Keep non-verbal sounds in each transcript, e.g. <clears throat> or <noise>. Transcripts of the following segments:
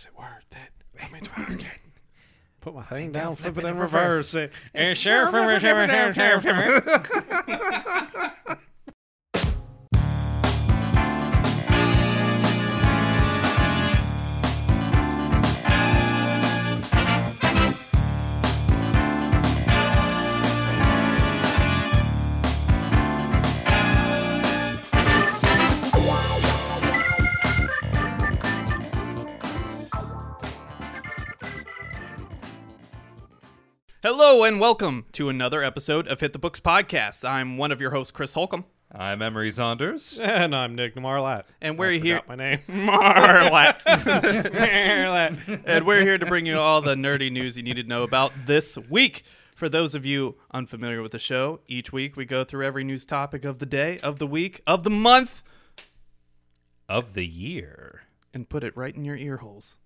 Is it worth it? I mean, it. Put my thing down, flip it in reverse. And <laughs> sheriff, Hello and welcome to another episode of Hit the Books podcast. I'm one of your hosts, Chris Holcomb, I'm Emery Saunders. And I'm Nick Marlat. and we're I here. my name. <laughs> Marlat. Marlat. and we're here to bring you all the nerdy news you need to know about this week. For those of you unfamiliar with the show, each week we go through every news topic of the day, of the week, of the month, Of the year. and put it right in your ear holes.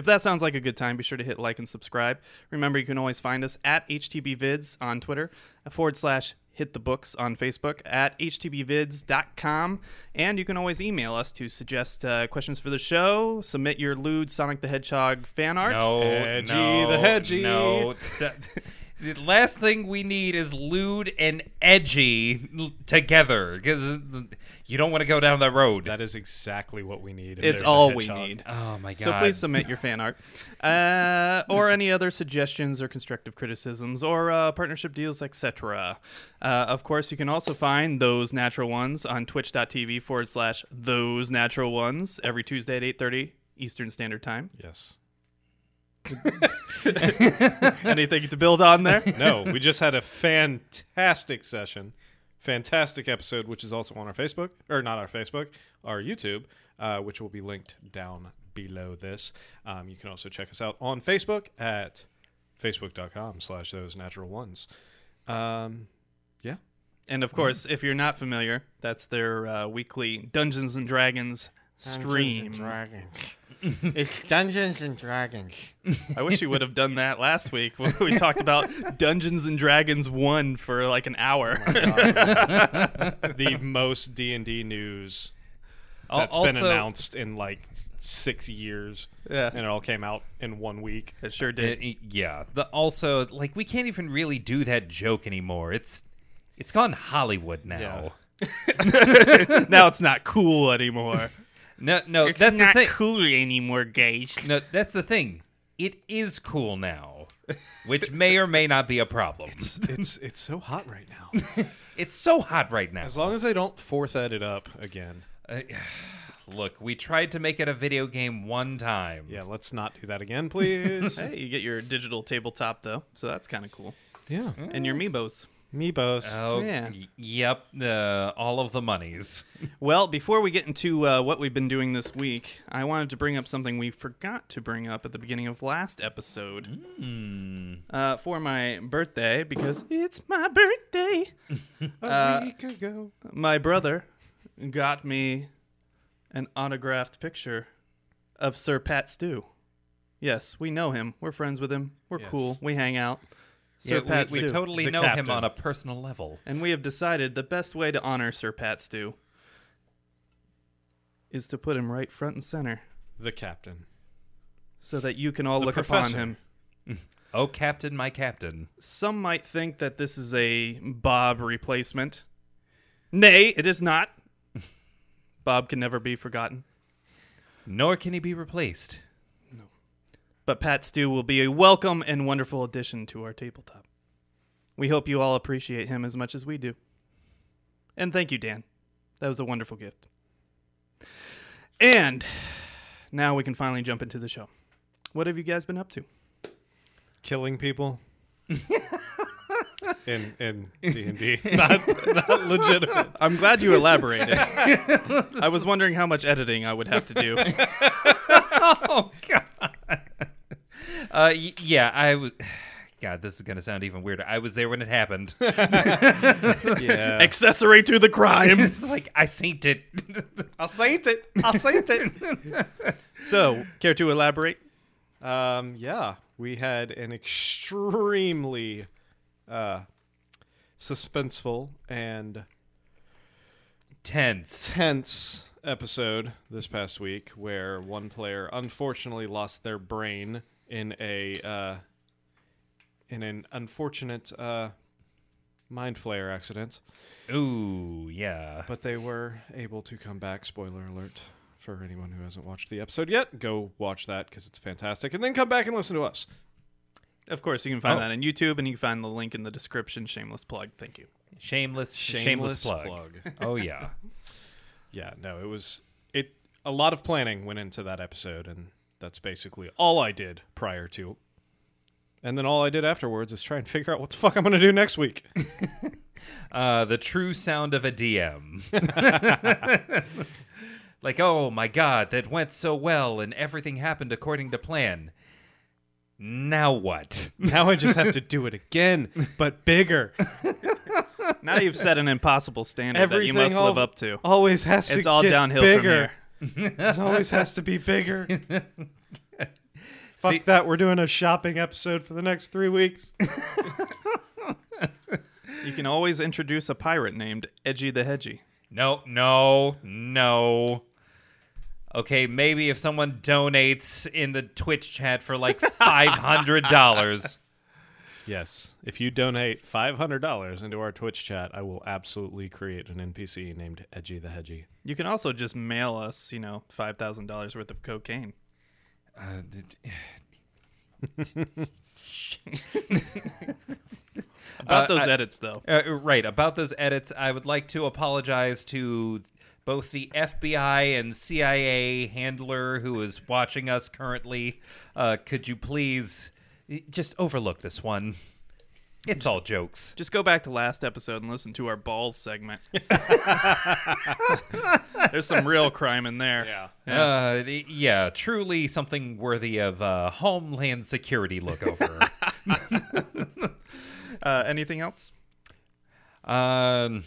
If that sounds like a good time, be sure to hit like and subscribe. Remember, you can always find us at HTBVids on Twitter, forward slash hit the books on Facebook, at htbvids.com, and you can always email us to suggest uh, questions for the show, submit your lewd Sonic the Hedgehog fan art. No, Edgy no, the hedgy. No, st- <laughs> the last thing we need is lewd and edgy together because you don't want to go down that road. That is exactly what we need. It's all we need. oh my god! So please submit your fan art, uh, or any other suggestions or constructive criticisms, or uh, partnership deals, etc. Uh, of course, you can also find those natural ones on Twitch.tv forward slash those natural ones every Tuesday at eight thirty Eastern Standard Time. Yes. <laughs> Anything to build on there? <laughs> No, we just had a fantastic session, fantastic episode, which is also on our Facebook, or not our Facebook, our YouTube, uh, which will be linked down below this. Um, you can also check us out on Facebook at facebook.com slash those natural ones. Um, yeah. And of course, if you're not familiar, that's their uh, weekly Dungeons and Dragons stream. Dragons. it's Dungeons and Dragons. I wish you would have done that last week when we talked about Dungeons and Dragons 1 for like an hour. Oh <laughs> the most D&D news Al- that's also, been announced in like six years. Yeah. And it all came out in one week. it sure did. y- yeah. The, also, like we can't even really do that joke anymore. It's it's gone Hollywood now. Yeah. <laughs> now it's not cool anymore. No, no, that's the thing. cool anymore, guys. No, that's the thing. It is cool now, which may or may not be a problem. it's it's so hot right now. <laughs> It's so hot right now. As long as they don't fourth edit up again. Uh, <sighs> look, we tried to make it a video game one time. Yeah, let's not do that again, please. <laughs> Hey, you get your digital tabletop though, so that's kind of cool. yeah. And your Meebos. Meebos. Oh, Yeah. y- yep. Uh, all of the monies. <laughs> Well, before we get into uh, what we've been doing this week, I wanted to bring up something we forgot to bring up at the beginning of last episode. Uh, for my birthday, because it's my birthday. <laughs> a uh, week ago. my brother got me an autographed picture of Sir Pat Stew. Yes, we know him. We're friends with him. We're Yes. cool. We hang out. Sir Yeah, Pat we, we totally The know captain. him on a personal level. and we have decided the best way to honor Sir Pat Stew is to put him right front and center The captain. so that you can all The look professor. upon him. <laughs> Oh, Captain, my Captain. Some might think that this is a Bob replacement. Nay, it is not. <laughs> Bob can never be forgotten. Nor can he be replaced. But Pat Stew will be a welcome and wonderful addition to our tabletop. We hope you all appreciate him as much as we do. And thank you, Dan. That was a wonderful gift. And now we can finally jump into the show. What have you guys been up to? Killing people. <laughs> in in D and D. <laughs> Not not legitimate. I'm glad you elaborated. I was wondering how much editing I would have to do. <laughs> oh God. Uh, y- yeah, I was. <sighs> God, this is gonna sound even weirder. I was there when it happened. <laughs> Yeah. Accessory to the crime. <laughs> it's like I synced it. I'll saint it. I'll saint it. <laughs> So, care to elaborate? Um, yeah, we had an extremely uh, suspenseful and Tense. tense episode this past week where one player unfortunately lost their brain in a uh, in an unfortunate uh, mind flayer accident, Ooh, yeah. but they were able to come back. Spoiler alert for anyone who hasn't watched the episode yet. Go watch that because it's fantastic, and then come back and listen to us. Of course, you can find Oh. that on YouTube, and you can find the link in the description. Shameless plug. Thank you. Shameless, shameless, plug. <laughs> Oh yeah. <laughs> Yeah, no, it was it. A lot of planning went into that episode, and that's basically all I did prior to. And then all I did afterwards is try and figure out what the fuck I'm going to do next week. <laughs> Uh, the true sound of a DM. <laughs> like, oh my god, that went so well and everything happened according to plan. Now what? now I just have to do it again, but bigger. <laughs> Now you've set an impossible standard that you must live al- up to. Always has to It's all downhill bigger. from here. It always has to be bigger. <laughs> Fuck See- that. We're doing a shopping episode for the next three weeks. <laughs> You can always introduce a pirate named Edgy the Hedgy. No, no, no. Okay, maybe if someone donates in the Twitch chat for like <laughs> five hundred dollars. Yes. If you donate $500 into our Twitch chat, I will absolutely create an NPC named Edgy the Hedgy. You can also just mail us, you know, five thousand dollars worth of cocaine. Uh, did- <laughs> About Uh, those I- edits, though. Uh, right about those edits, I would like to apologize to both the FBI and CIA handler who is watching us currently. Uh, could you please y- just overlook this one? It's all jokes. Just go back to last episode and listen to our balls segment. <laughs> There's some real crime in there. Yeah. Uh, yeah, truly something worthy of uh, Homeland Security look over. <laughs> <laughs> Uh, anything else? Um,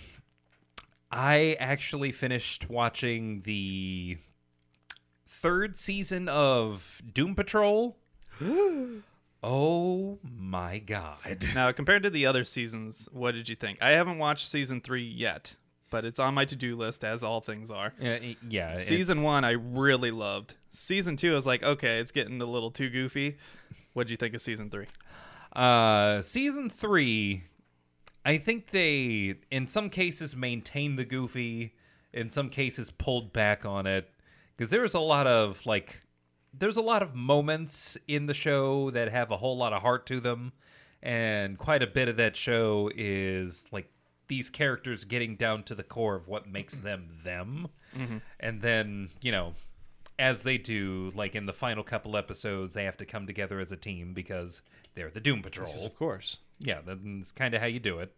I actually finished watching the third season of Doom Patrol. <gasps> <gasps> <gasps> oh my god! <laughs> Now, compared to the other seasons, what did you think? I haven't watched season three yet, but it's on my to-do list, as all things are. Uh, yeah, it- Season one, I really loved. Season two, I was like, okay, it's getting a little too goofy. What did you think of season three? Uh, season three, I think they, in some cases, maintained the goofy, in some cases, pulled back on it. Because there was a lot of, like, there's a lot of moments in the show that have a whole lot of heart to them. And quite a bit of that show is, like, these characters getting down to the core of what makes them them. Mm-hmm. And then, you know, as they do, like in the final couple episodes, they have to come together as a team because they're the Doom Patrol. Of course. Yeah, that's kind of how you do it.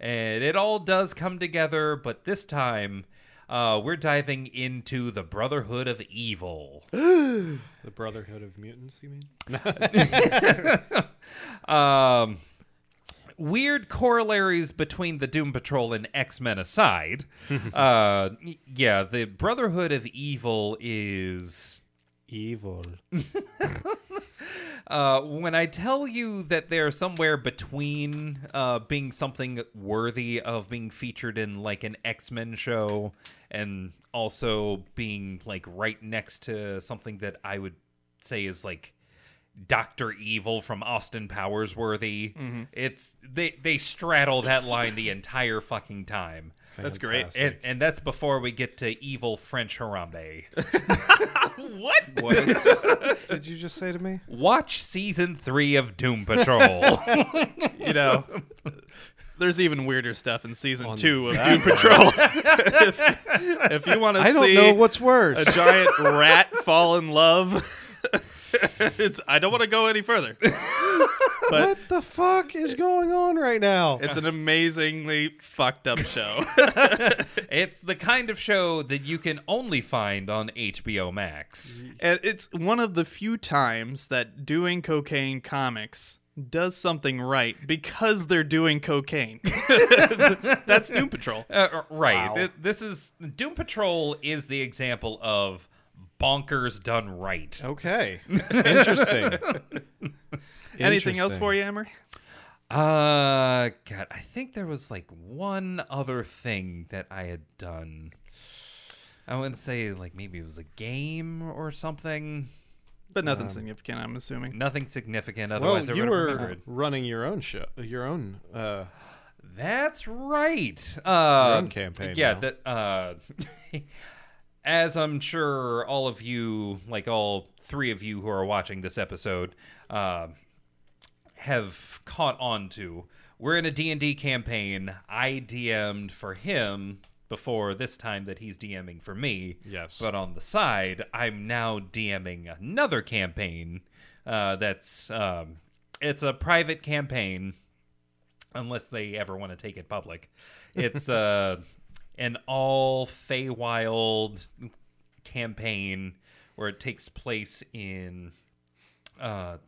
And it all does come together, but this time uh, we're diving into the Brotherhood of Evil. <gasps> The Brotherhood of Mutants, you mean? <laughs> Um, weird corollaries between the Doom Patrol and X Men aside, <laughs> uh, yeah, the Brotherhood of Evil is Evil. <laughs> Uh, when I tell you that they're somewhere between uh, being something worthy of being featured in like an X Men show and also being like right next to something that I would say is like Doctor Evil from Austin Powers worthy, mm-hmm. it's they they straddle that line the entire fucking time. That's great. And, and that's before we get to evil French Harambe. <laughs> What? What <laughs> did you just say to me? Watch season three of Doom Patrol. <laughs> you know, there's even weirder stuff in season On two of that Doom Patrol. <laughs> if, if you want to see, I don't see know what's worse. a giant rat fall in love, <laughs> it's I don't want to go any further. <laughs> But what the fuck is going on right now? it's an amazingly fucked up show. <laughs> It's the kind of show that you can only find on HBO Max. and it's one of the few times that doing cocaine comics does something right because they're doing cocaine. That's Doom Patrol. Uh, right. Wow. This is Doom Patrol is the example of bonkers done right. Okay. <laughs> Interesting. <laughs> Anything else for you, Emery? Uh, God, I think there was like one other thing that I had done. I wouldn't say like maybe it was a game or something. But nothing Um, significant, I'm assuming. Nothing significant. Otherwise, I you would were remembered. running your own show, your own. Uh, That's right. Uh, own campaign Yeah. now. That. Uh, <laughs> as I'm sure all of you, like all three of you who are watching this episode, uh, have caught on to. We're in a D&D campaign. I DM'd for him before this time that he's DMing for me. Yes. But on the side, I'm now DMing another campaign uh, that's um, it's a private campaign unless they ever want to take it public. It's <laughs> uh, an all Feywild campaign where it takes place in uh,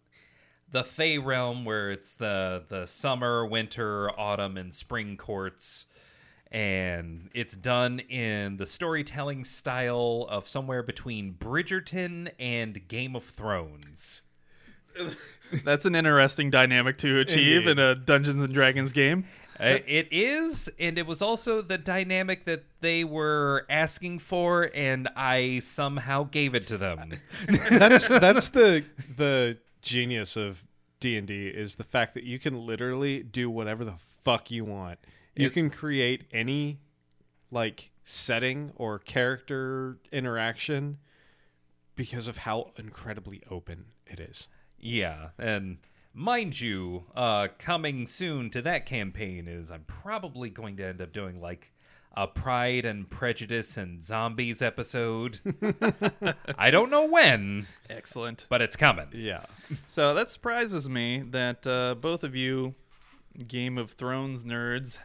the Fey realm, where it's the the summer, winter, autumn, and spring courts. And it's done in the storytelling style of somewhere between Bridgerton and Game of Thrones. That's an interesting dynamic to achieve Indeed. in a Dungeons and Dragons game. Uh, it is, and it was also the dynamic that they were asking for, and I somehow gave it to them. <laughs> that's that's the the genius of D and D is the fact that you can literally do whatever the fuck you want. You It- can create any like setting or character interaction because of how incredibly open it is. yeah, and mind you, uh, coming soon to that campaign is I'm probably going to end up doing like a Pride and Prejudice and Zombies episode. <laughs> I don't know when, Excellent. but it's coming. Yeah. So that surprises me that uh, both of you Game of Thrones nerds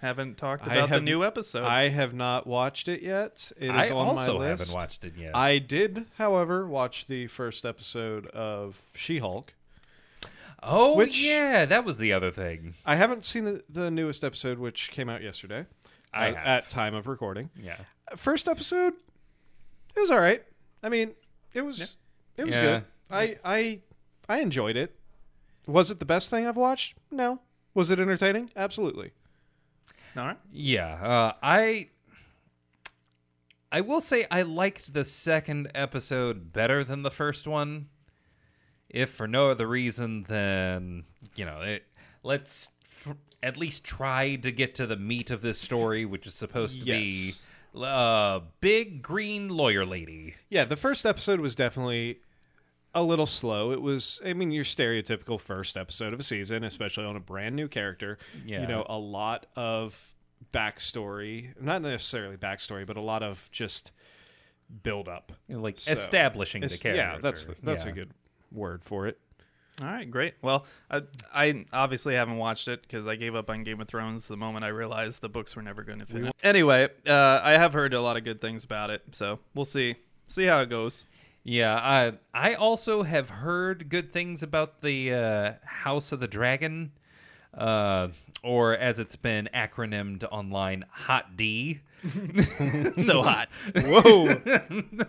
haven't talked I about the new episode. I have not watched it yet. It is I on also my list. haven't watched it yet. I did, however, watch the first episode of She-Hulk. Oh, which- yeah, that was the other thing. I haven't seen the, the newest episode, which came out yesterday. I uh, have. at time of recording. Yeah. First episode, it was all right. I mean, it was it was Yeah. good. I I I enjoyed it. Was it the best thing I've watched? No. Was it entertaining? Absolutely. All right. Yeah, uh, I I will say I liked the second episode better than the first one, if for no other reason than you know it, let's f- at least try to get to the meat of this story, which is supposed to Yes. be uh, big green lawyer lady. Yeah, the first episode was definitely a little slow. It was, I mean, your stereotypical first episode of a season, especially on a brand new character. Yeah. You know, a lot of backstory, not necessarily backstory, but a lot of just build up. You know, like So, establishing the character. Yeah, that's the, that's Yeah. a good word for it. All right, great. Well, I, I obviously haven't watched it because I gave up on Game of Thrones the moment I realized the books were never going to finish. Anyway, uh, I have heard a lot of good things about it, so we'll see see how it goes. Yeah, I I also have heard good things about the uh, House of the Dragon, uh, or as it's been acronymed online, Hot D. <laughs> so hot. Whoa. <laughs>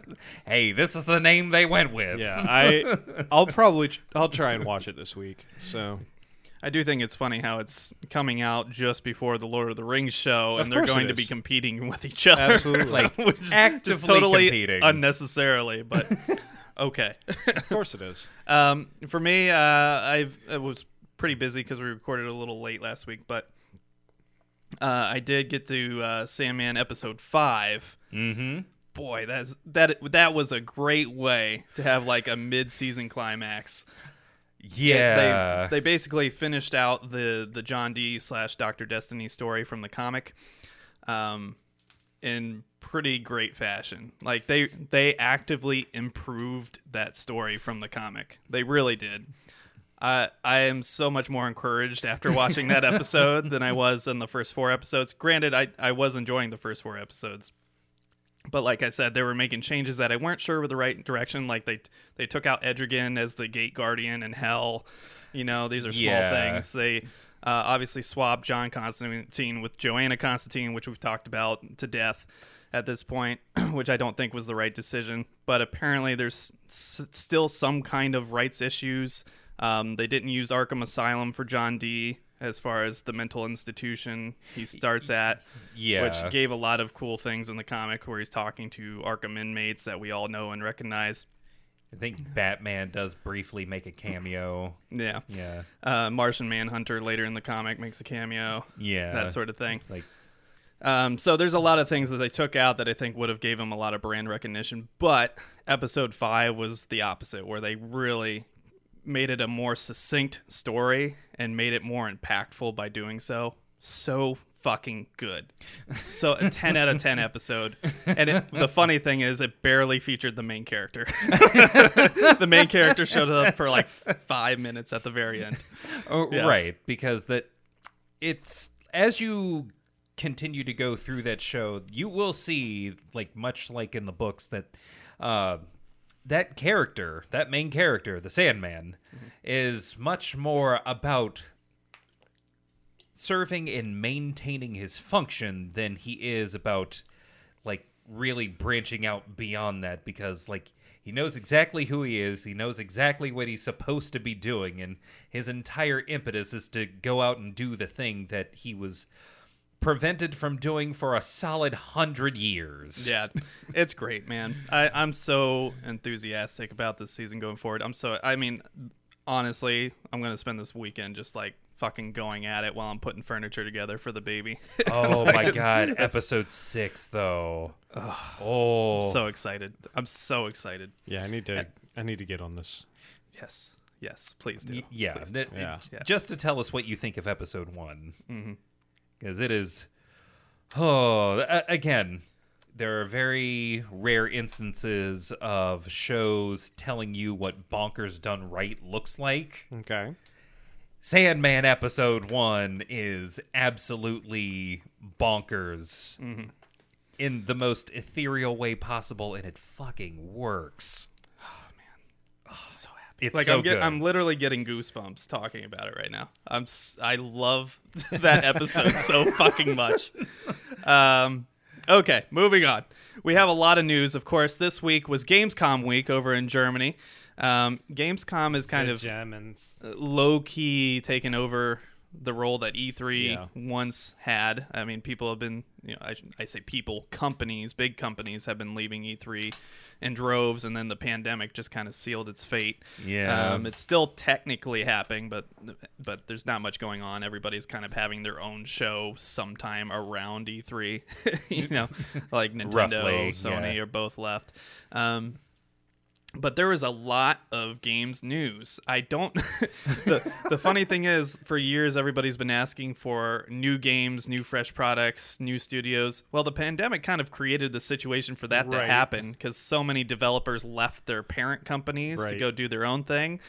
Hey, this is the name they went with. yeah, I <laughs> I'll probably I'll try and watch it this week. So I do think it's funny how it's coming out just before the Lord of the Rings show, and they're going to be competing with each other, Absolutely. Like, which is actively just totally competing. unnecessarily. But okay. of course it is. Um, for me, uh, I've I was pretty busy because we recorded a little late last week, but uh, I did get to uh, Sandman episode five. Mm-hmm. Boy, that's that that was a great way to have like a mid-season climax. Yeah. they they basically finished out the the John Dee slash Doctor Destiny story from the comic, um, in pretty great fashion. Like they they actively improved that story from the comic. They really did. I I am so much more encouraged after watching that episode than I <laughs> was in the first four episodes. Granted, I I was enjoying the first four episodes, but like I said, they were making changes that I weren't sure were the right direction. Like they they took out Etrigan as the Gate Guardian and Hell. You know, these are small Yeah. things. They uh, obviously swapped John Constantine with Joanna Constantine, which we've talked about to death at this point, <clears throat> which I don't think was the right decision. But apparently, there's s- still some kind of rights issues. Um, they didn't use Arkham Asylum for John Dee. as far as the mental institution he starts at, Yeah. which gave a lot of cool things in the comic where he's talking to Arkham inmates that we all know and recognize. I think Batman does briefly make a cameo. Yeah. Yeah. Uh, Martian Manhunter later in the comic makes a cameo, Yeah. that sort of thing. like Um, so there's a lot of things that they took out that I think would have gave him a lot of brand recognition. But episode five was the opposite, where they really made it a more succinct story and made it more impactful by doing so. So fucking good. So a 10 out of 10 episode. And it, the funny thing is, it barely featured the main character. <laughs> the main character showed up for like five minutes at the very end. Oh, Yeah. right, because that it's as you continue to go through that show, you will see like much like in the books that uh that character, that main character, the Sandman, is much more about serving and maintaining his function than he is about like really branching out beyond that because like he knows exactly who he is he knows exactly what he's supposed to be doing and his entire impetus is to go out and do the thing that he was prevented from doing for a solid hundred years Yeah, it's great, man. I, I'm so enthusiastic about this season going forward. I'm so, I mean, honestly, I'm going to spend this weekend just like fucking going at it while I'm putting furniture together for the baby. <laughs> oh my god episode six though oh so excited. I'm so excited. Yeah, I need to. I need to get on this. Yes. Yes, please do. Y- yeah, Please do. that- Yeah. Yeah. just to tell us what you think of episode one mm-hmm. Because it is. oh again there are very rare instances of shows telling you what bonkers done right looks like Okay. sandman episode one is absolutely bonkers mm-hmm. in the most ethereal way possible and it fucking works Oh man, oh, so. It's Like so I'm, get, I'm literally getting goosebumps talking about it right now. I'm s- I love <laughs> that episode so <laughs> fucking much. Um, okay, moving on. We have a lot of news. Of course, this week was Gamescom week over in Germany. Um, Gamescom is kind of Germans. low key taken over the role that E3 Yeah. once had. I mean, people have been, you know, I, I say people, companies, big companies have been leaving E3 in droves, and then the pandemic just kind of sealed its fate. Yeah. um, it's still technically happening, but but there's not much going on. Everybody's kind of having their own show sometime around E3. <laughs> you know, <laughs> like Nintendo, Roughly, Sony yeah. are both left. Um, but there was a lot of games news. I don't. <laughs> the The funny thing is, for years everybody's been asking for new games, new fresh products, new studios. Well, the pandemic kind of created the situation for that to happen because so many developers left their parent companies to go do their own thing.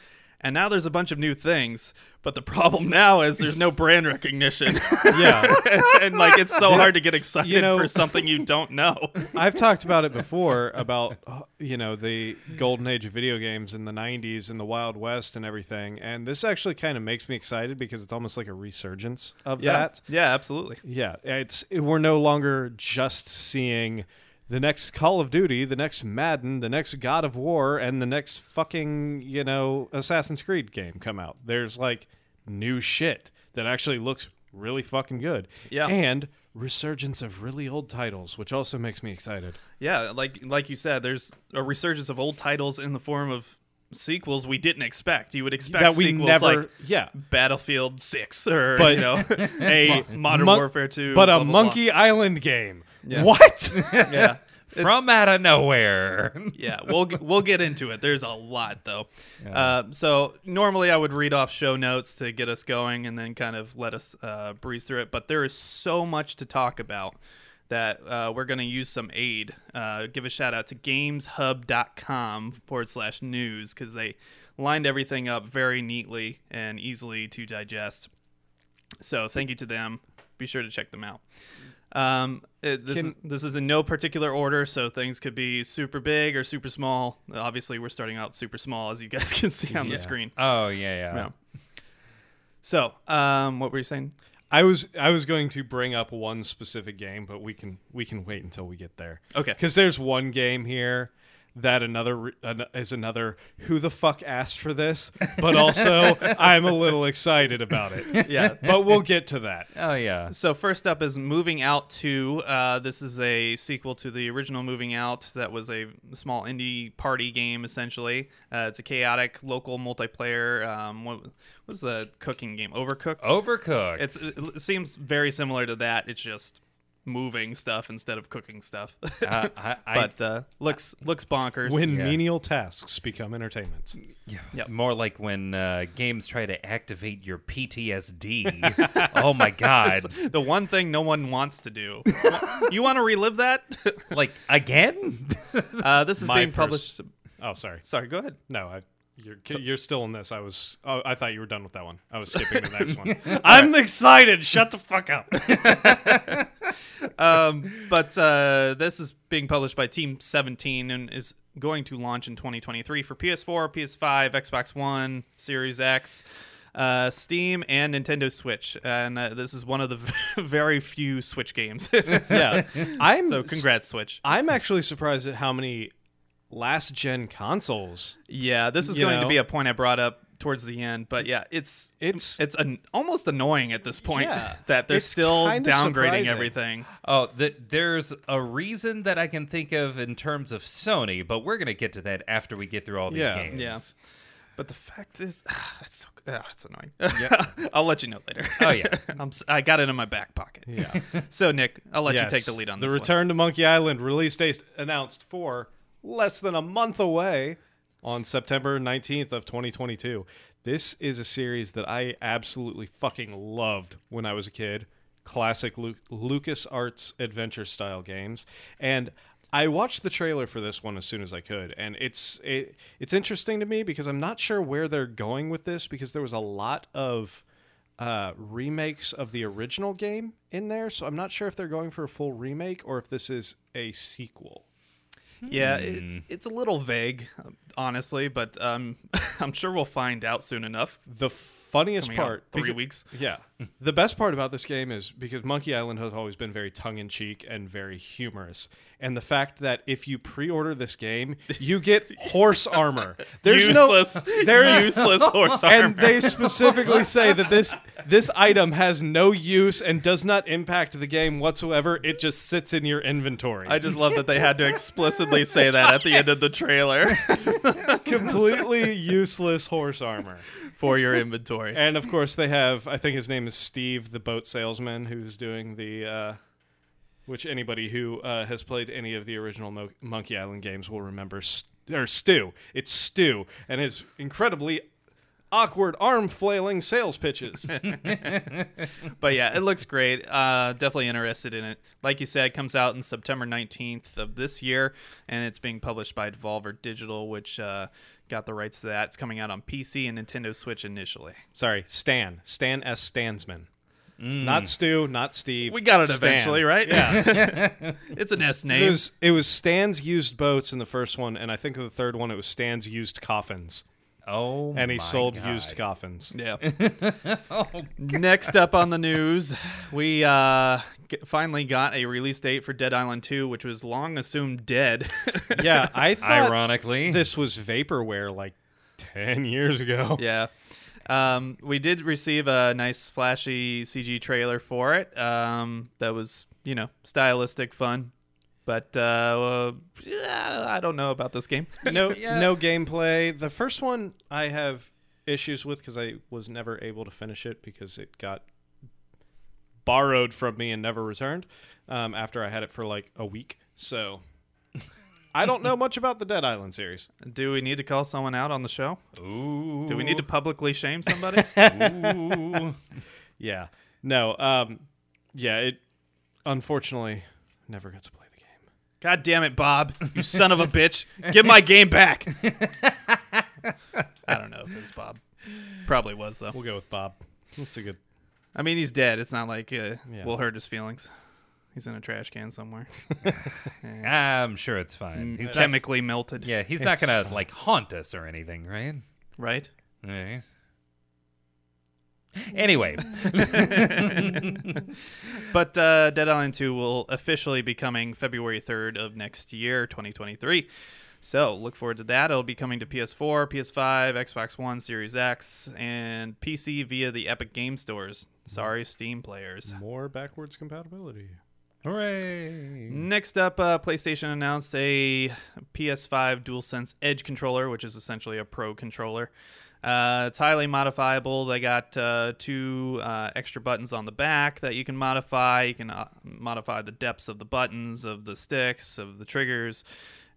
And now there's a bunch of new things, but the problem <laughs> now is there's no brand recognition, <laughs> Yeah. <laughs> and like it's so hard to get excited You know- for something you don't know. I've talked about it before about you know the golden age of video games in the 90s and the Wild West and everything. And this actually kind of makes me excited because it's almost like a resurgence of that. yeah, absolutely. Yeah, it's we're no longer just seeing the next Call of Duty, the next Madden, the next God of War, and the next fucking you know Assassin's Creed game come out. There's like new shit that actually looks really fucking good. Yeah. and resurgence of really old titles, which also makes me excited. Yeah, like like you said, there's a resurgence of old titles in the form of sequels we didn't expect. You would expect that we sequels never, like yeah. Battlefield Six or But- you know <laughs> a Modern Mon- Warfare Two, but blah, a blah, blah. Monkey Island game. Yeah. What? <laughs> Yeah, <laughs> from out of nowhere <laughs> yeah. We'll we'll get into it. There's a lot though. Uh, so normally I would read off show notes to get us going and then kind of let us uh, breeze through it. But there is so much to talk about that uh, we're going to use some aid. Uh, give a shout out to GamesHub.com forward slash news because they lined everything up very neatly and easily to digest. So thank you to them. Be sure to check them out. Um, it, this, Can- is, this is in no particular order, so things could be super big or super small. Obviously, we're starting out super small, as you guys <laughs> can see on Yeah. the screen. oh yeah yeah Yeah. So, um, what were you saying? I was I was going to bring up one specific game, but we can we can wait until we get there. Okay. Because there's one game here that another an, is another who the fuck asked for this, but also <laughs> I'm a little excited about it. <laughs> Yeah. But we'll get to that. Oh yeah. So first up is Moving Out 2. Uh, this is a sequel to the original Moving Out that was a small indie party game, essentially. Uh, it's a chaotic local multiplayer. Um, what what was the cooking game? Overcooked? Overcooked. It's, it seems very similar to that. It's just moving stuff instead of cooking stuff. Uh, <laughs> I, I, but uh, looks looks bonkers. When Yeah. menial tasks become entertainment. yeah, Yep. more like when uh, games try to activate your PTSD. <laughs> oh my god! the one thing no one wants to do. <laughs> you want to relive that? like again? uh, this is My being pers- published. Oh, sorry. Sorry, go ahead. No, I, you're you're still in this. I was. Oh, I thought you were done with that one. I was skipping the next one. <laughs> I'm excited. Shut the fuck up. <laughs> um, but uh, this is being published by Team 17 and is going to launch in 2023 for PS4, PS5, Xbox One, Series X, uh, Steam, and Nintendo Switch. And uh, this is one of the <laughs> very few Switch games. yeah, I'm. so congrats, Switch. I'm actually surprised at how many last gen consoles. Yeah, this is You going to be a point I brought up towards the end, but yeah, it's It's it's an, almost annoying at this point Yeah. <laughs> that they're still downgrading surprising. everything. Oh, th- there's a reason that I can think of in terms of Sony, but we're gonna get to that after we get through all these Yeah. games. Yeah. But the fact is, <sighs> ah, it's so ah, it's annoying. <laughs> I'll let you know later. Oh, yeah. <laughs> I'm, I got it in my back pocket. yeah. So Nick, I'll let you take the lead on the this. one. Return to Monkey Island release date announced for less than a month away on September 19th of 2022. This is a series that I absolutely fucking loved when I was a kid. Classic Lu- Lucas Arts adventure style games, and I watched the trailer for this one as soon as I could, and it's it, it's interesting to me because I'm not sure where they're going with this because there was a lot of uh, remakes of the original game in there, so I'm not sure if they're going for a full remake or if this is a sequel. Yeah, it's, it's a little vague, honestly, but um, <laughs> I'm sure we'll find out soon enough. The funniest Coming out part, three weeks. Yeah, the best part about this game is because Monkey Island has always been very tongue in cheek and very humorous, and the fact that if you pre-order this game, you get <laughs> horse armor. There's useless, <laughs> no, there's useless <laughs> horse armor. and they specifically say that this this item has no use and does not impact the game whatsoever. It just sits in your inventory. I just love that they had to explicitly say that at the end of the trailer completely useless horse armor. for your inventory. And of course, they have. I think his name is Steve, the boat salesman, who's doing the. Uh, which anybody who uh, has played any of the original Mo- Monkey Island games will remember. St- or Stu. It's Stu, and his incredibly awkward arm flailing sales pitches. <laughs> <laughs> But yeah, it looks great. Uh, definitely interested in it. Like you said, it comes out in September 19th of this year, and it's being published by Devolver Digital, which uh, got the rights to that. It's coming out on PC and Nintendo Switch initially. Sorry, Stan. Stan S. Stansman. Not mm. Stu, not Steve. We got it Stan. eventually, right? Yeah. <laughs> <laughs> It's an S it name. was it was Stan's used boats in the first one, and I think in the third one it was Stan's used coffins, Oh, and he my sold God. used coffins. Yeah. <laughs> oh, Next up on the news, we uh, g- finally got a release date for Dead Island 2, which was long assumed dead. <laughs> Yeah, I thought Ironically, this was vaporware like 10 years ago. <laughs> yeah. Um, we did receive a nice flashy CG trailer for it. Um, that was, you know, stylistic fun. But uh, uh, I don't know about this game. <laughs> No Yeah. no gameplay. The first one I have issues with cuz I was never able to finish it because it got borrowed from me and never returned um, after I had it for like a week. So I don't know much about the Dead Island series. Do we need to call someone out on the show? Ooh. Do we need to publicly shame somebody? <laughs> Ooh. Yeah. No. Um yeah, it unfortunately never got to play the game. God damn it, Bob! You son of a bitch! Give my game back. I don't know if it was Bob. Probably was though. We'll go with Bob. That's a good I mean, he's dead. It's not like uh, Yeah. we'll hurt his feelings. He's in a trash can somewhere, <laughs> I'm sure it's fine. He's not, chemically melted. yeah, he's not gonna like haunt us or anything, right? Right. Right. Anyway, <laughs> But uh, Dead Island 2 will officially be coming February 3rd of next year, 2023. So look forward to that. It'll be coming to PS4, PS5, Xbox One, Series X, and PC via the Epic Game Stores. Sorry, Steam players. More backwards compatibility. Hooray! Next up, uh, PlayStation announced a PS5 DualSense Edge controller, which is essentially a Pro controller. Uh, it's highly modifiable. They got uh, two uh, extra buttons on the back that you can modify. You can uh, modify the depths of the buttons, of the sticks, of the triggers.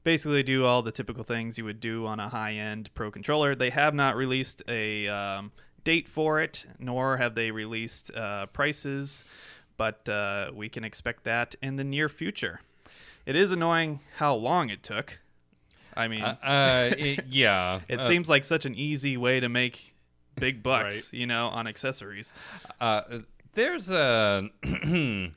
Basically, do all the typical things you would do on a high end Pro controller. They have not released a um, date for it, nor have they released uh, prices, but uh, we can expect that in the near future. It is annoying how long it took. I mean, Uh, uh, it- <laughs> yeah. it uh, seems like such an easy way to make big <laughs> bucks, you know, on accessories. Uh, there's a. <clears throat>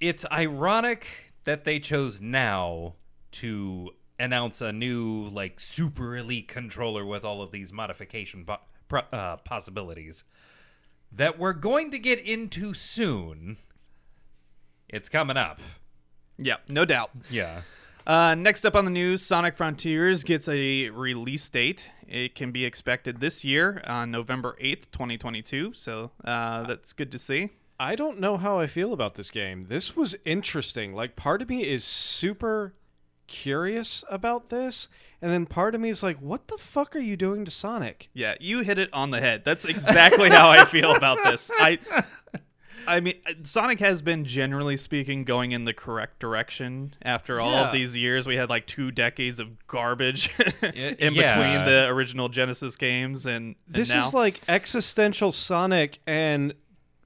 it's ironic that they chose now to announce a new like super elite controller with all of these modification po- pro- uh, possibilities that we're going to get into soon. It's coming up. Yeah, no doubt. Yeah. Uh, next up on the news, Sonic Frontiers gets a release date. It can be expected this year on November 8th, 2022. So uh, that's good to see. I don't know how I feel about this game. This was interesting. Like, part of me is super curious about this, and then part of me is like, what the fuck are you doing to Sonic? Yeah, you hit it on the head. That's exactly how I feel about this. I <laughs> I mean, uh, Sonic has been generally speaking going in the correct direction after all Yeah. of these years. We had like two decades of garbage <laughs> in yeah. between the original Genesis games and, and This now. is like existential Sonic, and,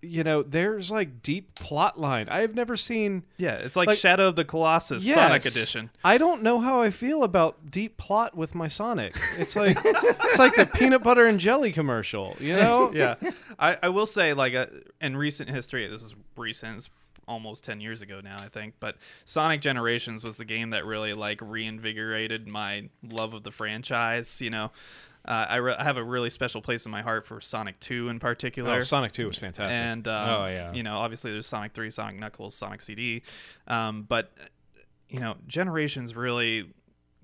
you know, there's like deep plot line. I have never seen. yeah, it's like, like- Shadow of the Colossus Yes. Sonic Edition. I don't know how I feel about deep plot with my Sonic. It's like it's like the peanut butter and jelly commercial, you <laughs> know? yeah, I, I will say like uh, in recent history, this is recent. It's almost 10 years ago now, I think. But Sonic Generations was the game that really like reinvigorated my love of the franchise. You know, uh, I, re- I have a really special place in my heart for Sonic 2 in particular. Oh, Sonic 2 was fantastic. and um, Oh, yeah. you know, obviously there's Sonic 3, Sonic Knuckles, Sonic CD, um, but you know, Generations really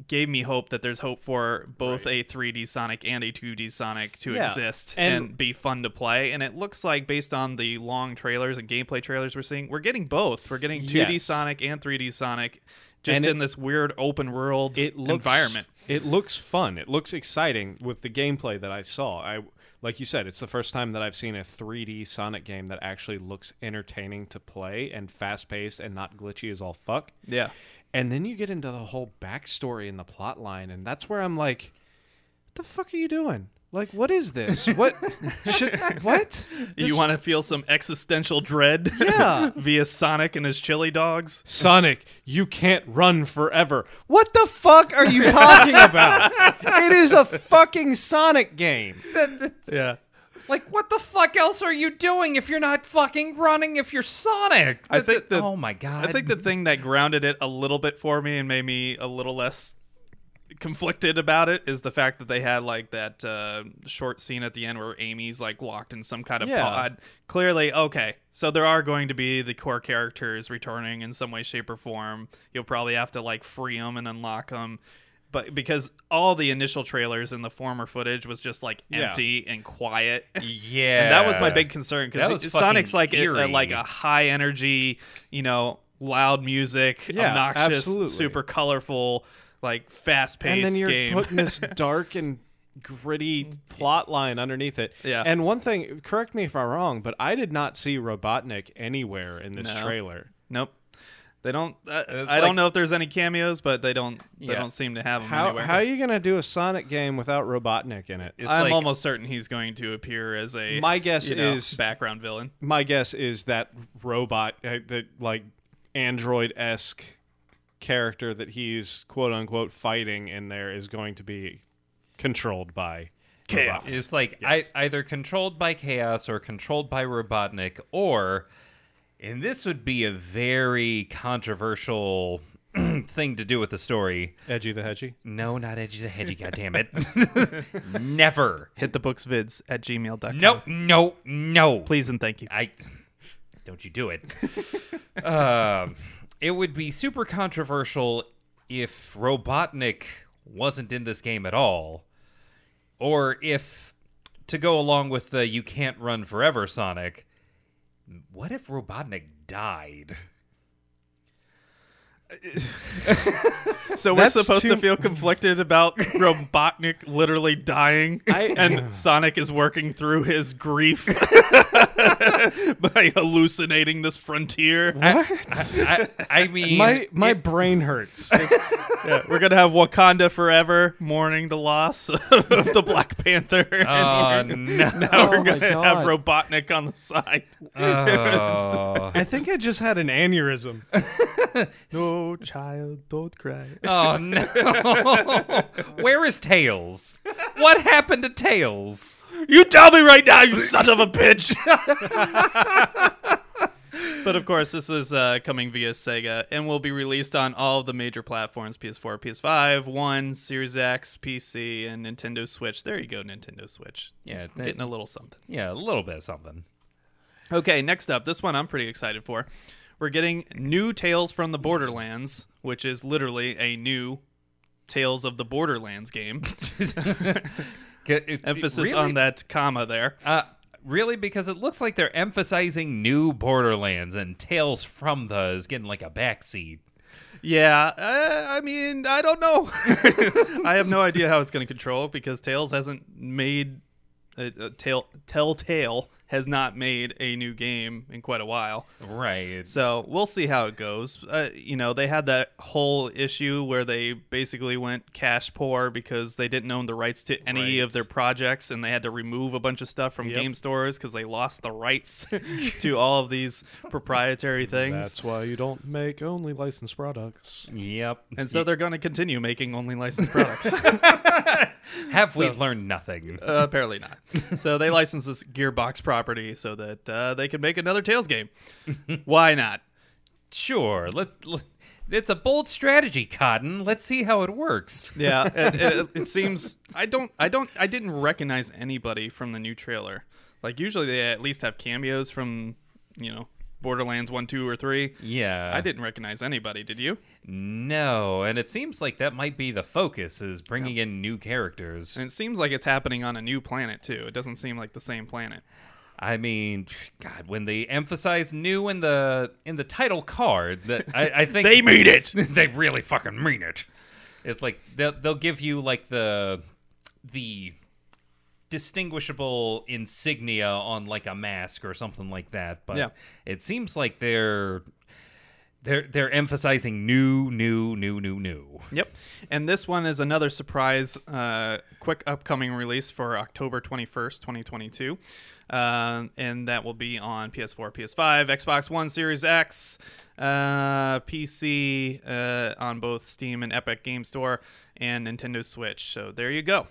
gave me hope that there's hope for both a 3D Sonic and a 2D Sonic to Yeah, exist and- and, be fun to play. And it looks like based on the long trailers and gameplay trailers we're seeing, we're getting both. We're getting 2D Yes. Sonic and 3D Sonic just And it- in this weird open world it looks, environment. It looks fun. It looks exciting with the gameplay that I saw. I like you said, it's the first time that I've seen a 3D Sonic game that actually looks entertaining to play and fast paced and not glitchy as all fuck. Yeah. And then you get into the whole backstory and the plot line, and that's where I'm like, "What the fuck are you doing? Like, what is this? What? <laughs> should, what? you This- want to feel some existential dread Yeah. <laughs> via Sonic and his chili dogs? Sonic, you can't run forever. What the fuck are you talking <laughs> about? it is a fucking Sonic game. Yeah. Like, what the fuck else are you doing if you're not fucking running if you're Sonic? I think the- oh my god. I think the thing that grounded it a little bit for me and made me a little less conflicted about it is the fact that they had like that uh, short scene at the end where Amy's like locked in some kind of Yeah. pod. Clearly, okay, so there are going to be the core characters returning in some way, shape, or form. You'll probably have to like free them and unlock them. But because all the initial trailers and the former footage was just like Yeah. empty and quiet, yeah. <laughs> and that was my big concern because Sonic's like a, a- like a high energy, you know, loud music, Yeah, obnoxious, absolutely. super colorful, like fast paced. And then you're game. putting this <laughs> dark and gritty plot line underneath it. Yeah. And one thing, correct me if I'm wrong, but I did not see Robotnik anywhere in this No. trailer. nope. They don't. Uh, I like- don't know if there's any cameos, but they don't. They Yeah. don't seem to have them How anywhere. how are you gonna do a Sonic game without Robotnik in it? It's I'm like- almost certain he's going to appear as a. My guess you know, is- background villain. My guess is that robot, uh, the like android esque character that he's quote unquote fighting in there is going to be controlled by Chaos. robots. It's like Yes. I, either controlled by chaos or controlled by Robotnik, or, and this would be a very controversial <clears throat> thing to do with the story. Edgy the Hedgy. No, not edgy the hedgy. <laughs> God damn it! <laughs> Never. Hit the books vids at gmail.com. No, no, no. Please and thank you. I don't you do it. <laughs> um, it would be super controversial if Robotnik wasn't in this game at all, or if to go along with the "You can't run forever" Sonic, what if Robotnik died? <laughs> So we're That's supposed to feel conflicted about Robotnik literally dying, I- and Sonic is working through his grief <laughs> by hallucinating this frontier. What? I, I mean, my my it- brain hurts. <laughs> Yeah, we're gonna have Wakanda forever mourning the loss of the Black Panther. and <laughs> Oh, we're- no. Now Oh we're my gonna have God. Robotnik on the side. Oh. I think I just had an aneurysm. No <laughs> child, don't cry. Oh no! <laughs> Where is Tails? What happened to Tails? You tell me right now, you son of a bitch. <laughs> but of course, this is uh, coming via Sega and will be released on all of the major platforms: PS4, PS5, One, Series X, PC, and Nintendo Switch. There you go, Nintendo Switch. Yeah, Getting a little something. yeah, a little bit of something. Okay, next up, this one I'm pretty excited for. We're getting new Tales from the Borderlands, which is literally a new Tales of the Borderlands game. <laughs> Get- it- Emphasis really? on that comma there. Uh, really, because it looks like they're emphasizing new Borderlands, and Tales from the is getting like a backseat. Yeah, uh, I mean, I don't know. <laughs> I have no idea how it's going to control because Tales hasn't made a, a tail Telltale has not made a new game in quite a while. Right. So we'll see how it goes. Uh, you know, they had that whole issue where they basically went cash poor because they didn't own the rights to any Right. of their projects, and they had to remove a bunch of stuff from Yep. game stores because they lost the rights <laughs> to all of these proprietary things. That's why you don't make only licensed products. Yep. and so they're going to continue making only licensed products. <laughs> Have we learned nothing? Uh, apparently not. So they licensed this Gearbox property so that uh, they could make another Tales game. <laughs> Why not? Sure. Let, let- it's a bold strategy, Cotton. Let's see how it works. Yeah, <laughs> it, it, it seems I don't I don't I didn't recognize anybody from the new trailer. Like usually they at least have cameos from you know Borderlands one, two, or three. Yeah. I didn't recognize anybody. Did you? No, and it seems like that might be the focus is bringing in new characters. And it seems like it's happening on a new planet too. It doesn't seem like the same planet. I mean, God, when they emphasize new in the in the title card, that I, I <laughs> think They mean it. <laughs> they really fucking mean it. It's like they'll they'll give you like the the distinguishable insignia on like a mask or something like that. But Yeah. it seems like they're they're they're emphasizing new, new, new, new, new. Yep. And this one is another surprise, uh, quick upcoming release for October 21st, 2022. Uh, and that will be on PS4, PS5, Xbox One Series X, uh, PC, uh, on both Steam and Epic Game Store, and Nintendo Switch. So there you go.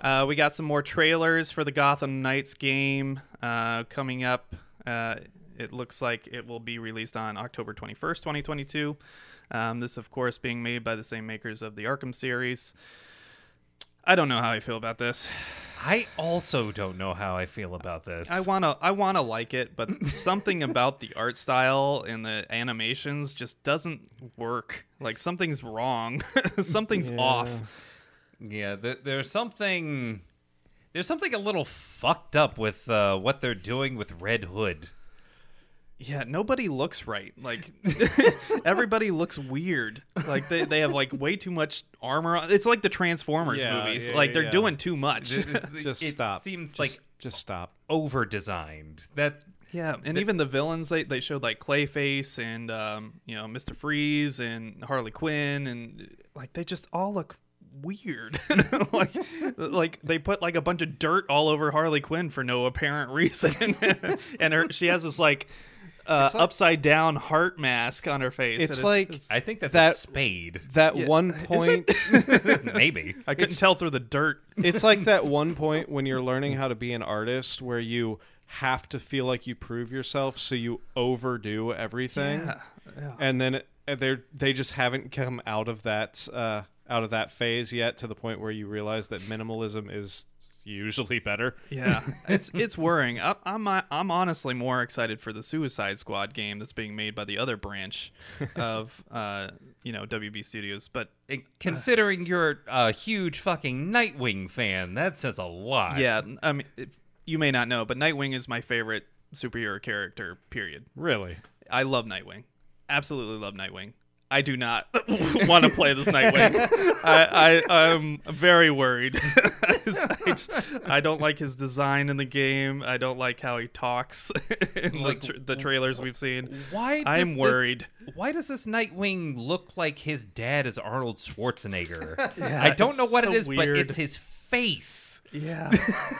Uh, we got some more trailers for the Gotham Knights game uh, coming up. Uh, it looks like it will be released on October 21st, 2022. Um, this, of course, being made by the same makers of the Arkham series. I don't know how I feel about this. I also don't know how I feel about this. I wanna, I wanna like it, but something about the art style and the animations just doesn't work. Like something's wrong. <laughs> something's off. Yeah, there, there's something. There's something a little fucked up with uh, what they're doing with Red Hood. Yeah, nobody looks right. Like <laughs> everybody looks weird. Like they, they have like way too much armor on. It's like the Transformers Yeah, movies. yeah, like they're yeah. doing too much. <laughs> Just it stop. Seems Just- like just stop. over designed. That Yeah, and even the villains they, they showed like Clayface and um, you know Mr. Freeze and Harley Quinn and like they just all look weird. <laughs> like like they put like a bunch of dirt all over Harley Quinn for no apparent reason, and her she has this like. Uh, like- upside down heart mask on her face. It's and like- I think that's That- a spade. That Yeah. one point, <laughs> Maybe. <laughs> I couldn't tell through the dirt. it's like that <laughs> one point when you're learning how to be an artist where you have to feel like you prove yourself, so you overdo everything, yeah. and then they they just haven't come out of that uh, out of that phase yet to the point where you realize that minimalism is usually better. Yeah, <laughs> it's it's worrying. I, I'm I'm honestly more excited for the Suicide Squad game that's being made by the other branch of <laughs> uh, you know WB Studios. But Uh, Considering you're a huge fucking Nightwing fan, that says a lot. yeah, I mean, if, you may not know, but Nightwing is my favorite superhero character. Period. Really? I love Nightwing. Absolutely love Nightwing. I do not <laughs> want to play this Nightwing. I, I I'm very worried. <laughs> I, just- I don't like his design in the game. I don't like how he talks <laughs> in Like, the, tra- the trailers we've seen. Why? does I'm this- worried. why does this Nightwing look like his dad is Arnold Schwarzenegger? Yeah, I don't know what so it is, but it's his face. Yeah,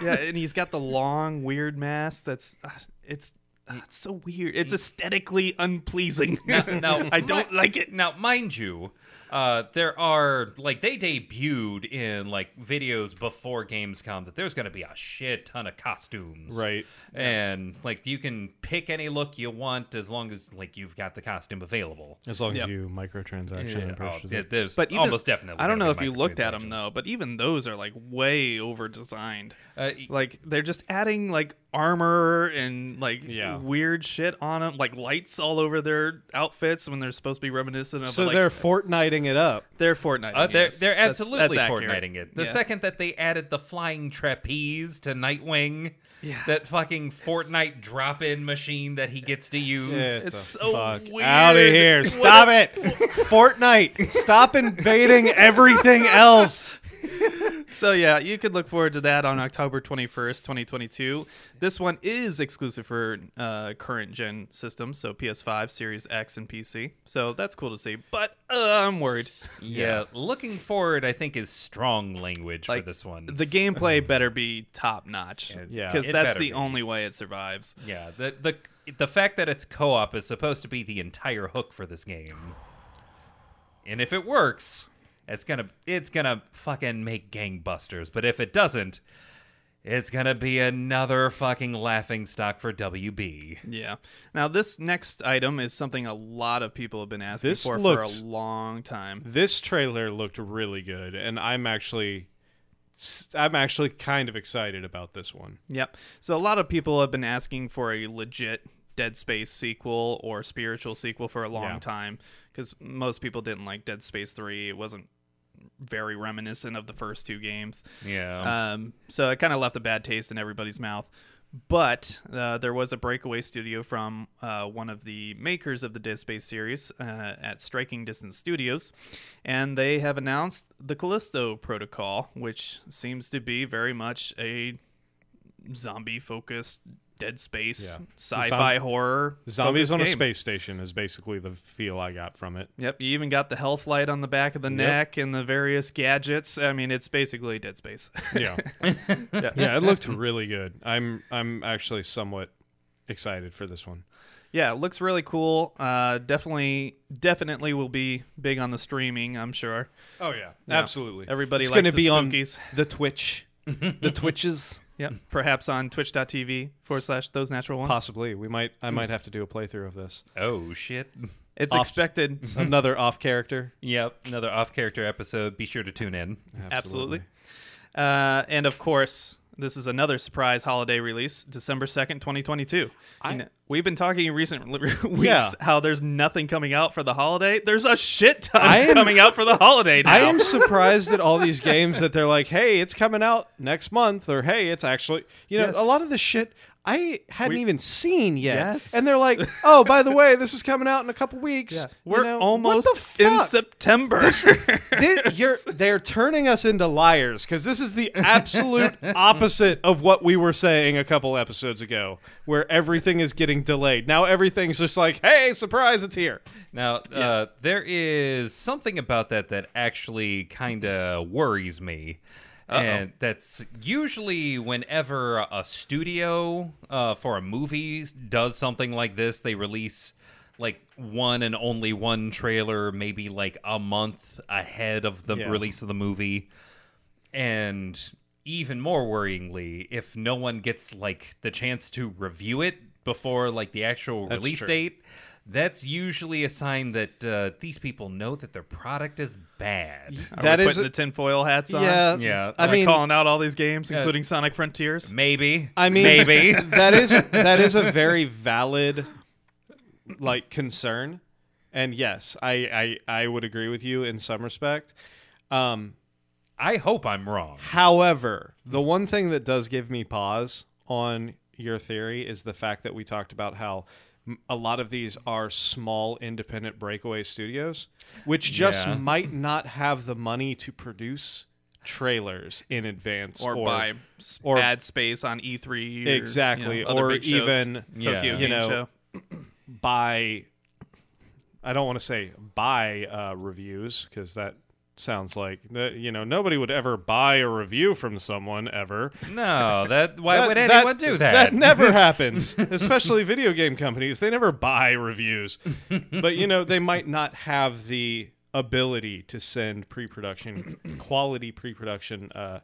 yeah, and he's got the long, weird mask. That's uh, it's it's so weird. It's aesthetically unpleasing. Now, now <laughs> I don't like it. Now, mind you, uh, there are like they debuted in like videos before Gamescom that there's going to be a shit ton of costumes, Right. And like you can pick any look you want as long as like you've got the costume available. As long Yep. as you microtransaction and Oh, purchase there- it. there's But even, almost definitely. I don't know gonna if be you looked at them though, but even those are like way over designed. Uh, Like they're just adding like armor and like Yeah. weird shit on them, like lights all over their outfits when they're supposed to be reminiscent of. So like, they're Fortniting it up. they're Fortnite. Uh, they're yes. they're That's- absolutely that's accurate. Fortniting it. The Yeah. second that they added the flying trapeze to Nightwing, Yeah. that fucking Fortnite drop-in machine that he gets to use. Get It's so fuck weird. out of here! Stop it! Fortnite, stop invading everything else. <laughs> So yeah, you could look forward to that on October 21st, 2022. This one is exclusive for uh, current gen systems, so PS5, Series X, and PC. So that's cool to see, but uh, I'm worried. Yeah, looking forward, I think, is strong language Like for this one. the gameplay better be top notch. Yeah. because It that's better the be. only way it survives. yeah, the the the fact that it's co-op is supposed to be the entire hook for this game, and if it works, it's gonna it's gonna fucking make gangbusters. But if it doesn't, it's gonna be another fucking laughing stock for WB. Yeah. Now this next item is something a lot of people have been asking This for looked- for a long time. This trailer looked really good, and I'm actually, I'm actually kind of excited about this one. Yep. So a lot of people have been asking for a legit Dead Space sequel or spiritual sequel for a long Yeah. time because most people didn't like Dead Space 3. It wasn't very reminiscent of the first two games. Yeah. Um, so it kind of left a bad taste in everybody's mouth. But uh, there was a breakaway studio from uh, one of the makers of the Dead Space series uh, at Striking Distance Studios, and they have announced the Callisto Protocol, which seems to be very much a zombie-focused Dead Space Yeah. sci-fi Zom- horror Zombies on a space station is basically the feel I got from it. Yep, you even got the health light on the back of the neck and the various gadgets. I mean, it's basically Dead Space. <laughs> Yeah. yeah, it looked really good. I'm I'm actually somewhat excited for this one. yeah, it looks really cool. Uh, definitely, definitely will be big on the streaming. I'm sure Oh yeah, Yeah. absolutely. everybody It's likes going to the be on spookies. the Twitch, the <laughs> Twitches. Yep, <laughs> perhaps on Twitch.tv forward slash those natural ones. Possibly, we might. I might have to do a playthrough of this. oh shit. It's Off- expected. <laughs> Another off character. Yep, another off-character episode. Be sure to tune in. Absolutely. Uh, and of course, this is another surprise holiday release, December 2nd, 2022. I- You know, we've been talking in recent <laughs> weeks Yeah. how there's nothing coming out for the holiday. There's a shit ton am- coming out for the holiday now. I am <laughs> surprised at all these games that they're like, "Hey, it's coming out next month," or "Hey, it's actually," you know, Yes. a lot of the shit I hadn't We- even seen yet. Yes. and they're like, "Oh, by the way, this is coming out in a couple weeks." Yeah. We're know, almost in fuck? September. Thi- <laughs> you're, they're turning us into liars because this is the absolute <laughs> opposite of what we were saying a couple episodes ago, where everything is getting delayed. Now everything's just like, "Hey, surprise, it's here." Now, uh, there is something about that that actually kind of worries me. And that's usually whenever a studio uh, for a movie does something like this, they release like one and only one trailer, maybe like a month ahead of the Yeah. release of the movie. And even more worryingly, if no one gets like the chance to review it before like the actual That's release true. date, that's usually a sign that uh, these people know that their product is bad. Are That we is putting a- the tinfoil hats on? yeah, Yeah, I Am mean, calling out all these games, including Sonic Frontiers. Maybe. I mean, maybe. <laughs> that is that is a very valid like concern, and yes, I I, I would agree with you in some respect. Um, I hope I'm wrong. however, the one thing that does give me pause on your theory is the fact that we talked about how m- a lot of these are small independent breakaway studios, which just Yeah. might not have the money to produce trailers in advance or, buy or- ad space on E3. Or, Exactly, you know, or even, Yeah. You know, buy I don't want to say buy uh, reviews because that sounds like that you know nobody would ever buy a review from someone ever. No, that <laughs> why That- would that- anyone do that? That never <laughs> happens, especially video game companies. They never buy reviews, but you know they might not have the ability to send pre-production quality pre-production uh,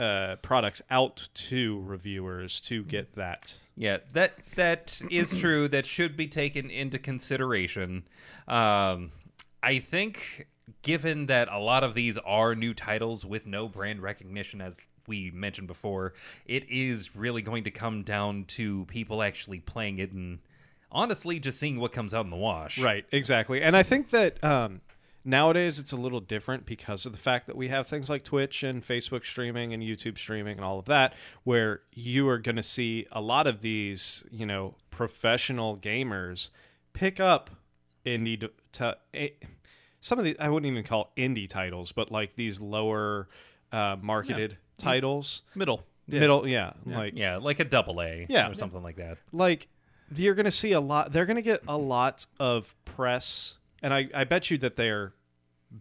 uh, products out to reviewers to get that. Yeah, that that is true. That should be taken into consideration. Um, I think, given that a lot of these are new titles with no brand recognition, as we mentioned before, it is really going to come down to people actually playing it and honestly just seeing what comes out in the wash. Right, exactly. And I think that um, nowadays it's a little different because of the fact that we have things like Twitch and Facebook streaming and YouTube streaming and all of that, where you are going to see a lot of these, you know, professional gamers pick up indie d- t- eh, some of the I wouldn't even call indie titles, but like these lower uh, marketed titles, Middle. Yeah. middle, yeah, like Yeah, like a double A Yeah. or something like that. like you're going to see a lot they're going to get a lot of press and I, I bet you that they're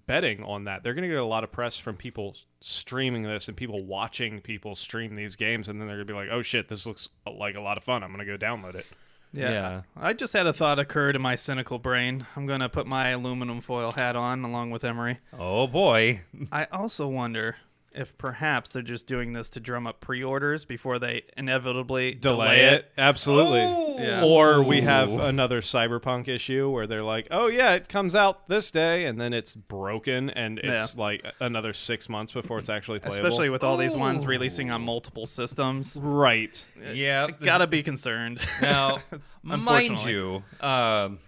betting on that they're going to get a lot of press from people streaming this and people watching people stream these games and then they're going to be like oh shit this looks like a lot of fun i'm going to go download it Yeah. Yeah. I just had a thought occur to my cynical brain. I'm going to put my aluminum foil hat on along with Emery. Oh boy. I also wonder if perhaps they're just doing this to drum up pre-orders before they inevitably delay, it. absolutely Yeah. or we have another cyberpunk issue where they're like oh yeah it comes out this day and then it's broken and it's like another six months before it's actually playable Especially with all these ones releasing on multiple systems. right Yeah. Gotta be concerned. Now, <laughs> mind you, um,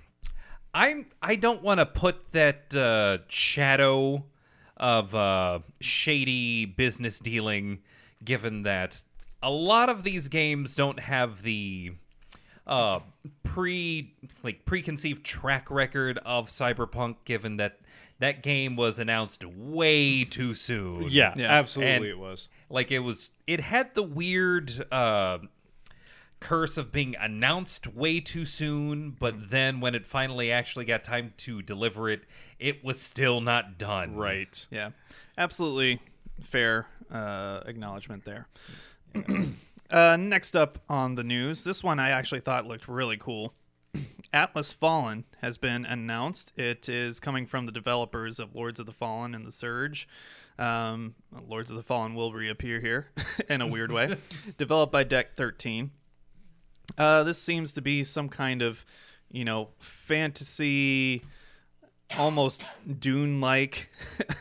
I'm I don't want to put that uh, shadow of uh, shady business dealing, given that a lot of these games don't have the uh, pre like preconceived track record of Cyberpunk, given that that game was announced way too soon. yeah, Yeah. absolutely And- it was like it was it had the weird uh curse of being announced way too soon but then when it finally actually got time to deliver it it was still not done right Yeah, absolutely fair uh, acknowledgement there. <clears throat> uh, next up on the news, this one I actually thought looked really cool. <clears throat> Atlas Fallen has been announced. It is coming from the developers of Lords of the Fallen and the Surge. Um, Lords of the Fallen will reappear here <laughs> in a weird way. <laughs> Developed by Deck 13. Uh, this seems to be some kind of, you know, fantasy almost Dune like,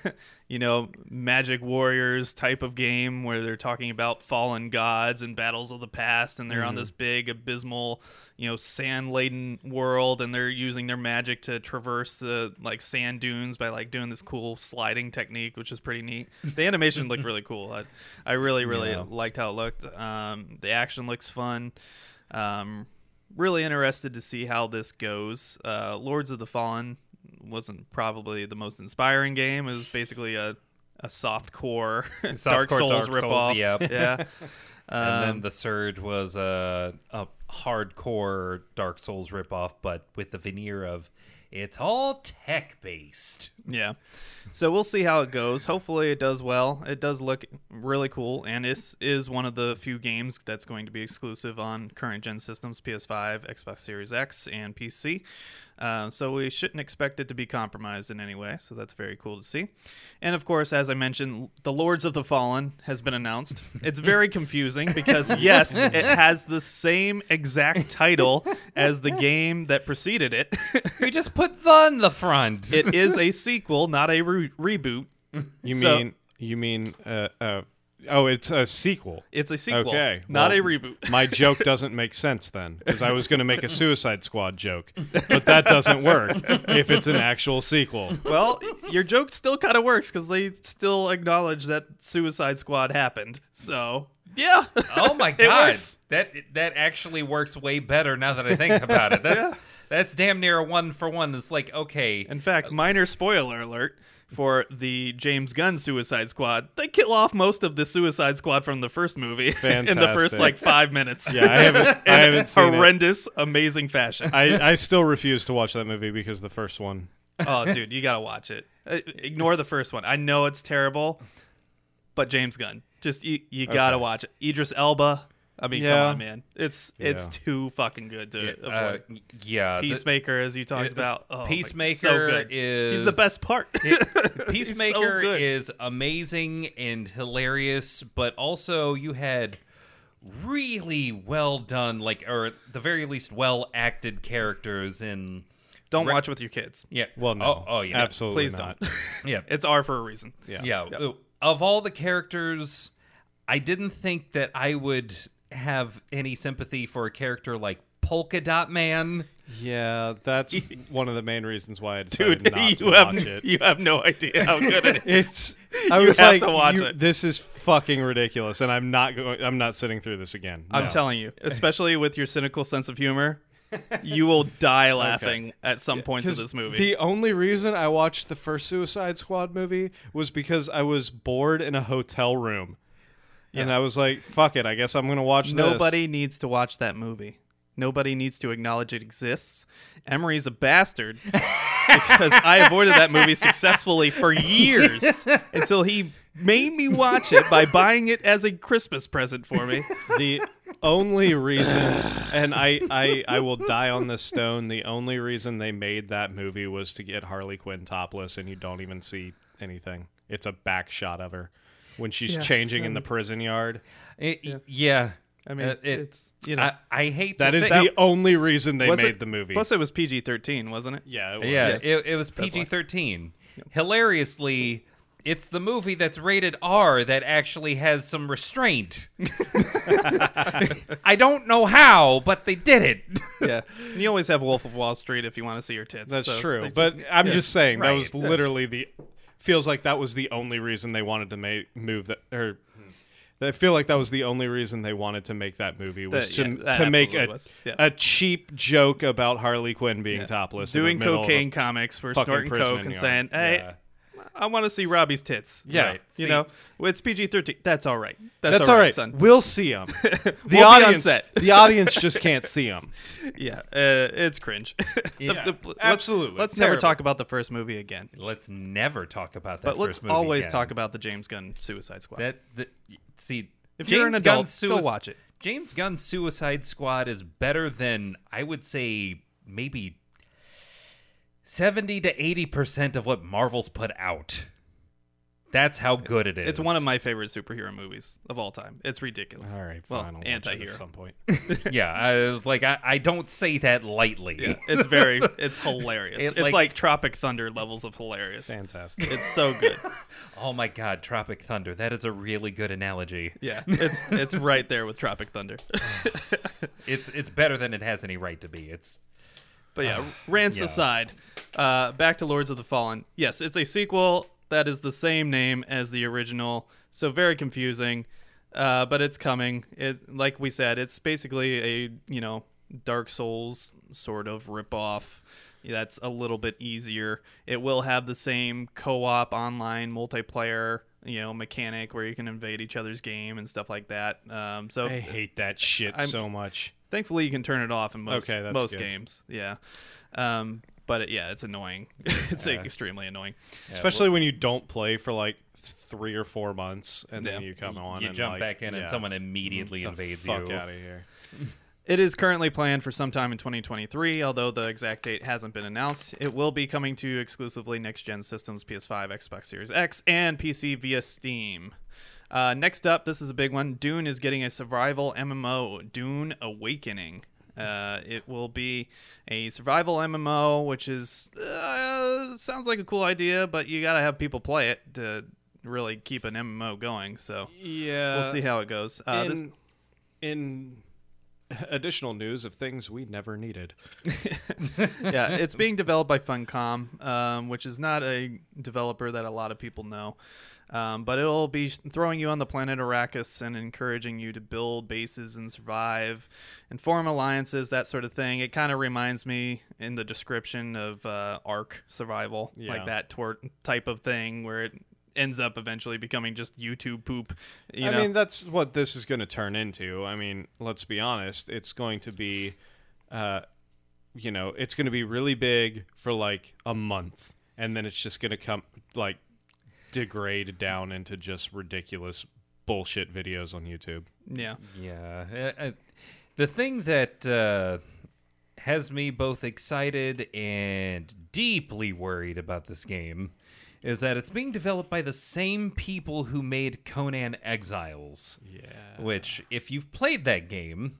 <laughs> you know, Magic Warriors type of game where they're talking about fallen gods and battles of the past, and they're on this big abysmal, you know, sand laden world, and they're using their magic to traverse the like sand dunes by like doing this cool sliding technique, which is pretty neat. The animation looked really cool. I, I really, really <laughs> Yeah. liked how it looked. Um, the action looks fun. Um, really interested to see how this goes. Uh, Lords of the Fallen wasn't probably the most inspiring game. It was basically a a soft core <laughs> Dark Souls Dark Souls, yep. <laughs> Yeah. <laughs> and then Um, the surge was a, a hardcore dark souls ripoff but with the veneer of it's all tech based. Yeah. So we'll see how it goes. Hopefully it does well. It does look really cool and this is one of the few games that's going to be exclusive on current gen systems, PS5, Xbox Series X, and PC. Uh, so we shouldn't expect it to be compromised in any way. So that's very cool to see. And of course, as I mentioned, The Lords of the Fallen has been announced. <laughs> It's very confusing because yes, it has the same exact title as the game that preceded it. <laughs> We just put the in the front. it is a sequel, not a re- reboot. You So- mean you mean uh, uh oh it's a sequel. It's a sequel, Okay, not well, a reboot. My joke <laughs> doesn't make sense then because I was going to make a Suicide Squad joke, but that doesn't work if it's an actual sequel. well, your joke still kind of works because they still acknowledge that Suicide Squad happened. So yeah, oh my <laughs> It god, works. that that actually works way better now that I think about it. <laughs> That's that's damn near a one for one. It's like okay, In fact, minor spoiler alert for the James Gunn Suicide Squad. They kill off most of the Suicide Squad from the first movie <laughs> in the first like five minutes. Yeah, I haven't <laughs> I In haven't seen it. horrendous, amazing fashion. I, <laughs> I still refuse to watch that movie because the first one. oh, dude, you gotta watch it. Uh, Ignore the first one. I know it's terrible, but James Gunn, just you, you gotta Okay. watch it. Idris Elba. I mean, Yeah. come on, man. It's it's Yeah. too fucking good to uh, avoid. yeah, the- Peacemaker, as you talked uh, about. Oh, my- Peacemaker so good. is He's the best part. <laughs> He's Peacemaker so is amazing and hilarious, but also you had really well done, like, or at the very least, well acted characters in. Don't Re- watch with your kids. Yeah. Well, no. Oh, oh yeah. absolutely. Please not. don't. <laughs> Yeah. It's R for a reason. Yeah. Yeah. uh, Of all the characters, I didn't think that I would have any sympathy for a character like Polka Dot Man. Yeah, that's <laughs> one of the main reasons why I decided Dude, not to you have watch it. you have no idea how good it <laughs> is. It's. I You was have like, to watch you- it. this is fucking ridiculous, and I'm not going. I'm not sitting through this again. I'm No. telling you, <laughs> especially with your cynical sense of humor, you will die laughing at some points of this movie. The only reason I watched the first Suicide Squad movie was because I was bored in a hotel room. And I was like, fuck it, I guess I'm going to watch this. Nobody needs to watch that movie. Nobody needs to acknowledge it exists. Emery's a bastard because I avoided that movie successfully for years <laughs> until he made me watch it by buying it as a Christmas present for me. the only reason and I, I I will die on this stone, the only reason they made that movie was to get Harley Quinn topless and you don't even see anything. It's a back shot of her when she's Yeah, changing in the prison yard. It- yeah. I mean, Uh, it- it's you know I, I hate That to is say, the only reason they made it- the movie. Plus, it was PG thirteen, wasn't it? yeah, it was. Yeah, it, it was PG 13. Hilariously, it's the movie that's rated R that actually has some restraint. <laughs> I don't know how, but they did it. Yeah. And you always have Wolf of Wall Street if you want to see your tits. That's so true. But just- I'm yeah. just saying that was literally the feels like that was the only reason they wanted to make move that or I feel like that was the only reason they wanted to make that movie was That- to, yeah, that to make absolutely a, was. Yeah. a cheap joke about Harley Quinn being Yeah. topless, in the doing middle of a- cocaine comics for fucking snorting prison coke in and the saying, "Hey, Yeah. I want to see Robbie's tits." Yeah. Right. You See- know, it's PG thirteen. That's all right. That's, That's all right, right. son. We'll see them. <laughs> The We'll audience, set. <laughs> the audience just can't see them. <laughs> Yeah, uh, it's cringe. The- Yeah, the- let's- absolutely. Let's, never talk about the first movie again. Let's never talk about that. But let's always again. talk about the James Gunn Suicide Squad. that. that see, if James you're an adult, go watch it. James Gunn's Suicide Squad is better than I would say maybe seventy to eighty percent of what Marvel's put out. That's how good it is. It's one of my favorite superhero movies of all time. It's ridiculous. All right, well, fine. Watch it anti-hero. at some point. <laughs> yeah. I, like I, I don't say that lightly. Yeah, it's very, it's <laughs> hilarious. It, it's like- like, Tropic Thunder levels of hilarious. Fantastic. It's so good. <laughs> Oh my God, Tropic Thunder. That is a really good analogy. Yeah, it's it's right there with Tropic Thunder. It's it's better than it has any right to be. It's But yeah, rants yeah. aside, uh, back to Lords of the Fallen. Yes, it's a sequel that is the same name as the original, so very confusing. Uh, but it's coming. It like we said, it's basically a you know Dark Souls sort of ripoff. That's a little bit easier. It will have the same co-op online multiplayer, you know, mechanic where you can invade each other's game and stuff like that. Um, so I hate that shit I'm- so much. Thankfully, you can turn it off in most Okay, most good. games. Yeah, um, but it, yeah, it's annoying. <laughs> it's like, extremely annoying. Especially when you don't play for like three or four months and then you come on you and jump like, back in yeah, and someone immediately the invades fuck you. out of here. <laughs> It is currently planned for sometime in 2023, although the exact date hasn't been announced. It will be coming to exclusively next gen systems PS5, Xbox Series X, and PC via Steam. Uh, next up, this is a big one. Dune is getting a survival MMO, Dune Awakening. Uh, it will be a survival MMO, which is uh, sounds like a cool idea, but you gotta have people play it to really keep an MMO going. So Yeah. we'll see how it goes. Uh, this- in, in additional news of things we never needed. <laughs> yeah, it's being developed by Funcom, um, which is not a developer that a lot of people know. Um, but it'll be throwing you on the planet Arrakis and encouraging you to build bases and survive and form alliances, that sort of thing. It kind of reminds me in the description of uh, Ark Survival, Yeah. like that tor- type of thing where it ends up eventually becoming just YouTube poop. You I know? mean, that's what this is going to turn into. I mean, let's be honest. It's going to be, uh, you know, it's going to be really big for like a month, and then it's just going to come like degrade down into just ridiculous bullshit videos on YouTube. yeah. Yeah. Uh, uh, the thing that uh, has me both excited and deeply worried about this game is that it's being developed by the same people who made Conan Exiles. Yeah. Which, if you've played that game,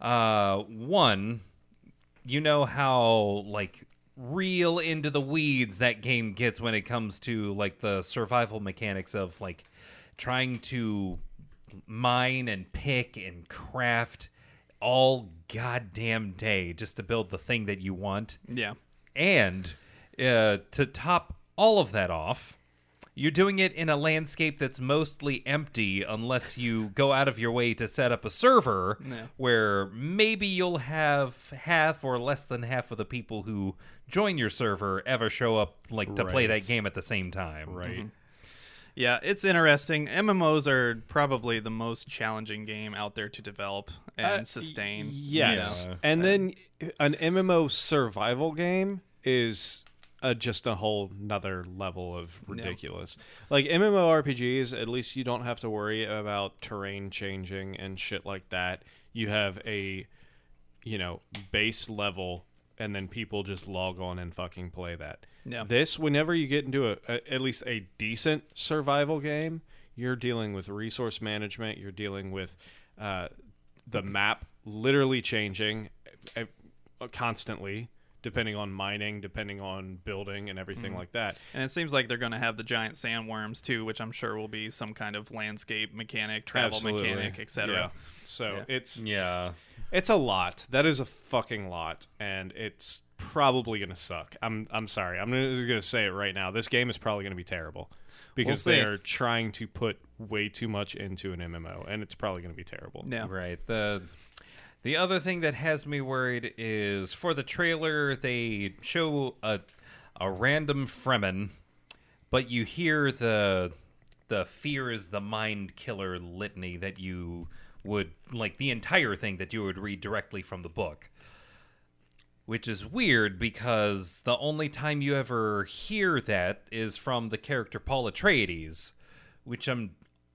uh, one, you know how like real into the weeds that game gets when it comes to like the survival mechanics of like trying to mine and pick and craft all goddamn day just to build the thing that you want. Yeah. And uh, to top all of that off, you're doing it in a landscape that's mostly empty unless you go out of your way to set up a server Yeah. where maybe you'll have half or less than half of the people who join your server ever show up like to play that game at the same time. Right. Yeah, it's interesting. MMOs are probably the most challenging game out there to develop and Uh, sustain. y- you Yes. know. And then an MMO survival game is uh, just a whole nother level of ridiculous. Like MMORPGs, at least you don't have to worry about terrain changing and shit like that. You have a, you know, base level, and then people just log on and fucking play that. Yeah. This, whenever you get into a, a at least a decent survival game, you're dealing with resource management. You're dealing with uh, the map literally changing uh, uh, constantly, depending on mining, depending on building, and everything like that. And it seems like they're going to have the giant sandworms too, which I'm sure will be some kind of landscape mechanic, travel Absolutely. mechanic, etc. Yeah. So Yeah. it's Yeah. It's a lot. That is a fucking lot, and it's probably gonna suck. I'm I'm sorry. I'm gonna, gonna say it right now. This game is probably gonna be terrible because see. they are trying to put way too much into an MMO, and it's probably gonna be terrible. Yeah. Right. The the other thing that has me worried is for the trailer they show a a random Fremen, but you hear the the fear is the mind killer litany that you would like the entire thing that you would read directly from the book. Which is weird because the only time you ever hear that is from the character Paul Atreides, which I'm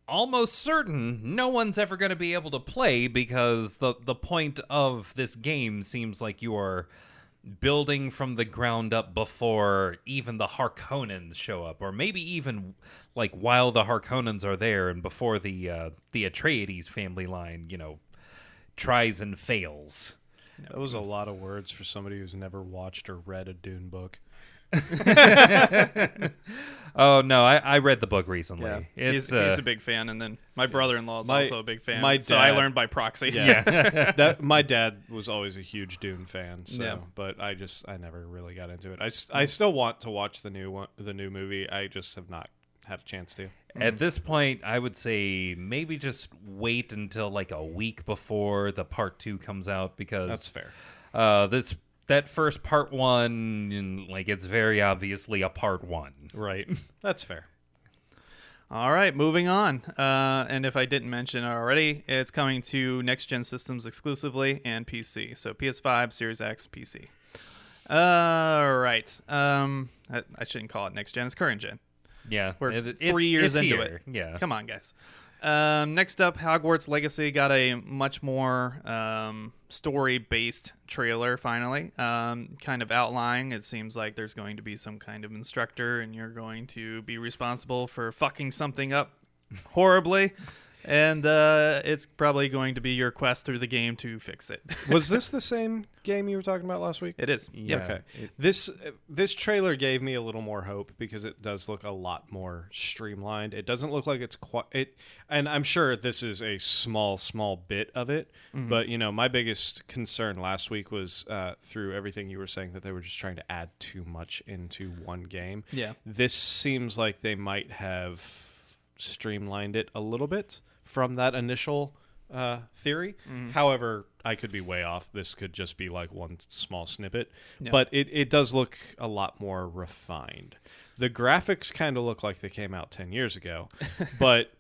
almost certain no one's ever going to be able to play because the the point of this game seems like you are building from the ground up before even the Harkonnens show up, or maybe even like while the Harkonnens are there and before the uh, the Atreides family line, you know, tries and fails. That was a lot of words for somebody who's never watched or read a Dune book. <laughs> Oh no, I, I read the book recently. Yeah. It's he's, uh, he's a big fan, and then my brother-in-law is My- also a big fan. my so I learned by proxy. Yeah, <laughs> that my dad was always a huge Dune fan. So, Yeah. but I just I never really got into it. I, I still want to watch the new one, the new movie. I just have not had a chance to. At this point, I would say maybe just wait until like a week before the part two comes out because That's fair. Uh, this that first part one, like it's very obviously a part one. Right. <laughs> That's fair. All right, moving on. Uh, and if I didn't mention it already, it's coming to next gen systems exclusively and PC. So PS5, Series X, PC. Uh, right. Um, I, I shouldn't call it next gen. It's current gen. Yeah, We're it- three years into here. it. Yeah, Come on, guys. Um, next up, Hogwarts Legacy got a much more um, story-based trailer. Finally, um, kind of outlining. It seems like there's going to be some kind of instructor, and you're going to be responsible for fucking something up horribly, and uh, it's probably going to be your quest through the game to fix it. <laughs> Was this the same game you were talking about last week? it is. Yeah. Okay. This uh, this trailer gave me a little more hope because it does look a lot more streamlined. It doesn't look like it's quite it and I'm sure this is a small small bit of it, but you know, my biggest concern last week was uh, through everything you were saying that they were just trying to add too much into one game. Yeah. This seems like they might have streamlined it a little bit from that initial uh, theory. However, I could be way off. This could just be like one small snippet, Yeah. but it, it does look a lot more refined. The graphics kind of look like they came out 10 years ago, <laughs> but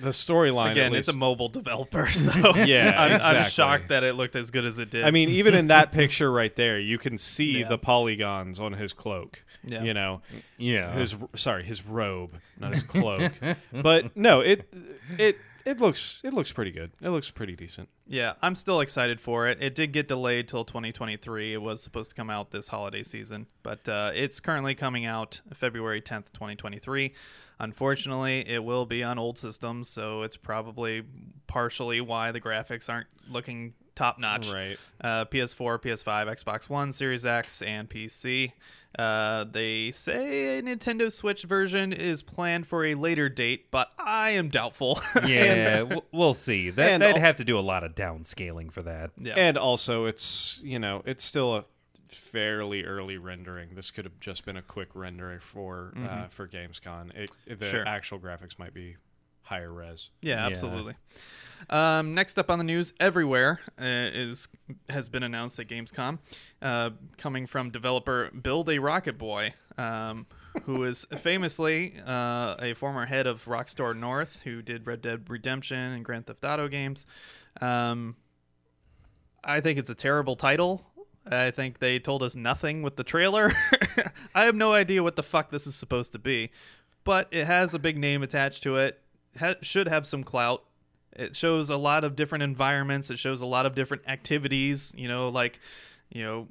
the storyline Again, at it's a mobile developer, <laughs> so Yeah, <laughs> I'm, I'm shocked that it looked as good as it did. I mean, even in that picture right there, you can see Yeah. the polygons on his cloak. Yeah. You know, yeah. his sorry, his robe, not his cloak. but no, it it it looks it looks pretty good. It looks pretty decent. Yeah, I'm still excited for it. It did get delayed till 2023. It was supposed to come out this holiday season, but uh, it's currently coming out February 10th, 2023. Unfortunately, it will be on old systems, so it's probably partially why the graphics aren't looking top notch. Right. Uh, PS4, PS5, Xbox One, Series X, and PC. Uh, they say a Nintendo Switch version is planned for a later date, but I am doubtful. <laughs> yeah, w- we'll see. That and they'd al- have to do a lot of downscaling for that. yeah. And also, it's you know it's still a fairly early rendering. This could have just been a quick rendering for uh, for Gamescom. It, it- the Sure. actual graphics might be higher res. Yeah, Yeah. absolutely. Um, next up on the news, everywhere uh, is has been announced at Gamescom, uh, coming from developer Build a Rocket Boy, um, who is <laughs> famously uh, a former head of Rockstar North, who did Red Dead Redemption and Grand Theft Auto games. Um, I think it's a terrible title. I think they told us nothing with the trailer. <laughs> I have no idea what the fuck this is supposed to be, but it has a big name attached to it. Ha- should have some clout. It shows a lot of different environments. It shows a lot of different activities. You know, like you know,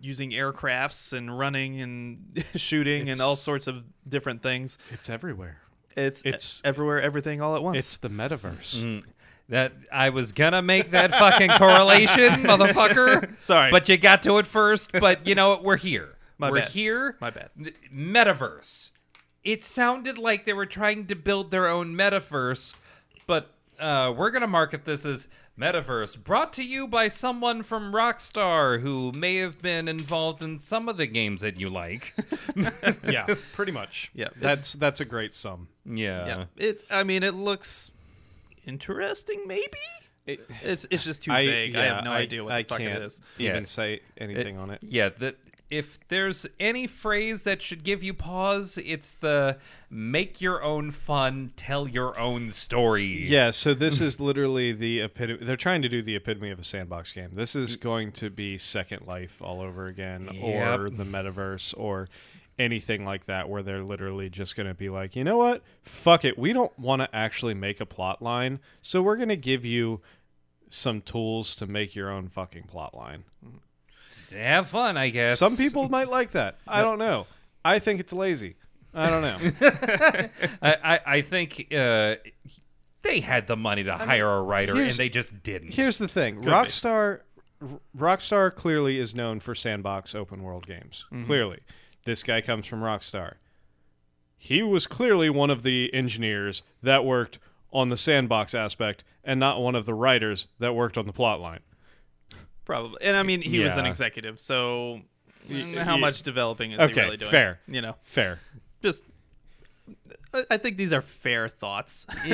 using aircrafts and running and <laughs> shooting and all sorts of different things. It's everywhere. It's It's- it's everywhere, everything, all at once. It's the metaverse. Mm. That I was gonna make that fucking correlation, <laughs> motherfucker. Sorry. but you got to it first. But you know what? We're here. My we're bad. here. My bad. Metaverse. It sounded like they were trying to build their own metaverse, but uh, we're gonna market this as metaverse, brought to you by someone from Rockstar who may have been involved in some of the games that you like. <laughs> yeah, pretty much. Yeah, that's that's a great sum. yeah. yeah. It. I mean, it looks interesting. Maybe It, it's it's just too I, vague. I have no idea what I the fuck can't it is. Even Yeah. say anything on it. Yeah, that if there's any phrase that should give you pause, it's the make your own fun, tell your own story. Yeah, so this <laughs> is literally the epitome. They're trying to do the epitome of a sandbox game. This is going to be Second Life all over again, Yep. or the metaverse, or anything like that, where they're literally just going to be like, you know what? Fuck it. We don't want to actually make a plot line, so we're going to give you some tools to make your own fucking plot line. Mm. Have fun, I guess. Some people might like that. I don't know. I think it's lazy. I don't know. <laughs> I, I, I think uh, they had the money to hire a writer, and here's- they just didn't. Here's the thing: be. Rockstar, R- Rockstar clearly is known for sandbox open world games. Clearly, this guy comes from Rockstar. He was clearly one of the engineers that worked on the sandbox aspect, and not one of the writers that worked on the plot line. Probably, and I mean, he was an Yeah. executive, so mm, how y- much developing is Okay, he really doing? fair. You know, Fair. just I- I think these are fair thoughts, <laughs>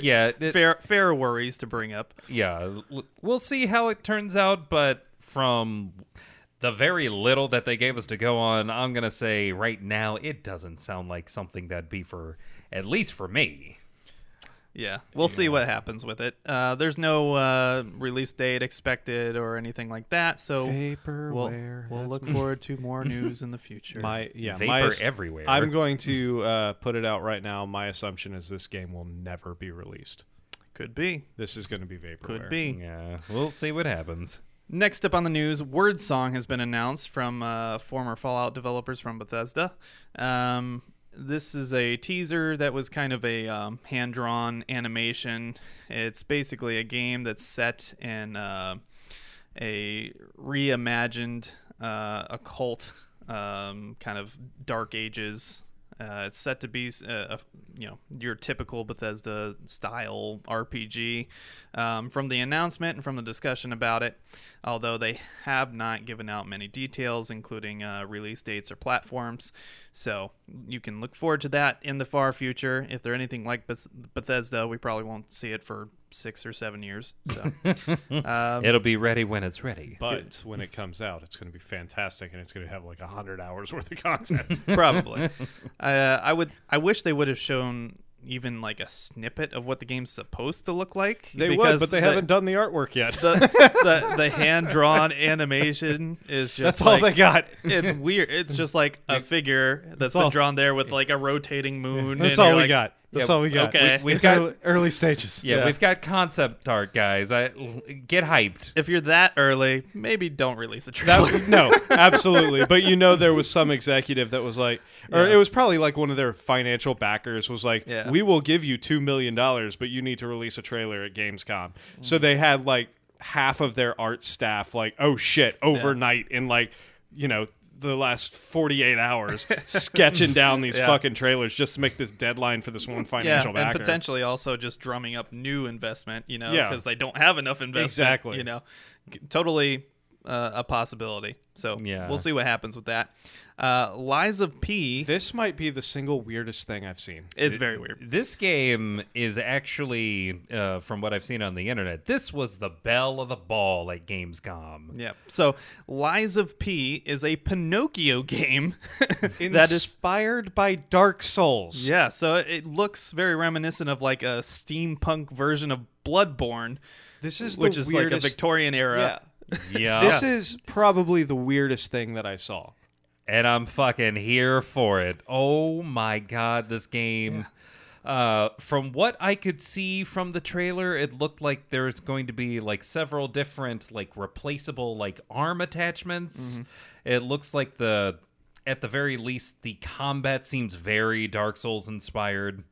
yeah, <laughs> it- fair fair worries to bring up. yeah. l- We'll see how it turns out, but from the very little that they gave us to go on, I'm gonna say right now it doesn't sound like something that'd be for at least for me. Yeah, we'll see what happens with it. Uh, there's no uh, release date expected or anything like that, so we'll, Vaporware. we'll look forward to <laughs> more news in the future. my yeah. Vapor my ass- everywhere. I'm going to uh, put it out right now. My assumption is this game will never be released. Could be, This is going to be Vaporware. could be. yeah, we'll see what happens. Next up on the news, Word Song has been announced from uh, former Fallout developers from Bethesda. Um, this is a teaser that was kind of a um, hand drawn animation. It's basically a game that's set in uh, a reimagined uh, occult um, kind of dark ages. Uh, it's set to be, uh, you know, your typical Bethesda style RPG. Um, from the announcement and from the discussion about it, although they have not given out many details, including uh, release dates or platforms, so you can look forward to that in the far future. If they're anything like Beth- Bethesda, we probably won't see it for six or seven years. So, <laughs> um, It'll be ready when it's ready. But when it comes out, it's going to be fantastic, and it's going to have like hundred hours worth of content. <laughs> probably. uh, I would. I wish they would have shown even like a snippet of what the game's supposed to look like. they would, but they the- haven't done the artwork yet. the <laughs> the, the hand drawn animation is just That's all they got. It's weird. It's just like a figure that's been all- drawn there with like a rotating moon. That's and all you're we like, got. That's Yeah, all we got. okay. We, We've it's got- early, early stages. yeah, yeah. we've got concept art, guys. I get hyped. If you're that early, maybe don't release a trailer. That, no, <laughs> absolutely. But you know, there was some executive that was like, or Yeah. it was probably like one of their financial backers was like, Yeah. "We will give you two million dollars, but you need to release a trailer at Gamescom." Mm. So they had like half of their art staff like, "Oh shit!" overnight in like, you know. The last forty-eight hours, sketching down <laughs> these Yeah. fucking trailers just to make this deadline for this one yeah, financial and backer. potentially also just drumming up new investment. You know, Yeah. because they don't have enough investment. Exactly. You know, totally uh, a possibility. So Yeah. we'll see what happens with that. Uh, Lies of P This might be the single weirdest thing I've seen. is very weird. This game is actually, uh, from what I've seen on the internet, this was the belle of the ball at Gamescom. Yeah. So Lies of P is a Pinocchio game <laughs> that is Inspired by Dark Souls. Yeah, so it looks very reminiscent of like a steampunk version of Bloodborne, This is the which is like a weirdest- Victorian era. Yeah. <laughs> Yeah. This is probably the weirdest thing that I saw. And I'm fucking here for it. Oh my god, this game. Uh, from what I could see from the trailer, it looked like there's going to be like several different like replaceable like arm attachments. It looks like the at the very least the combat seems very Dark Souls inspired.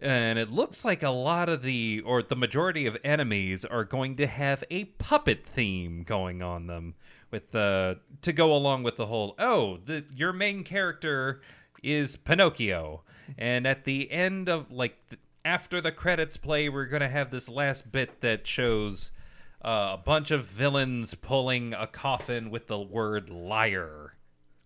And it looks like a lot of the, or the majority of enemies are going to have a puppet theme going on them, with the to go along with the whole. Oh, the your main character is Pinocchio, and at the end of like after the credits play, we're gonna have this last bit that shows uh, a bunch of villains pulling a coffin with the word liar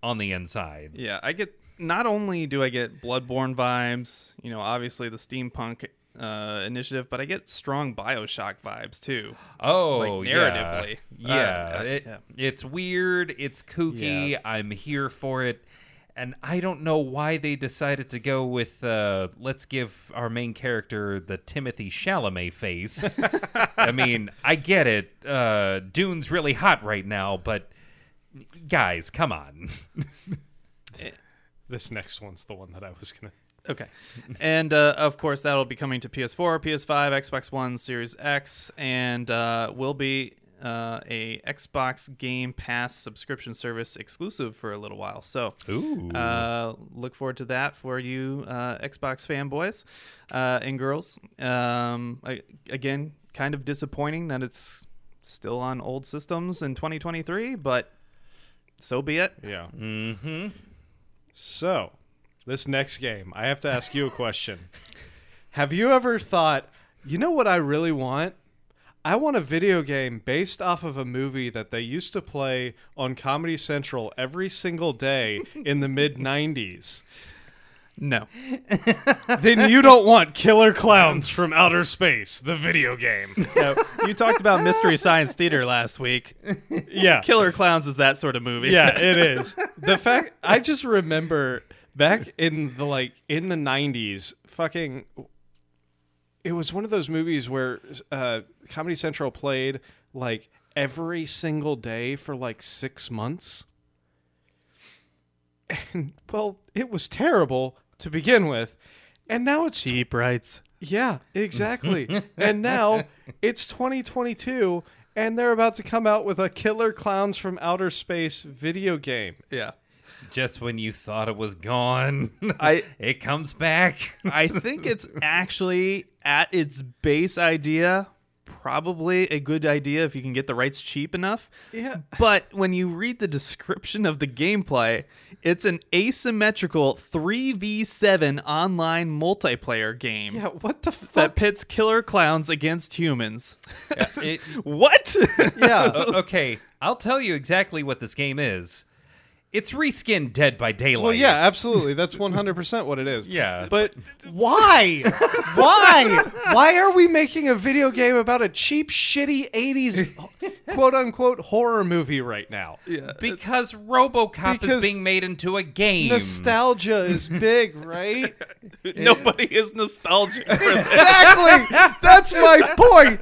on the inside. Yeah, I get not only do I get Bloodborne vibes, you know, obviously the steampunk uh, initiative, but I get strong BioShock vibes too. Oh, Like, yeah. narratively. Yeah, Uh, it- yeah. it's weird. It's kooky. Yeah. I'm here for it. And I don't know why they decided to go with uh, let's give our main character the Timothy Chalamet face. <laughs> I mean, I get it. Uh, Dune's really hot right now, but guys, come on. <laughs> This next one's the one that I was gonna. Okay. and uh, of course, that'll be coming to PS4, PS5, Xbox One, Series X, and uh, will be uh, a Xbox Game Pass subscription service exclusive for a little while. So, Ooh. uh, look forward to that for you uh, Xbox fanboys uh, and girls. Um, I, again, kind of disappointing that it's still on old systems in 2023, but so be it. Yeah. mm-hmm. So, this next game, I have to ask you a question. <laughs> have you ever thought, you know what I really want? I want a video game based off of a movie that they used to play on Comedy Central every single day in the mid 90s. No. <laughs> Then you don't want Killer Klowns from Outer Space, the video game. <laughs> no. You talked about Mystery Science Theater last week. Yeah. Killer Klowns is that sort of movie. yeah, it is. The fact I just remember back in the like in the 90s fucking it was one of those movies where uh, Comedy Central played like every single day for like six months. And well, it was terrible to begin with, and now it's Cheap rights. yeah, exactly. <laughs> and now it's 2022, and they're about to come out with a Killer Klowns from Outer Space video game. Yeah. Just when you thought it was gone, I- <laughs> it comes back. I think it's actually at its base idea probably a good idea if you can get the rights cheap enough. Yeah. But when you read the description of the gameplay, it's an asymmetrical 3v7 online multiplayer game Yeah, what the fuck? that pits killer clowns against humans. Yeah, it- <laughs> what? Yeah. <laughs> okay, I'll tell you exactly what this game is. It's reskinned Dead by Daylight. Well, yeah, absolutely. That's 100% what it is. <laughs> Yeah. But why? <laughs> why? Why are we making a video game about a cheap, shitty 80s quote unquote horror movie right now? yeah. Because RoboCop Because is being made into a game. Nostalgia is big, <laughs> right? Nobody is nostalgic exactly. That's my point.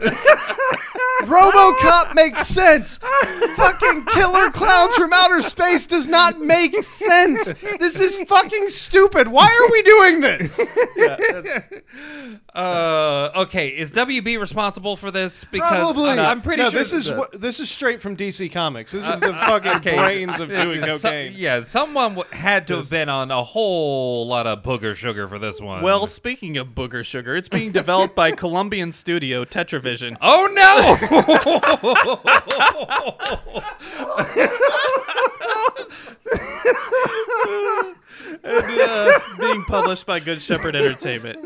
RoboCop makes sense. Fucking Killer Klowns from Outer Space does not make sense. This is fucking stupid. Why are we doing this? <laughs> Uh, okay, is WB responsible for this? Because Probably. I'm, I'm pretty no, sure this is the- what, this is straight from DC Comics. This is the fucking okay. brains of doing So- cocaine. yeah, someone w- had to have been on a whole lot of booger sugar for this one. Well, speaking of booger sugar, it's being developed by Colombian studio Teravision. <laughs> oh <laughs> and, uh, being published by Good Shepherd Entertainment.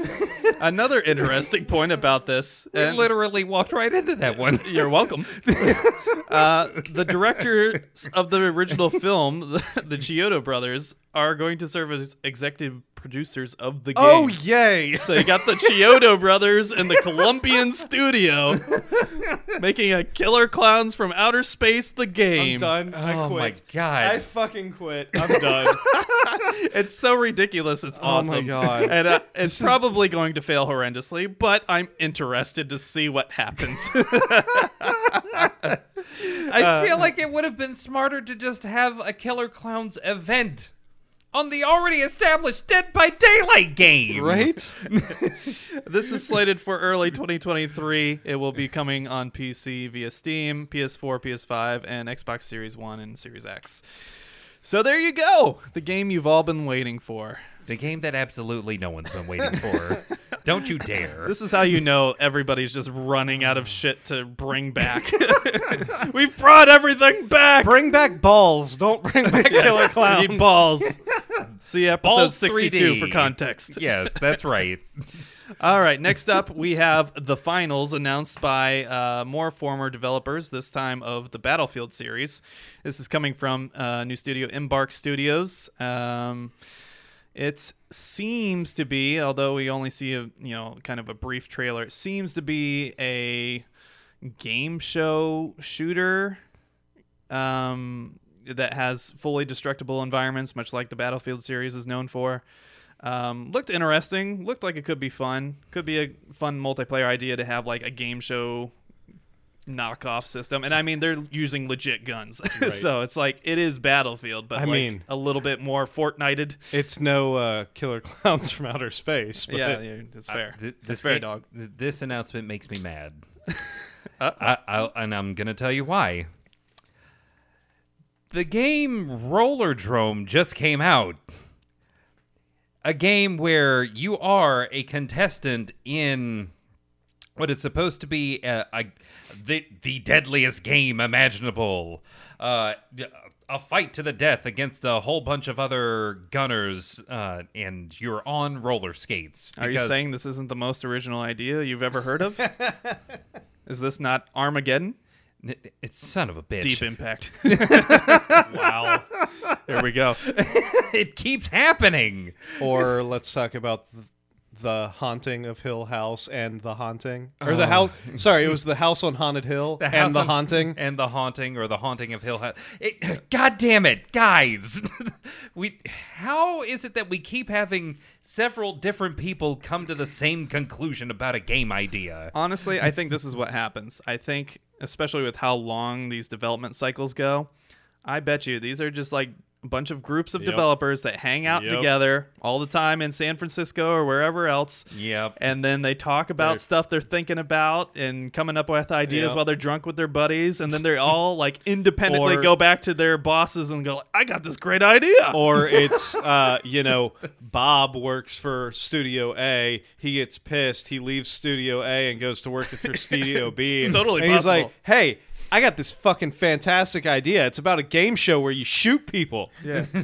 Another interesting point about this, and literally walked right into that one. <laughs> you're welcome. uh, the directors of the original film, the, the Chiodo brothers, are going to serve as executive producers of the game. Oh yay! <laughs> So you got the Chiodo brothers and the Colombian studio <laughs> making a Killer Klowns from Outer Space the I'm game. done. I Oh quit. my god! I fucking quit. I'm done. <laughs> It's so ridiculous. It's Oh my awesome. God. And uh, it's probably going to fail horrendously, but I'm interested to see what happens. I uh, feel like it would have been smarter to just have a Killer Klowns event on the already established Dead by Daylight game. right? <laughs> <laughs> this is slated for early 2023. It will be coming on PC via Steam, PS4, PS5, and Xbox Series 1 and Series X. So there you go. The game you've all been waiting for. The game that absolutely no one's been waiting for. <laughs> Don't you dare. This is how you know everybody's just running out of shit to bring back. <laughs> We've brought everything back. Bring back balls. Don't bring back Killer We Clowns. need balls. See episode Balls 62 3D. for context. yes, that's right. <laughs> All right, next up we have the finals announced by uh, more former developers, this time of the Battlefield series. This is coming from uh, new studio Embark Studios. Um, it seems to be, although we only see a you know kind of a brief trailer, it seems to be a game show shooter um, that has fully destructible environments, much like the Battlefield series is known for. Um, looked interesting. Looked like it could be fun. Could be a fun multiplayer idea to have like a game show knockoff system. And I mean, they're using legit guns, <laughs> so it's like it is Battlefield, but I like mean- a little bit more Fortnited. It's no uh, Killer <laughs> Clowns from Outer Space. But Yeah, yeah, that's fair. Th- That's this fair, game- dog. th- This announcement makes me mad. <laughs> I, I'll, and I'm gonna tell you why. The game Rollerdrome just came out. A game where you are a contestant in what is supposed to be a, a, the the deadliest game imaginable. Uh, a fight to the death against a whole bunch of other gunners, uh, and you're on roller skates. Are you because- saying this isn't the most original idea you've ever heard of? <laughs> is this not Armageddon? N- It's son of a bitch. Deep Impact. <laughs> wow. There we go. <laughs> it keeps happening. or let's talk about th- the haunting of Hill House and the haunting, or the oh. house. <laughs> Sorry, it was the house on Haunted Hill House and the on- haunting. and the haunting or the haunting of Hill House. It, God damn it, guys! <laughs> we how is it that we keep having several different people come to the same conclusion about a game idea? Honestly, I think <laughs> this is what happens. I think, especially with how long these development cycles go, I bet you these are just like a bunch of groups of Yep. developers that hang out Yep. together all the time in San Francisco or wherever else. Yep. And then they talk about They're- stuff they're thinking about and coming up with ideas Yep. while they're drunk with their buddies. And then they all like <laughs> independently Or- go back to their bosses and go, I got this great idea. <laughs> or <laughs> it's uh, you know Bob works for Studio A. He gets pissed. He leaves Studio A and goes to work for Studio B. And, Totally and he's like, "Hey, I got this fucking fantastic idea. It's about a game show where you shoot people. yeah. <laughs>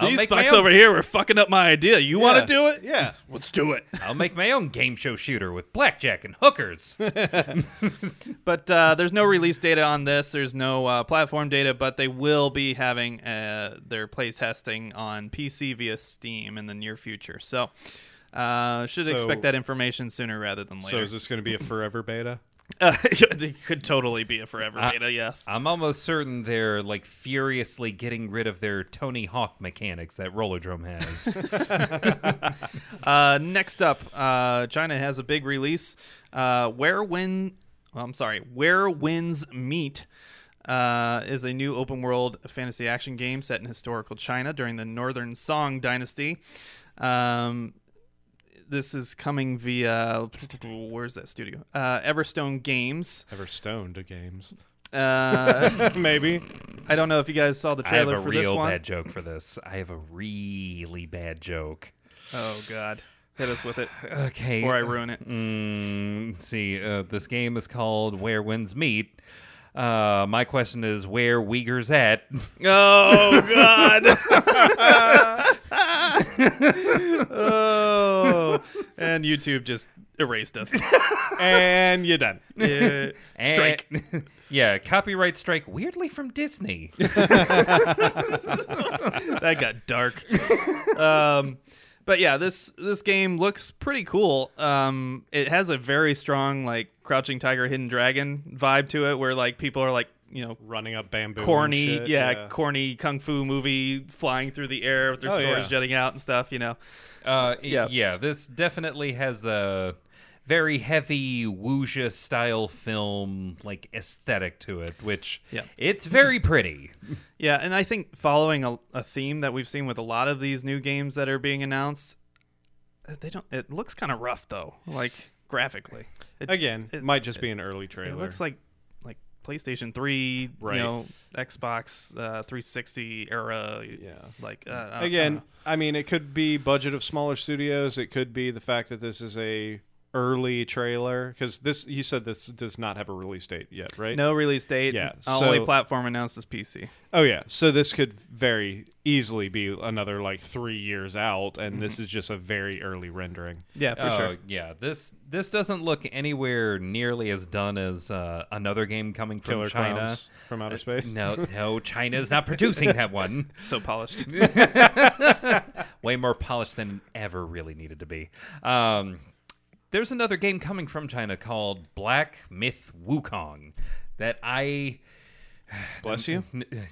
These make my fucks own- over here were fucking up my idea. You want to do it? Yeah. <laughs> Let's do it. I'll make my own game show shooter with blackjack and hookers. <laughs> But uh, there's no release data on this. There's no uh, platform data, but they will be having uh, their play testing on PC via Steam in the near future. So uh, should So- expect that information sooner rather than later. So later. is this going to be a forever beta? <laughs> Uh, it could totally be a forever Uh, beta. Yes. I'm almost certain they're like furiously getting rid of their Tony Hawk mechanics that Rollerdrome has. <laughs> <laughs> Uh, next up, uh, China has a big release. Uh, Where when well, I'm sorry, Where Winds Meet uh, is a new open world fantasy action game set in historical China during the Northern Song Dynasty. Um, this is coming via <tsk> where's that studio? Uh, Everstone Games. Ever stoned to games? Uh, <laughs> Maybe. I don't know if you guys saw the I have trailer a for this real one. bad joke for this. I have a really bad joke. Oh God, hit us with it <sighs> Okay. before I ruin it. Mm, see, uh, this game is called Where Winds Meet. Uh, my question is, where Uyghurs at? <laughs> Oh God! <laughs> oh, and YouTube just erased us. <laughs> and you're done. Yeah. <laughs> Strike. And- yeah, copyright strike. Weirdly from Disney. <laughs> that got dark. Um, but yeah, this this game looks pretty cool. Um, it has a very strong like Crouching Tiger, Hidden Dragon vibe to it, where like people are like you know Running up bamboo. and corny, shit, yeah, corny kung fu movie flying through the air with their Oh, swords yeah. jutting out and stuff. You know. Uh, Yeah. yeah. yeah, this definitely has a very heavy wuxia style film like aesthetic to it, which Yeah. it's very pretty. <laughs> Yeah, and I think following a, a theme that we've seen with a lot of these new games that are being announced, uh, they don't. It looks kind of rough though, like graphically. It, Again, it- it might just be an early trailer. it looks like like PlayStation Three, Right. you know, Xbox uh, 360 era. Yeah. Like uh, Again, I I mean, it could be budget of smaller studios. It could be the fact that this is a early trailer because this you said this does not have a release date yet, right? no release date. Yeah, only platform announced is PC. Oh yeah, so this could very easily be another like three years out, and this Mm-hmm. is just a very early rendering. Yeah, for Oh, sure. Yeah, this this doesn't look anywhere nearly as done as uh, another game coming from Killer China. Clowns from outer space. No, no, China is not producing that one. <laughs> So polished. <laughs> Way more polished than it ever really needed to be. Um, there's another game coming from China called Black Myth Wukong that I <sighs> Bless you.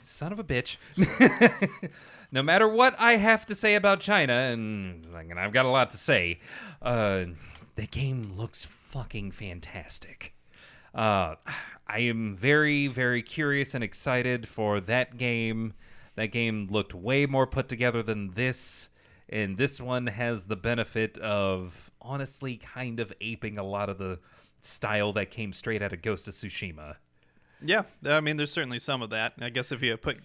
Son of a bitch. <laughs> no matter what I have to say about China, and, and I've got a lot to say, uh, the game looks fucking fantastic. Uh, I am very, very curious and excited for that game. That game looked way more put together than this, and this one has the benefit of honestly kind of aping a lot of the style that came straight out of Ghost of Tsushima. Yeah, I mean, there's certainly some of that. I guess if you put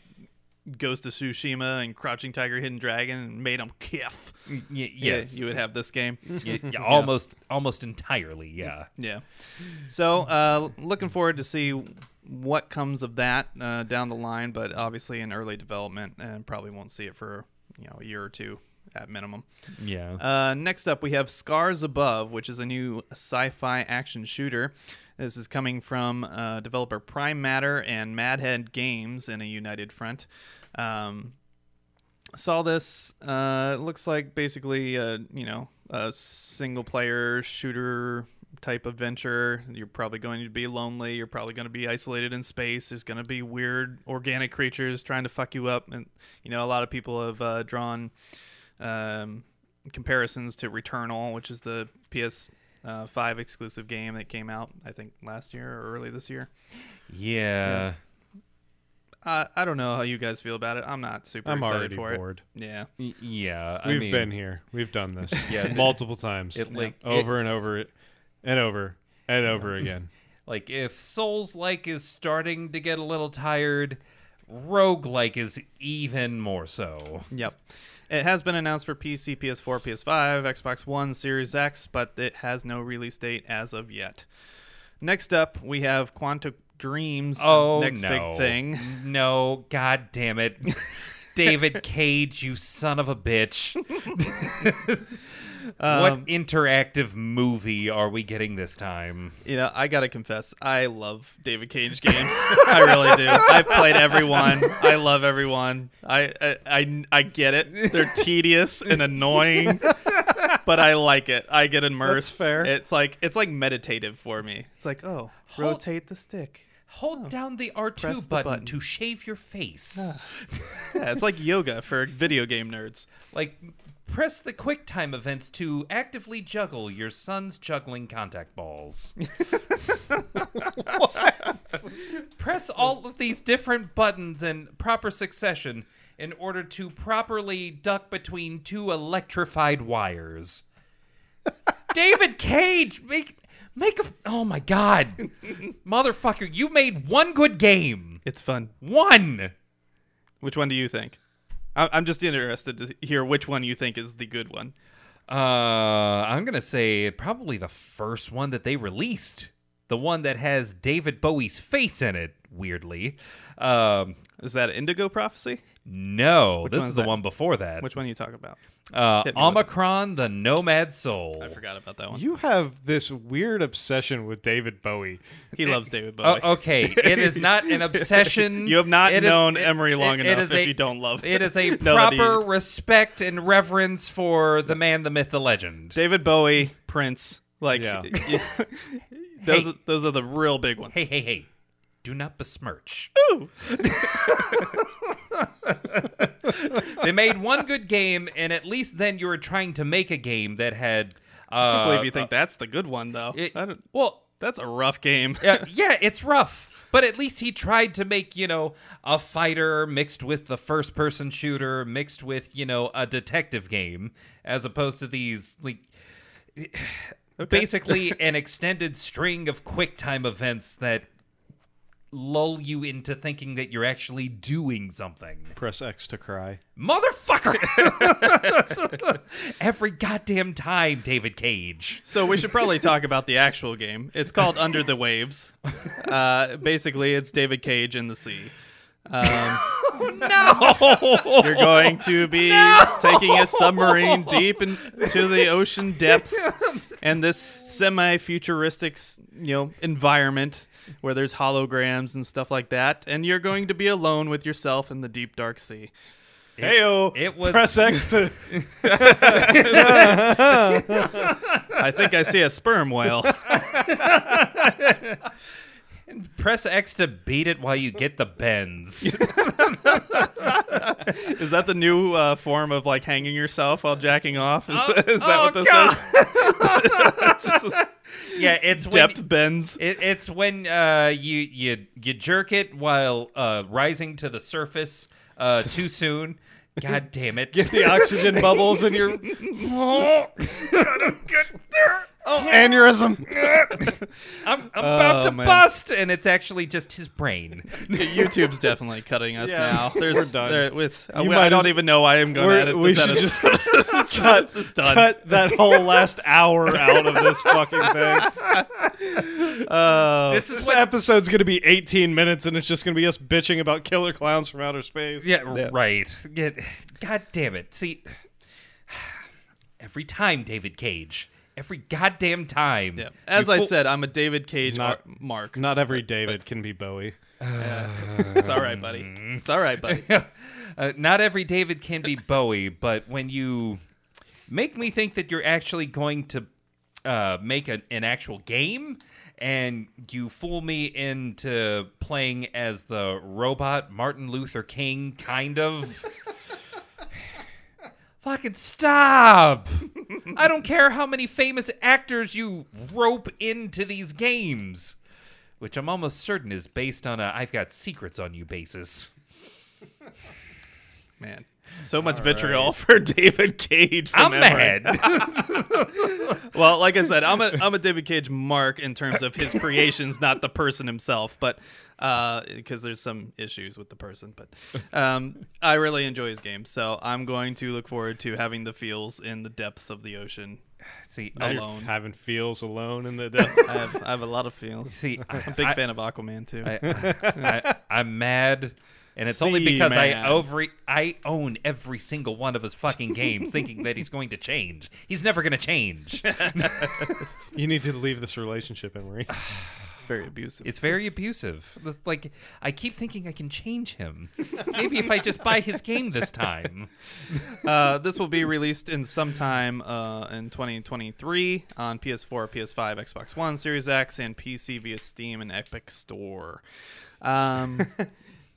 Ghost of Tsushima and Crouching Tiger, Hidden Dragon and made them kiff, Y- yeah, yes, you would have this game. Y- <laughs> yeah, almost almost entirely yeah Yeah. So, uh, looking forward to see what comes of that uh, down the line, but obviously in early development, and probably won't see it for you know a year or two at minimum. yeah Uh, next up, we have Scars Above, which is a new sci-fi action shooter. This is coming from uh, developer Prime Matter and Madhead Games in a united front. Um, saw this. Uh, it looks like basically, uh, you know, a single player shooter type adventure. You're probably going to be lonely. You're probably going to be isolated in space. There's going to be weird organic creatures trying to fuck you up. And, you know, a lot of people have uh, drawn um, comparisons to Returnal, which is the PS. Uh, five exclusive game that came out, I think, last year or early this year. Yeah. Uh, I don't know how you guys feel about it. I'm not super I'm excited already for bored. it. Yeah. Y- Yeah. I We've mean, been here. We've done this. <laughs> Yeah. multiple times. It, like, over and over and over and over again. <laughs> Like if Souls like is starting to get a little tired, Rogue like is even more so. Yep. It has been announced for PC, PS4, PS5, Xbox One, Series X, but it has no release date as of yet. Next up, we have Quantic Dreams. Oh next no. big thing. No, god damn it. <laughs> David Cage, you son of a bitch. <laughs> what um, interactive movie are we getting this time? You know, I gotta confess, I love David Cage games. I really do. I've played everyone. I love everyone. I, I I I get it. They're tedious and annoying, but I like it. I get immersed. fair. It's like it's like meditative for me. It's like, oh, Hold- rotate the stick. Hold oh, down the R2 Press the button, button. to shave your face. Ah. <laughs> Yeah, it's like yoga for video game nerds. Like press the QuickTime events to actively juggle your son's juggling contact balls. <laughs> <laughs> Press all of these different buttons in proper succession in order to properly duck between two electrified wires. <laughs> David Cage, make make a oh my god. Motherfucker, you made one good game. It's fun. One. Which one do you think? I'm just interested to hear which one you think is the good one. Uh, I'm gonna say probably the first one that they released, the one that has David Bowie's face in it. Weirdly, um, Is that Indigo Prophecy? No, this is the that? one before that. Which one are you talking about? uh, hit me with it. Omikron, the Nomad Soul. I forgot about that one. You have this weird obsession with David Bowie. he loves David Bowie. Oh, okay, it is not an <laughs> obsession. You have not It is- known it- Emery long it- enough It is if a, you don't love It is a know that he- proper respect and reverence for the man, the myth, the legend. David Bowie, Prince. Like, Yeah. <laughs> those, Hey. those are the real big ones. Hey, hey, hey! Do not besmirch. Ooh. <laughs> they made one good game, and at least then you were trying to make a game that had. Uh, I can't believe you think that's the good one, though. it- I don't- well, that's a rough game. yeah, <laughs> yeah, it's rough. But at least he tried to make, you know, a fighter mixed with the first person shooter, mixed with, you know, a detective game, as opposed to these, like, <sighs> basically <laughs> an extended string of quick time events that lull you into thinking that you're actually doing something. Press X to cry. Motherfucker! <laughs> Every goddamn time, David Cage. So we should probably talk about the actual game. It's called Under the Waves. Uh, basically, it's David Cage in the sea. Um, No! You're going to be taking a submarine deep into the ocean depths <laughs> and this semi-futuristic, you know, environment where there's holograms and stuff like that, and you're going to be alone with yourself in the deep dark sea. Heyo. it was- press X to. <laughs> I think I see a sperm whale. <laughs> Press X to beat it while you get the bends. <laughs> Is that the new uh, form of like hanging yourself while jacking off? Is, is that oh, what this God. is? <laughs> It's just yeah, it's depth when bends. it, it's when uh, you you you jerk it while uh, rising to the surface uh, too soon. God damn it! Get the oxygen bubbles in your. <laughs> Oh, aneurysm. <laughs> I'm, I'm about Oh, to man. bust, and it's actually just his brain. <laughs> YouTube's definitely cutting us Yeah, now. There's, we're done. There, with, uh, You I don't as- even know why I'm going We're- to edit we this should episode. just cut. <laughs> It's done. Cut that whole last hour out of this fucking thing. Oh, This is This what episode's gonna be 18 minutes, and it's just gonna be us bitching about killer clowns from outer space. Yeah, right. Get, God damn it. See, <sighs> every time, David Cage. Every goddamn time. yeah. As you I fool- said, I'm a David Cage Not- ar- mark. Not every David can be Bowie. <laughs> It's all right, buddy. It's all right, buddy. <laughs> uh, not every David can be Bowie, but when you make me think that you're actually going to uh, make an, an actual game, and you fool me into playing as the robot Martin Luther King, kind of. <laughs> Fucking stop! I don't care how many famous actors you rope into these games, which I'm almost certain is based on a "I've got secrets on you" basis. Man, so much vitriol for <laughs> David Cage. From I'm mad. <laughs> <laughs> Well, like I said, I'm a I'm a David Cage mark in terms of his creations, not the person himself, but because there's some issues with the person. But um, I really enjoy his game, so I'm going to look forward to having the feels in the depths of the ocean. See, Alone. Having feels alone in the depth. I have I have a lot of feels. see, I'm a big I, fan of Aquaman too. I, I, am mad, and it's only See, because I man. every I own every single one of his fucking games, thinking that he's going to change. He's never going to change. <laughs> <laughs> you need to leave this relationship, Emery. <sighs> it's very abusive. It's very abusive. Like I keep thinking I can change him. Maybe if I just buy his game this time. <laughs> Uh, this will be released in sometime uh, in 2023 on PS4, PS5, Xbox One, Series X, and PC via Steam and Epic Store. Um,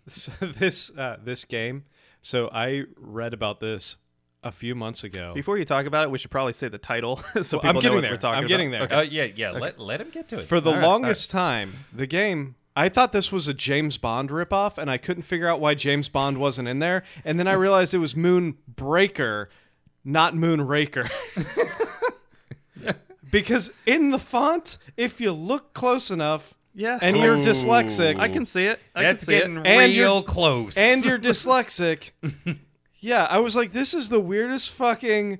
So <laughs> this uh, this game. So I read about this a few months ago. before you talk about it, we should probably say the title <laughs> so people I'm know getting what there. we're talking I'm about. getting there. Okay. Oh yeah, yeah. Let let him get to it. For the all longest time, the game, I thought this was a James Bond ripoff, and I couldn't figure out why James Bond wasn't in there. And then I realized it was Moonbreaker, not Moonraker. <laughs> because in the font, if you look close enough, Yeah. and you're Ooh. dyslexic, I can see it. I That's can see getting it. And you're- real close. and you're <laughs> dyslexic. yeah, I was like, this is the weirdest fucking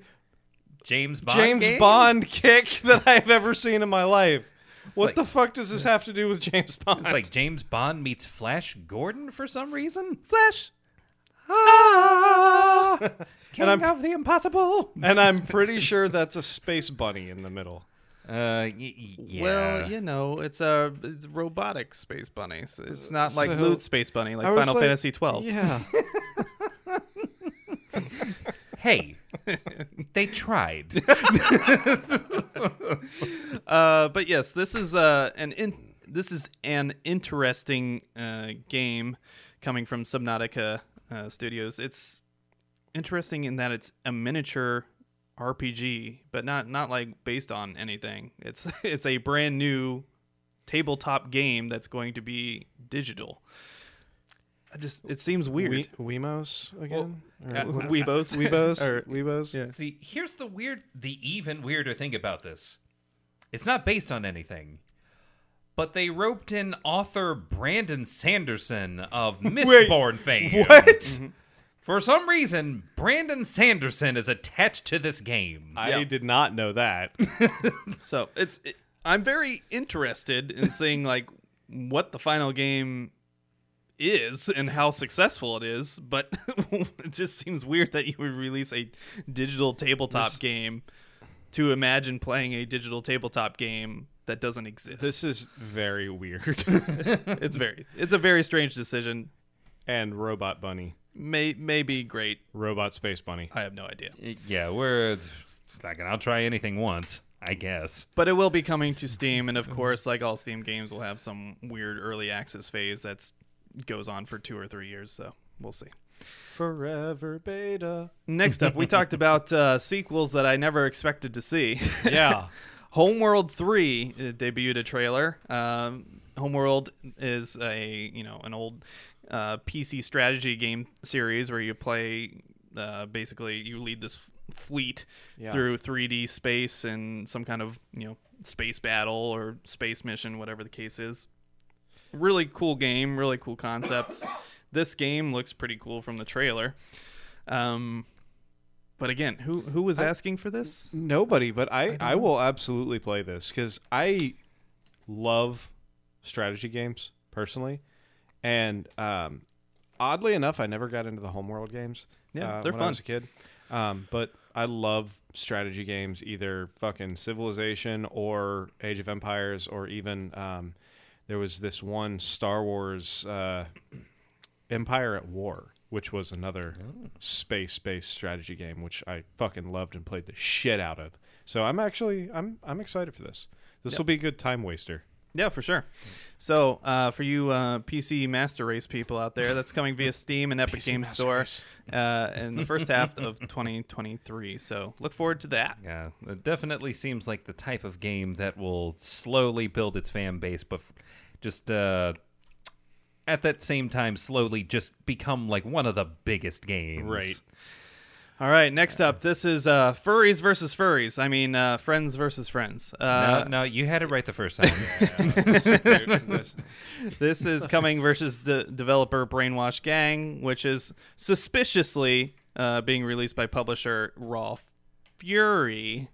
James Bond. James game? Bond kick <laughs> that I've ever seen in my life. what like- the fuck does this have to do with James Bond? It's like James Bond meets Flash Gordon for some reason. Flash. Ah! <laughs> King I'm- of the impossible. and I'm pretty sure that's a space bunny in the middle. Uh, y- y- yeah. Well, you know, it's a it's robotic space bunnies. It's not like So- Loot Space Bunny, like Final like, Fantasy 12. Yeah. <laughs> hey, they tried. <laughs> Uh, but yes, this is uh, an in- this is an interesting uh, game coming from Subnautica uh, Studios. It's interesting in that it's a miniature RPG, but not not like based on anything. It's <laughs> it's a brand new tabletop game that's going to be digital. I just it seems weird. We- Weemos again? Or uh, Weebos, Weebos? Or- Weebos? yeah. See, here's the weird, the even weirder thing about this. It's not based on anything, but they roped in author Brandon Sanderson of <laughs> Mistborn fame. What? For some reason, Brandon Sanderson is attached to this game. I Yeah. did not know that. <laughs> So it's it, I'm very interested in seeing like what the final game is and how successful it is, but <laughs> it just seems weird that you would release a digital tabletop This- game to imagine playing a digital tabletop game that doesn't exist. this is very weird. <laughs> it's very it's a very strange decision. and Robot Bunny. May may be great. Robot Space Bunny. I have no idea. yeah, we're like, I'll try anything once, I guess. But it will be coming to Steam, and of course, like all Steam games, will have some weird early access phase that's goes on for two or three years. So we'll see. Forever Beta. Next up, we <laughs> talked about uh, sequels that I never expected to see. Yeah. <laughs> Homeworld Three uh, debuted a trailer. Um, Homeworld is a you know an old uh, PC strategy game series where you play. Uh, basically, you lead this f- fleet Yeah. through 3D space and some kind of you know space battle or space mission, whatever the case is. Really cool game, really cool concepts. this game looks pretty cool from the trailer. Um, but again, who who was asking for this? Nobody, but I, don't I, will absolutely play this because I love strategy games personally, and um, oddly enough, I never got into the Homeworld games. Yeah, uh, they're when fun. I was a kid, um, but I love strategy games, either fucking Civilization or Age of Empires, or even um, there was this one Star Wars uh, Empire at War. which was another Oh. space-based strategy game, which I fucking loved and played the shit out of. So I'm actually I'm I'm excited for this. This Yep. will be a good time waster. Yeah, for sure. So, uh, for you uh, PC Master Race people out there, that's coming via Steam and Epic PC Games Store uh, in the first half of <laughs> 2023. So, look forward to that. Yeah, it definitely seems like the type of game that will slowly build its fan base, but just uh, at that same time, slowly just become like one of the biggest games. Right. All right, next up, this is uh, furries versus furries. I mean, uh, friends versus friends. Uh, no, no, you had it right the first time. <laughs> this is coming versus the developer Brainwash Gang, which is suspiciously uh, being released by publisher Raw Fury.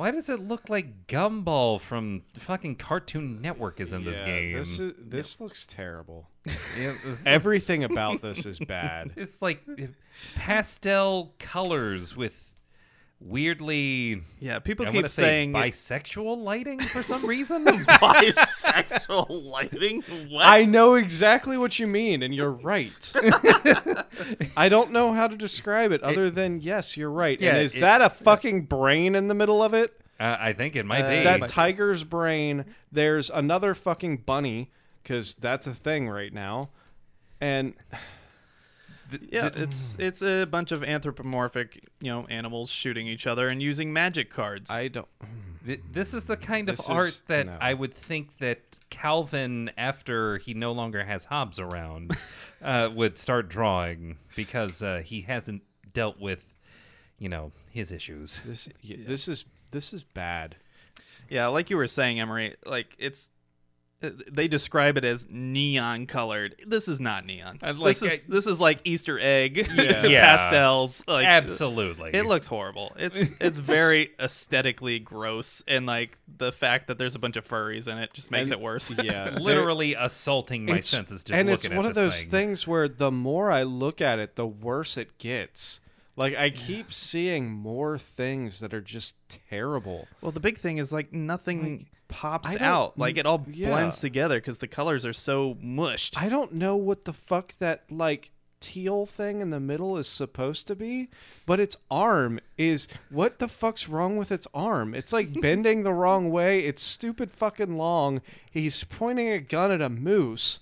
Why does it look like Gumball from fucking Cartoon Network is in this Yeah, game? <laughs> This is, this looks terrible. Yeah, it's- Everything about <laughs> this is bad. It's like pastel colors with weirdly, Yeah, people I keep say saying bisexual lighting for some <laughs> reason. <laughs> bisexual lighting. What? I know exactly what you mean, and you're right. <laughs> I don't know how to describe it other than yes, you're right. Yeah, and is it- that a fucking brain in the middle of it? uh, I think it might Uh, be. That tiger's brain. There's another fucking bunny because that's a thing right now. And Yeah, it's it's a bunch of anthropomorphic, you know, animals shooting each other and using magic cards. I don't. Th- This is the kind of This art is- that no. I would think that Calvin, after he no longer has Hobbes around, <laughs> uh, would start drawing because uh, he hasn't dealt with, you know, his issues. This y this is this is bad. yeah, like you were saying, Emery, like it's they describe it as neon colored. This is not neon. I'd like- this is I- this is like Easter egg <laughs> Yeah. <laughs> Yeah. pastels. Like Absolutely. It looks horrible. It's <laughs> it's very aesthetically gross, and like the fact that there's a bunch of furries in it just makes And- it worse. Yeah, literally assaulting my It's- senses just and looking it's at one of those thing. things where the more I look at it, the worse it gets. Like I keep seeing more things that are just terrible. Well, the big thing is like nothing pops out. Like it all yeah. blends together because the colors are so mushed. I don't know what the fuck that like teal thing in the middle is supposed to be, but its arm is what the fuck's wrong with its arm? It's like <laughs> bending the wrong way. It's stupid fucking long. He's pointing a gun at a moose.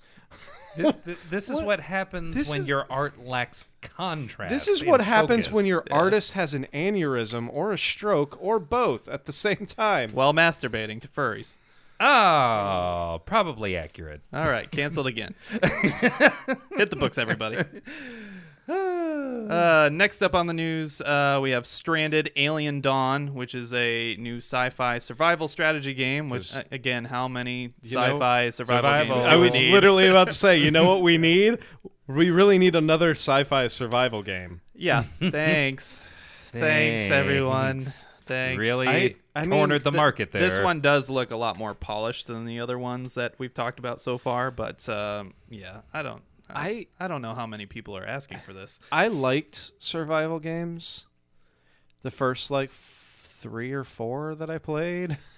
Th- <laughs> th- this is What? what happens This when is- your art lacks contrast. This is what happens when focus. your artist has an aneurysm or a stroke or both at the same time. While masturbating to furries. Oh, probably accurate. All right, canceled again. <laughs> Hit the books, everybody. <laughs> <gasps> Uh, next up on the news, uh, we have Stranded Alien Dawn, which is a new sci-fi survival strategy game. Which, uh, again, how many sci-fi survival, survival. games do I was need? literally about to say, you know what we <laughs> need? We really need another sci-fi survival game. Yeah, thanks. <laughs> thanks, everyone. Thanks. Thanks. Really I- I mean, cornered the market there. This one does look a lot more polished than the other ones that we've talked about so far, but um, yeah, I don't. I I don't know how many people are asking for this. I liked survival games. The first like f- three or four that I played. <laughs>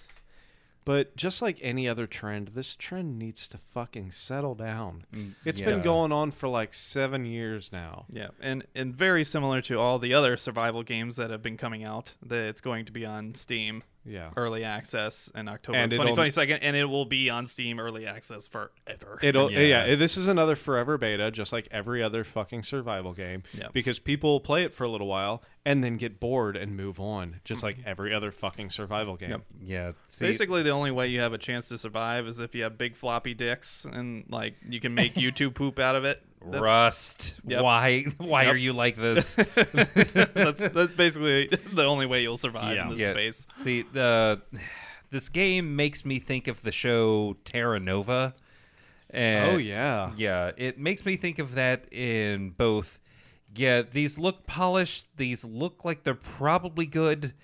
But just like any other trend, this trend needs to fucking settle down. Mm, it's been yeah. going on for like seven years now. Yeah, and and very similar to all the other survival games that have been coming out, that it's going to be on Steam Yeah. early access in October And it'll- 2022, and it will be on Steam early access forever. It'll <laughs> Yeah. yeah. This is another forever beta, just like every other fucking survival game. Yeah. Because people play it for a little while and then get bored and move on, just like mm-hmm. every other fucking survival game. Yep. yeah, see, Basically, the only way you have a chance to survive is if you have big floppy dicks and like you can make <laughs> YouTube poop out of it. That's, Rust. Yep. Why? Why Yep. are you like this? <laughs> that's that's basically the only way you'll survive Yeah. in this Yeah. space. See, the this game makes me think of the show Terra Nova. And Oh yeah. Yeah, it makes me think of that in both. Yeah, these look polished. These look like they're probably good,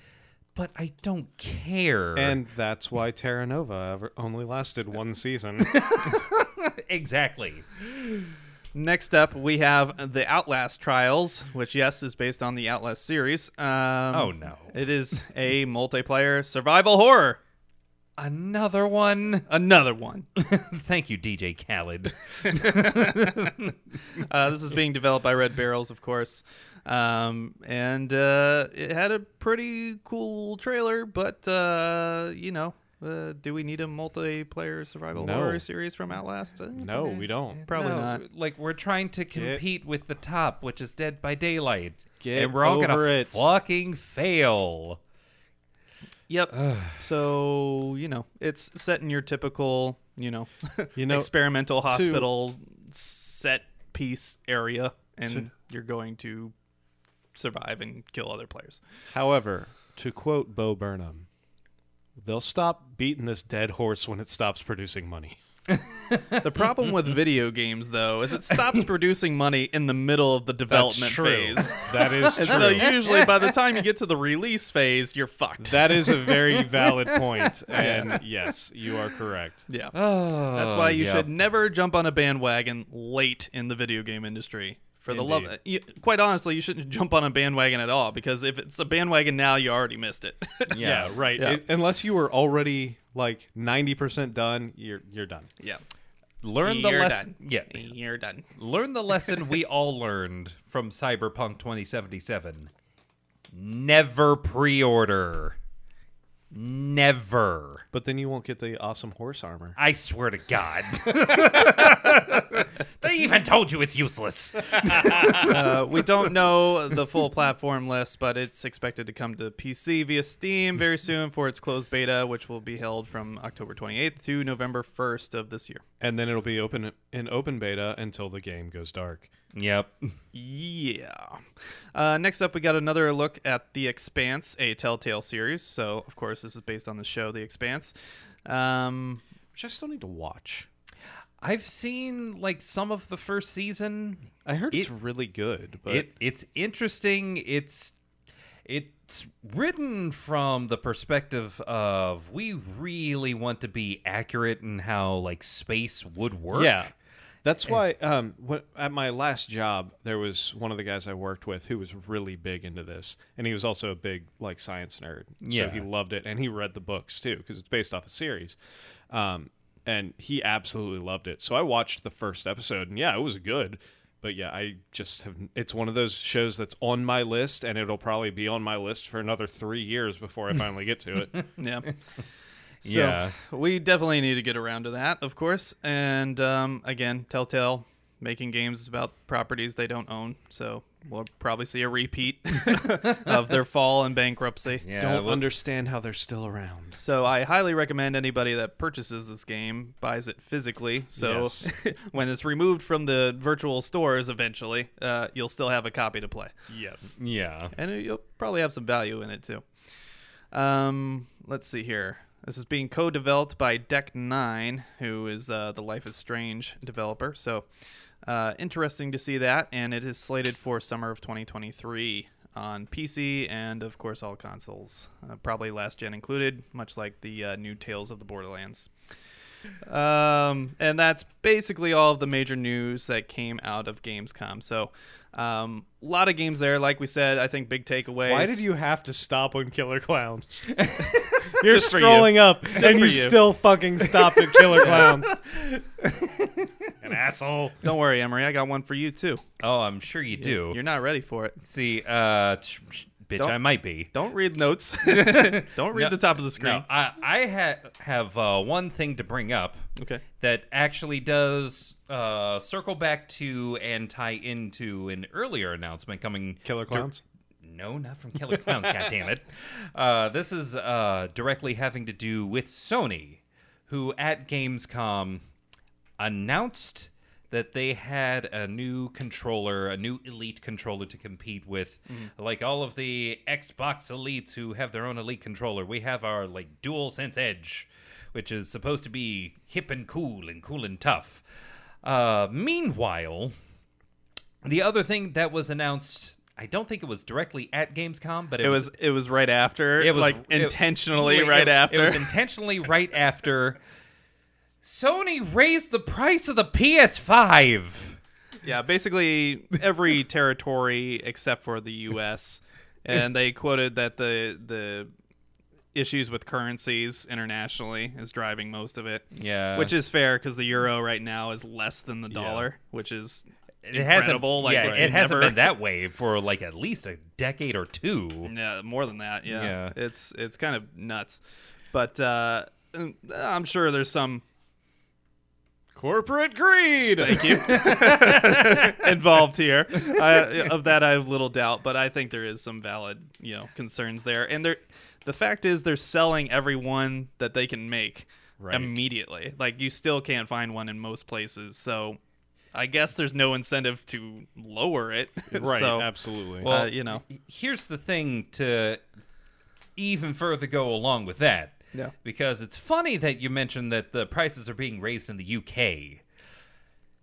but I don't care. And that's why Terra Nova only lasted one season. <laughs> exactly. Next up, we have the Outlast Trials, which yes is based on the Outlast series. Um, Oh, no. It is a <laughs> multiplayer survival horror. Another one. Another one. <laughs> Thank you, DJ Khaled. <laughs> Uh, this is being developed by Red Barrels, of course. Um, and uh, it had a pretty cool trailer, but, uh, you know, uh, do we need a multiplayer survival No. horror series from Outlast? Uh, No, we don't. Probably No, not. Like we're trying to compete with the top, which is Dead by Daylight, Get and we're all gonna it. fucking fail. Yep. <sighs> so, you know, it's set in your typical, you know, You <laughs> know, experimental hospital set piece area, and you're going to survive and kill other players. However, to quote Bo Burnham, they'll stop beating this dead horse when it stops producing money. <laughs> The problem with video games, though, is it stops <laughs> producing money in the middle of the development phase. That is <laughs> And true. so usually by the time you get to the release phase, you're fucked. that is a very valid point, and yes, you are correct. yeah. Oh, <sighs> That's why you yep. should never jump on a bandwagon late in the video game industry. For the love, you, quite honestly, you shouldn't <laughs> jump on a bandwagon at all because if it's a bandwagon now, you already missed it. <laughs> Yeah, right. Yeah. It- unless you were already like ninety percent done, you're you're done. yeah, learn the You're lesson. Yeah, you're done. learn the lesson we <laughs> all learned from Cyberpunk 2077. Never pre-order. Never. But then you won't get the awesome horse armor. I swear to God. <laughs> they even told you it's useless. <laughs> Uh, we don't know the full platform list, but it's expected to come to PC via Steam very soon for its closed beta, which will be held from October 28th to November 1st of this year. And then it'll be open in open beta until the game goes dark. Yep. Yeah. Uh, next up, we got another look at The Expanse, a Telltale series. So, of course, this is based on the show The Expanse. Um, Which I still need to watch. I've seen like some of the first season. I heard it's really good, but it it's interesting. It's it's written from the perspective of we really want to be accurate in how like space would work. Yeah. That's why um what, at my last job there was one of the guys I worked with who was really big into this and he was also a big like science nerd. Yeah. So he loved it and he read the books too because it's based off a series. Um and he absolutely loved it. So I watched the first episode and yeah, it was good. But yeah, I just have it's one of those shows that's on my list and it'll probably be on my list for another 3 years before I finally get to it. <laughs> yeah. So, Yeah. we definitely need to get around to that, of course. And um, again, Telltale making games about properties they don't own. So, we'll probably see a repeat <laughs> of their fall and bankruptcy. Yeah. Don't well- understand how they're still around. So I highly recommend anybody that purchases this game buys it physically. So Yes. <laughs> when it's removed from the virtual stores eventually, uh, you'll still have a copy to play, Yes. yeah. and you'll probably have some value in it too. Um, let's see here. This is being co-developed by Deck Nine, who is uh, the Life is Strange developer. So uh, interesting to see that, and it is slated for summer of 2023 on PC and of course all consoles, uh, probably last gen included, much like the uh, new Tales of the Borderlands. Um, and that's basically all of the major news that came out of Gamescom. So, um, a lot of games there. Like we said, I think big takeaways. Why did you have to stop on Killer Klowns? <laughs> You're Just for you. scrolling up and for you, you. still fucking stopped at Killer <laughs> Klowns. An asshole. Don't worry, Emery. I got one for you too. Oh, I'm sure you do. You're not ready for it. See, uh, ch- ch- bitch, Don't- I might be. Don't read notes. <laughs> Don't read No, the top of the screen. No, I I ha- have uh, one thing to bring up Okay. that actually does uh, circle back to and tie into an earlier announcement coming. Killer Klowns? No, not from Killer Klowns. <laughs> God damn it! Uh, this is uh, directly having to do with Sony, who at Gamescom announced that they had a new controller, a new Elite controller to compete with, like all of the Xbox Elites who have their own Elite controller. We have our like DualSense Edge, which is supposed to be hip and cool and cool and tough. Uh, meanwhile, the other thing that was announced, I don't think it was directly at Gamescom, but it, It was it was right after. it was like it- intentionally it- right after. It was intentionally right after. <laughs> Sony raised the price of the PS5. Yeah, basically every <laughs> territory except for the U.S. and they quoted that the the issues with currencies internationally is driving most of it. Yeah. which is fair because the euro right now is less than the dollar, which is it hasn't, incredible. Like yeah, it hasn't never- been that way for like at least a decade or two. Yeah, more than that. Yeah. Yeah. It's it's kind of nuts. But uh I'm sure there's some Corporate greed. thank you <laughs> involved here. I, of that I have little doubt, but I think there is some valid, you know, concerns there. And they're the fact is they're selling every one that they can make Right. immediately. Like you still can't find one in most places. So I guess there's no incentive to lower it. <laughs> Right. So, absolutely. Well, uh, you know. here's the thing to even further go along with that. Yeah. Because it's funny that you mentioned that the prices are being raised in the UK.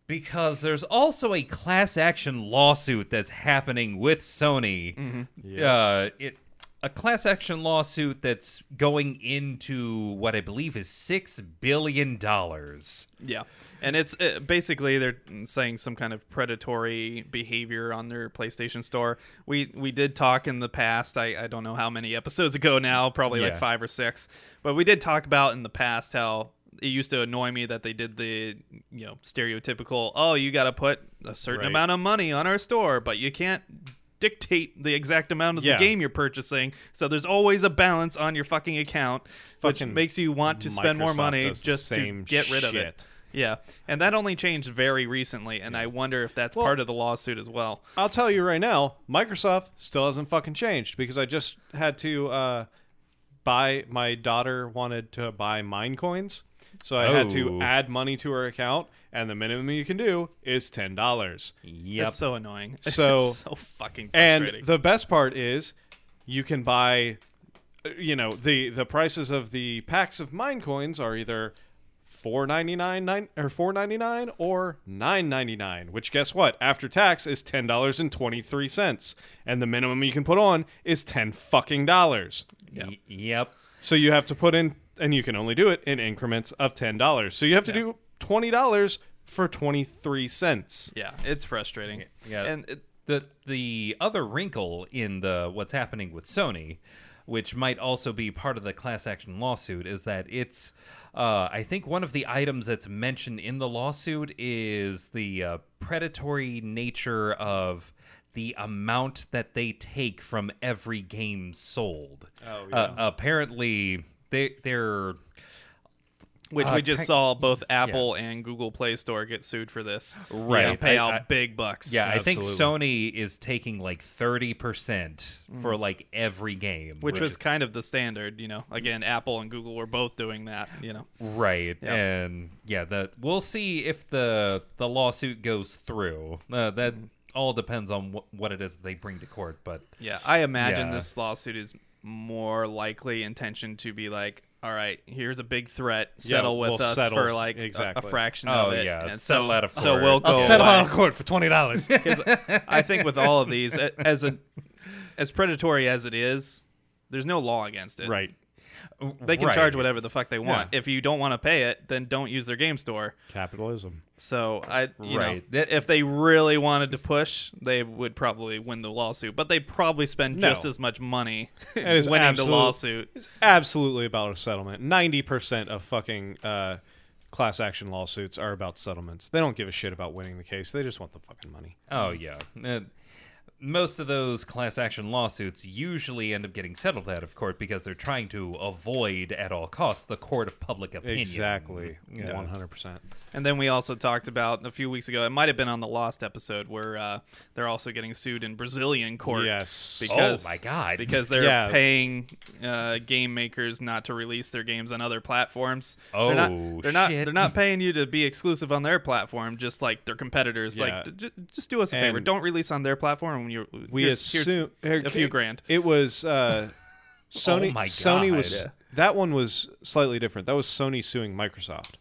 Because there's also a class action lawsuit that's happening with Sony. Mm-hmm. Uh, it a class action lawsuit that's going into what I believe is six billion dollars. Yeah, and it's uh, basically they're saying some kind of predatory behavior on their PlayStation Store. We we did talk in the past. I, I don't know how many episodes ago now, probably like five or six. But we did talk about in the past how it used to annoy me that they did the you know stereotypical. Oh, you got to put a certain Right. amount of money on our store, but you can't dictate the exact amount of Yeah. the game you're purchasing. So there's always a balance on your fucking account, which makes you want to spend more money just to get rid of it. Yeah, and that only changed very recently, and I wonder if that's Well- part of the lawsuit as well. I'll tell you right now, Microsoft still hasn't fucking changed because I just had to uh, buy. My daughter wanted to buy Minecoins, so I had to Oh. add money to her account, and the minimum you can do is ten dollars. Yep. That's so annoying. <laughs> So- It's so fucking frustrating. And the best part is, you can buy. uh, You know the the prices of the packs of Minecoins are either. Four ninety nine nine or four ninety nine or nine ninety nine, which guess what? After tax is ten dollars and twenty three cents, and the minimum you can put on is ten fucking dollars. Y- yep. So you have to put in, and you can only do it in increments of ten dollars. So you have to do twenty dollars for twenty three cents. yeah, it's frustrating. Yeah. and it, the the other wrinkle in the what's happening with Sony, which might also be part of the class action lawsuit, is that it's uh, I think one of the items that's mentioned in the lawsuit is the uh, predatory nature of the amount that they take from every game sold. Oh, yeah. uh, apparently, they they're which Uh, we just ki- saw both Apple and Google Play Store get sued for this. <sighs> Right. They pay I- out I- big bucks. yeah. I think Sony is taking like thirty percent for like every game, which was kind of the standard. You know, again, Apple and Google were both doing that. You know, Right, Yeah. and yeah, the we'll see if the the lawsuit goes through. Uh, that all depends on what what it is they bring to court. But Yeah, I imagine Yeah. this lawsuit is more likely intention to be like, all right, here's a big threat, settle with we'll us settle. for like a- a, fraction Oh, of it. yeah, and settle so, out of court. so court. we'll go. I'll settle away. out of court for twenty dollars. <laughs> <laughs> Because I think with all of these, as a as predatory as it is, there's no law against it. right. They can Right. charge whatever the fuck they want. Yeah. If you don't want to pay it, then don't use their game store. Capitalism. So I, you Right. know, That- if they really wanted to push, they would probably win the lawsuit. But they probably spend No. just as much money <laughs> It is <laughs> winning absolute- the lawsuit. It's absolutely about a settlement. Ninety percent of fucking uh, class action lawsuits are about settlements. They don't give a shit about winning the case. They just want the fucking money. oh yeah, Uh, most of those class action lawsuits usually end up getting settled out of court because they're trying to avoid at all costs the court of public opinion. Exactly. Yeah. One hundred percent. And then we also talked about a few weeks ago. It might have been on the Lost episode where uh, they're also getting sued in Brazilian court. Yes. Because, Oh, my God. Because they're Yeah. paying uh, game makers not to release their games on other platforms. they're Oh, not, they're not. They're not paying you to be exclusive on their platform, just like their competitors. Yeah. Like, d- just do us a favor. Don't release on their platform. When you We here's, here's assume a few grand. It was uh, <laughs> Sony. Oh my Sony was Yeah. that one was slightly different. That was Sony suing Microsoft.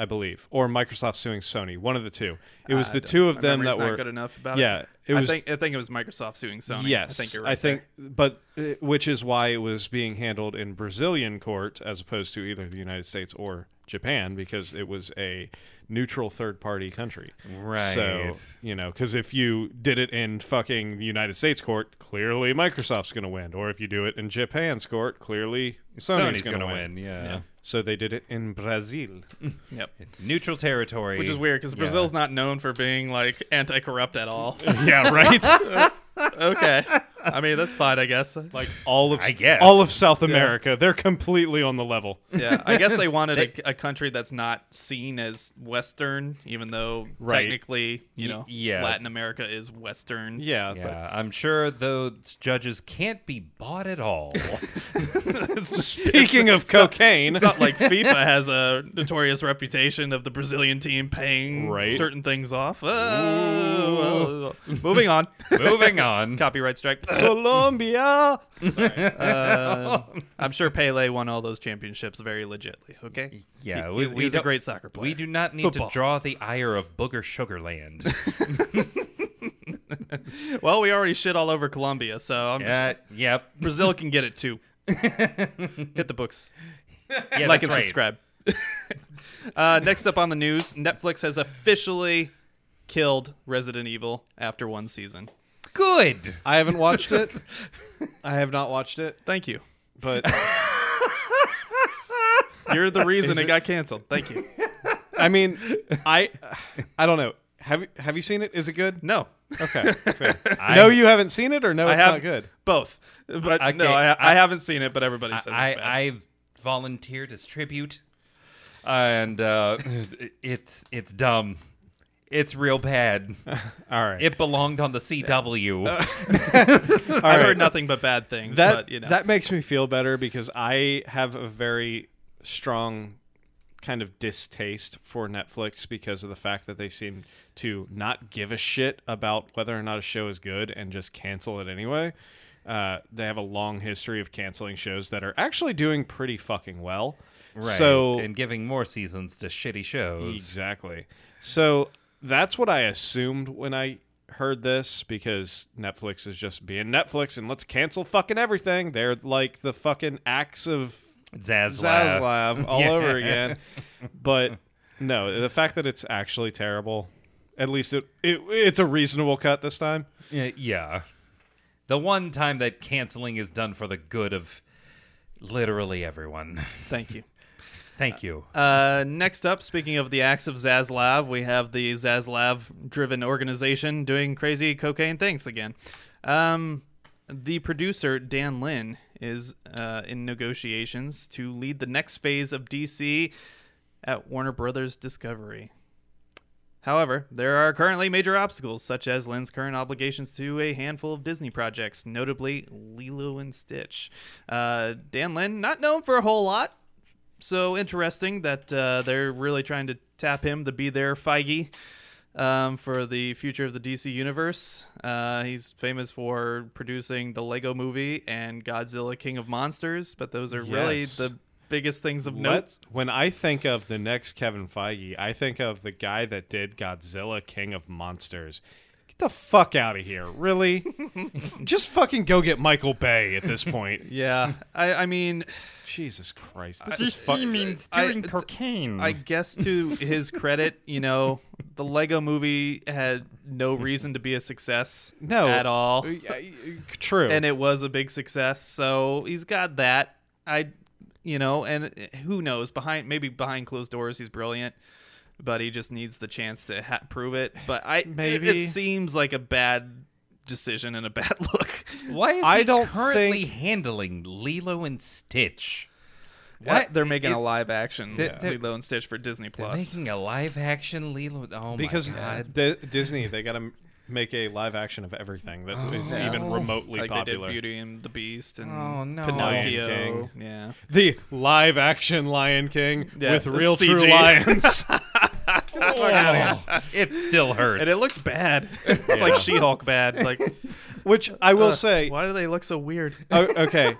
I believe, or Microsoft suing Sony. One of the two. It was the two of them that were good enough about yeah. it. It was I think I think it was Microsoft suing Sony. Yes, I think you're right. think, but uh, which is why it was being handled in Brazilian court as opposed to either the United States or Japan because it was a neutral third party country. Right. So you know, because if you did it in fucking the United States court, clearly Microsoft's going to win, or if you do it in Japan's court, clearly Sony's, Sony's going to win. win. Yeah. So they did it in Brazil. <laughs> Yep. Neutral territory. Which is weird because. Brazil's not known for being like anti-corrupt at all. <laughs> yeah, right. <laughs> okay, I mean that's fine, I guess. like all of I guess. all of South America, they're completely on the level. yeah, I guess they wanted a, a country that's not seen as Western, even though Right. technically, you Y- know, yeah. Latin America is Western. Yeah, Yeah, I'm sure those judges can't be bought at all. but <laughs> <laughs> speaking of cocaine, It's not like FIFA has a notorious reputation of the Brazilian team paying Right. certain things off. Oh, well, moving on. Moving <laughs> on. Copyright strike. <laughs> Colombia. <laughs> Uh, I'm sure Pele won all those championships very legitly. Okay. Yeah, He- we, he we was a great soccer player. We do not need Football. to draw the ire of Booger Sugarland. <laughs> Well, we already shit all over Colombia, so I'm yeah, yep. Brazil can get it too. Hit the books. Yeah, like and right. subscribe. uh, next up on the news, Netflix has officially killed Resident Evil after one season. Good. I haven't watched it. <laughs> I have not watched it, Thank you. but <laughs> You're the reason it it- got canceled. Thank you. I mean, I I don't know. Have you have you seen it? Is it good? No, Okay. fair. I, <laughs> no, you haven't seen it, or no, I it's have not good. both. But Okay, no, I, I, I- haven't seen it, but everybody says I, it's bad. I volunteered as tribute, and uh, it's it's dumb. It's real bad. <laughs> All right. It belonged on the CW. <laughs> All I've right. heard nothing but bad things. that but, you know. that makes me feel better because I have a very strong kind of distaste for Netflix because of the fact that they seem to not give a shit about whether or not a show is good and just cancel it anyway. Uh, they have a long history of canceling shows that are actually doing pretty fucking well. right. So and giving more seasons to shitty shows. Exactly. So that's what I assumed when I heard this because Netflix is just being Netflix and let's cancel fucking everything. They're like the fucking acts of Zaslav. Zaslav <laughs> all Yeah. over again. But no, the fact that it's actually terrible, at least it, it it's a reasonable cut this time. Yeah, yeah. The one time that canceling is done for the good of literally everyone. Thank you. Thank you. Uh, next up, speaking of the acts of Zaslav, we have the Zaslav-driven organization doing crazy cocaine things again. Um, the producer Dan Lin is uh, in negotiations to lead the next phase of DC at Warner Brothers Discovery. However, there are currently major obstacles, such as Lin's current obligations to a handful of Disney projects, notably Lilo and Stitch. Uh, Dan Lin, not known for a whole lot, so interesting that uh, they're really trying to tap him to be their Feige um, for the future of the DC universe. Uh, he's famous for producing the Lego Movie and Godzilla King of Monsters, but those are really the biggest things of note. When I think of the next Kevin Feige, I think of the guy that did Godzilla King of Monsters. Get the fuck out of here. Really? <laughs> Just fucking go get Michael Bay at this point. <laughs> Yeah, I, I mean, Jesus Christ. This I- is fu- means doing d- cocaine. I guess to his credit, you know, the Lego Movie had no reason to be a success no at all. True. and it was a big success. So he's got that. I, you know, and who knows? Behind maybe behind closed doors, he's brilliant, but he just needs the chance to ha- prove it. But I, Maybe. it, it seems like a bad decision and a bad <laughs> look. Why is I he don't currently think- handling Lilo and Stitch? Uh, what they're making It- a live action They're- they're- Lilo and Stitch for Disney Plus. making a live action Lilo. Oh because my god! the, Disney, they got to make a live action of everything that is Oh. even remotely like popular. they did Beauty and the Beast and Oh, no. Pinocchio. Lion King. Yeah. The live action Lion King Yeah, with real CG. true lions. <laughs> Oh, it still hurts. And it looks bad. <laughs> it's like She-Hulk bad. Like, <laughs> Which I will uh, say, why do they look so weird? Oh, okay.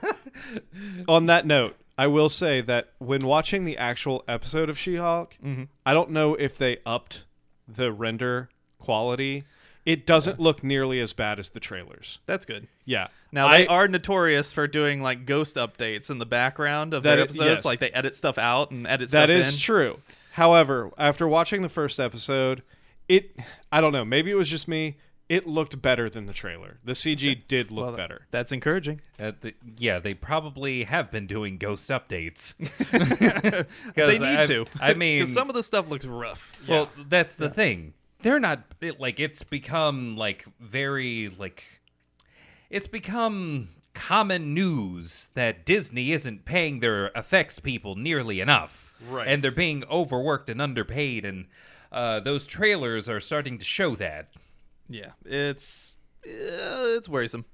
<laughs> On that note, I will say that when watching the actual episode of She-Hulk, Mm-hmm. I don't know if they upped the render quality. It doesn't look nearly as bad as the trailers. That's good. Yeah. Now I- they are notorious for doing like ghost updates in the background of That their i- episodes. yes. Like they edit stuff out and edit That stuff is in. true. However, after watching the first episode, it I don't know, maybe it was just me. It looked better than the trailer. The CG did look Well, better. That's encouraging. Uh, the, yeah, they probably have been doing ghost updates. <laughs> <laughs> They need I, to. I <laughs> mean, because some of the stuff looks rough. well, that's the thing. They're not it, like it's become like very like it's become common news that Disney isn't paying their effects people nearly enough, Right. And they're being overworked and underpaid, and uh, those trailers are starting to show that. Yeah, it's uh, it's worrisome.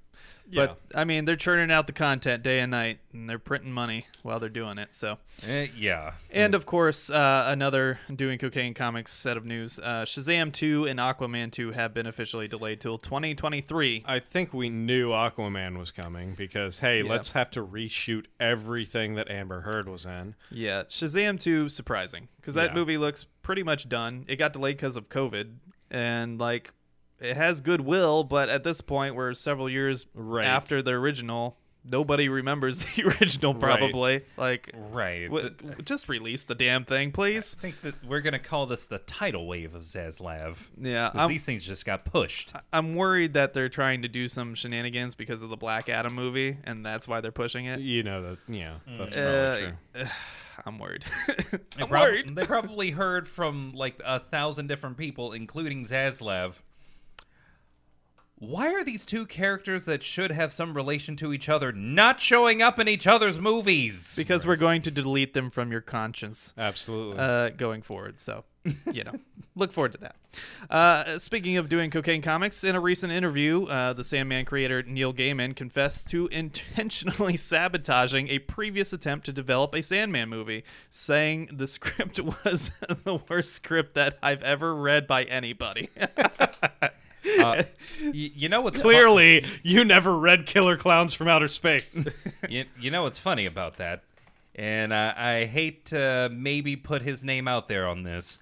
Yeah. But I mean, they're churning out the content day and night, and they're printing money while they're doing it. So, Eh, yeah, and of course, uh, another doing cocaine comics set of news: uh, Shazam 2 and Aquaman 2 have been officially delayed till 2023. I think we knew Aquaman was coming because hey, Yeah. let's have to reshoot everything that Amber Heard was in. Yeah, Shazam 2 surprising because that Yeah. movie looks pretty much done. It got delayed because of COVID, and like it has goodwill, but at this point, we're several years Right. after the original. Nobody remembers <laughs> the original, Right. probably. Like, right. w- The- just release the damn thing, please. I think that we're gonna call this the tidal wave of Zaslav. Yeah, 'Cause I'm, these things just got pushed. I'm worried that they're trying to do some shenanigans because of the Black Adam movie, and that's why they're pushing it. You know that yeah, that's Uh, probably true. <sighs> I'm worried. <laughs> I'm prob- worried. They probably heard from like a thousand different people, including Zaslav. Why are these two characters that should have some relation to each other not showing up in each other's movies? because we're going to delete them from your conscience. Absolutely. uh, going forward. So, you know, <laughs> look forward to that. Uh, speaking of doing cocaine comics, in a recent interview, uh, the Sandman creator Neil Gaiman confessed to intentionally <laughs> sabotaging a previous attempt to develop a Sandman movie, saying the script <laughs> was the worst script that I've ever read by anybody. Uh, y- you know what's fu- Clearly, you never read Killer Klowns from Outer Space. <laughs> you, you know what's funny about that, and uh, I hate to maybe put his name out there on this.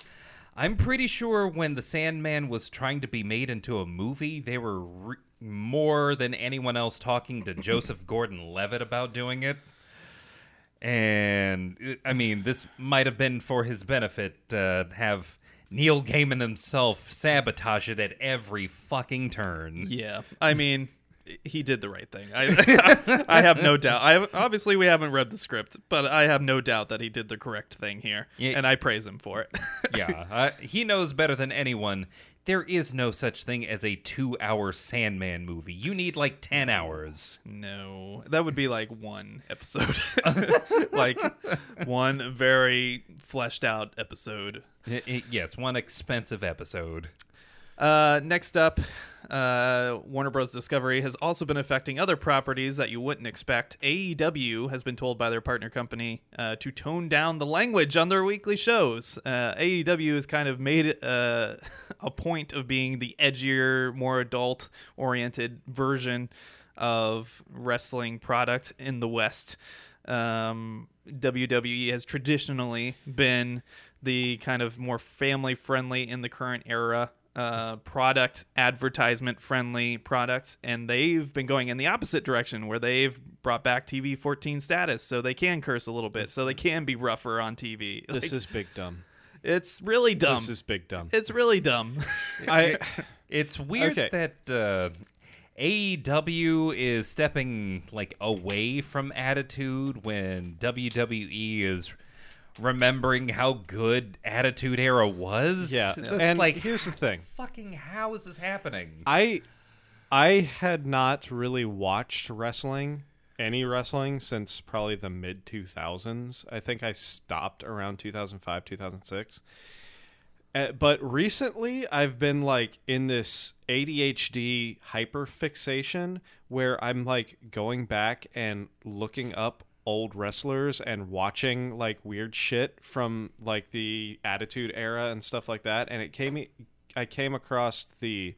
I'm pretty sure when the Sandman was trying to be made into a movie, they were re- more than anyone else talking to Joseph <laughs> Gordon-Levitt about doing it. And uh, I mean, this might have been for his benefit to have Neil Gaiman himself sabotage it at every fucking turn. yeah, I <laughs> mean. He did the right thing. I, <laughs> I have no doubt. I obviously we haven't read the script, but I have no doubt that he did the correct thing here, Yeah. and I praise him for it. yeah, uh, he knows better than anyone. There is no such thing as a two-hour Sandman movie. You need like ten hours. No, that would be like one episode, <laughs> <laughs> like one very fleshed out episode. I- I- yes, one expensive episode. Uh, next up, uh, Warner Bros. Discovery has also been affecting other properties that you wouldn't expect. AEW has been told by their partner company uh, to tone down the language on their weekly shows. Uh, AEW has kind of made uh, <laughs> a point of being the edgier, more adult oriented version of wrestling product in the West. Um, WWE has traditionally been the kind of more family friendly in the current era uh, product, advertisement friendly products, and they've been going in the opposite direction where they've brought back TV 14 status so they can curse a little bit, so they can be rougher on TV. <laughs> this Like, is big dumb. it's really dumb. This is big dumb. it's really dumb. <laughs> I It's weird Okay. that uh, AEW is stepping like away from Attitude when WWE is remembering how good Attitude Era was. yeah, It's and like here's the thing. fucking how is this happening? I I had not really watched wrestling, any wrestling since probably the mid 2000s. I think I stopped around 2005, 2006. Uh, but recently I've been like in this ADHD hyper fixation where I'm like going back and looking up old wrestlers and watching like weird shit from like the attitude era and stuff like that and it came I came across the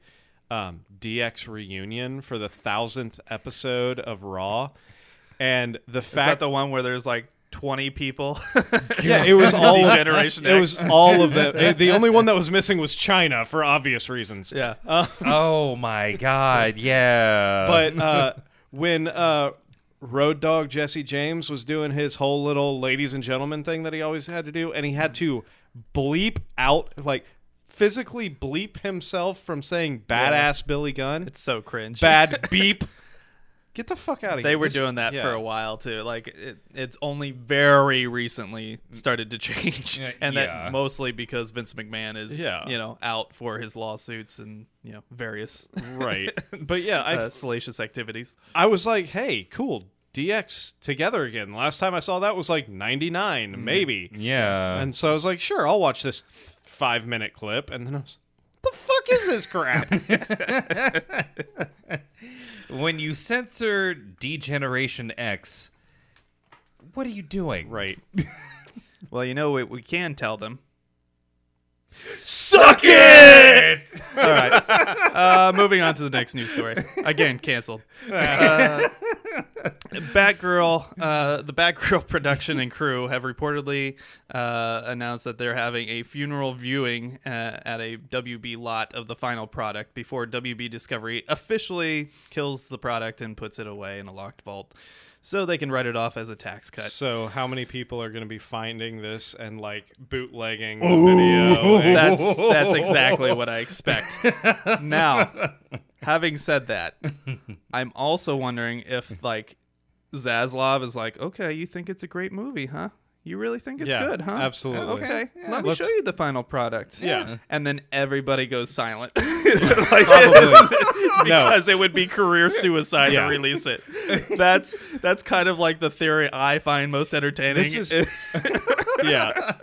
um, DX reunion for the thousandth episode of Raw, and the Is that fact the one where there's like 20 people. <laughs> Yeah, it was <laughs> all Degeneration It X. was all of them. <laughs> It- the only one that was missing was Chyna for obvious reasons. yeah. oh my god, yeah. But uh, when uh, Road Dog Jesse James was doing his whole little ladies and gentlemen thing that he always had to do, and he had to bleep out like physically bleep himself from saying badass Billy Gunn. It's so cringe. bad <laughs> beep. Get the fuck out of here. They were This- doing that yeah. for a while too. Like it, it's only very recently started to <laughs> change, and yeah. that mostly because Vince McMahon is, Yeah. you know, out for his lawsuits and you know various Right. But yeah, <laughs> I uh, salacious activities. I was like, hey, cool. DX together again. Last time I saw that was like 99, maybe. yeah. And so I was like, sure, I'll watch this five minute clip. And then I was, the fuck is this crap? <laughs> when you censor Degeneration X, what are you doing? right. <laughs> Well, you know what we can tell them. Suck it! All right. Uh, moving on to the next news story. Again, canceled. <laughs> Uh, Batgirl, uh, the Batgirl <laughs> production and crew have reportedly uh, announced that they're having a funeral viewing uh, at a WB lot of the final product before WB Discovery officially kills the product and puts it away in a locked vault so they can write it off as a tax cut. So how many people are going to be finding this and like bootlegging the video? and- That's that's exactly what I expect. <laughs> now, having said that, I'm also wondering if like Zaslav is like, okay, you think it's a great movie, huh? You really think it's Yeah, good, huh? absolutely. Okay, let me Let's- show you the final product. Yeah. and then everybody goes silent, <laughs> like, Probably. No. because it would be career suicide Yeah. to release it. That's that's kind of like the theory I find most entertaining. This is- <laughs> yeah.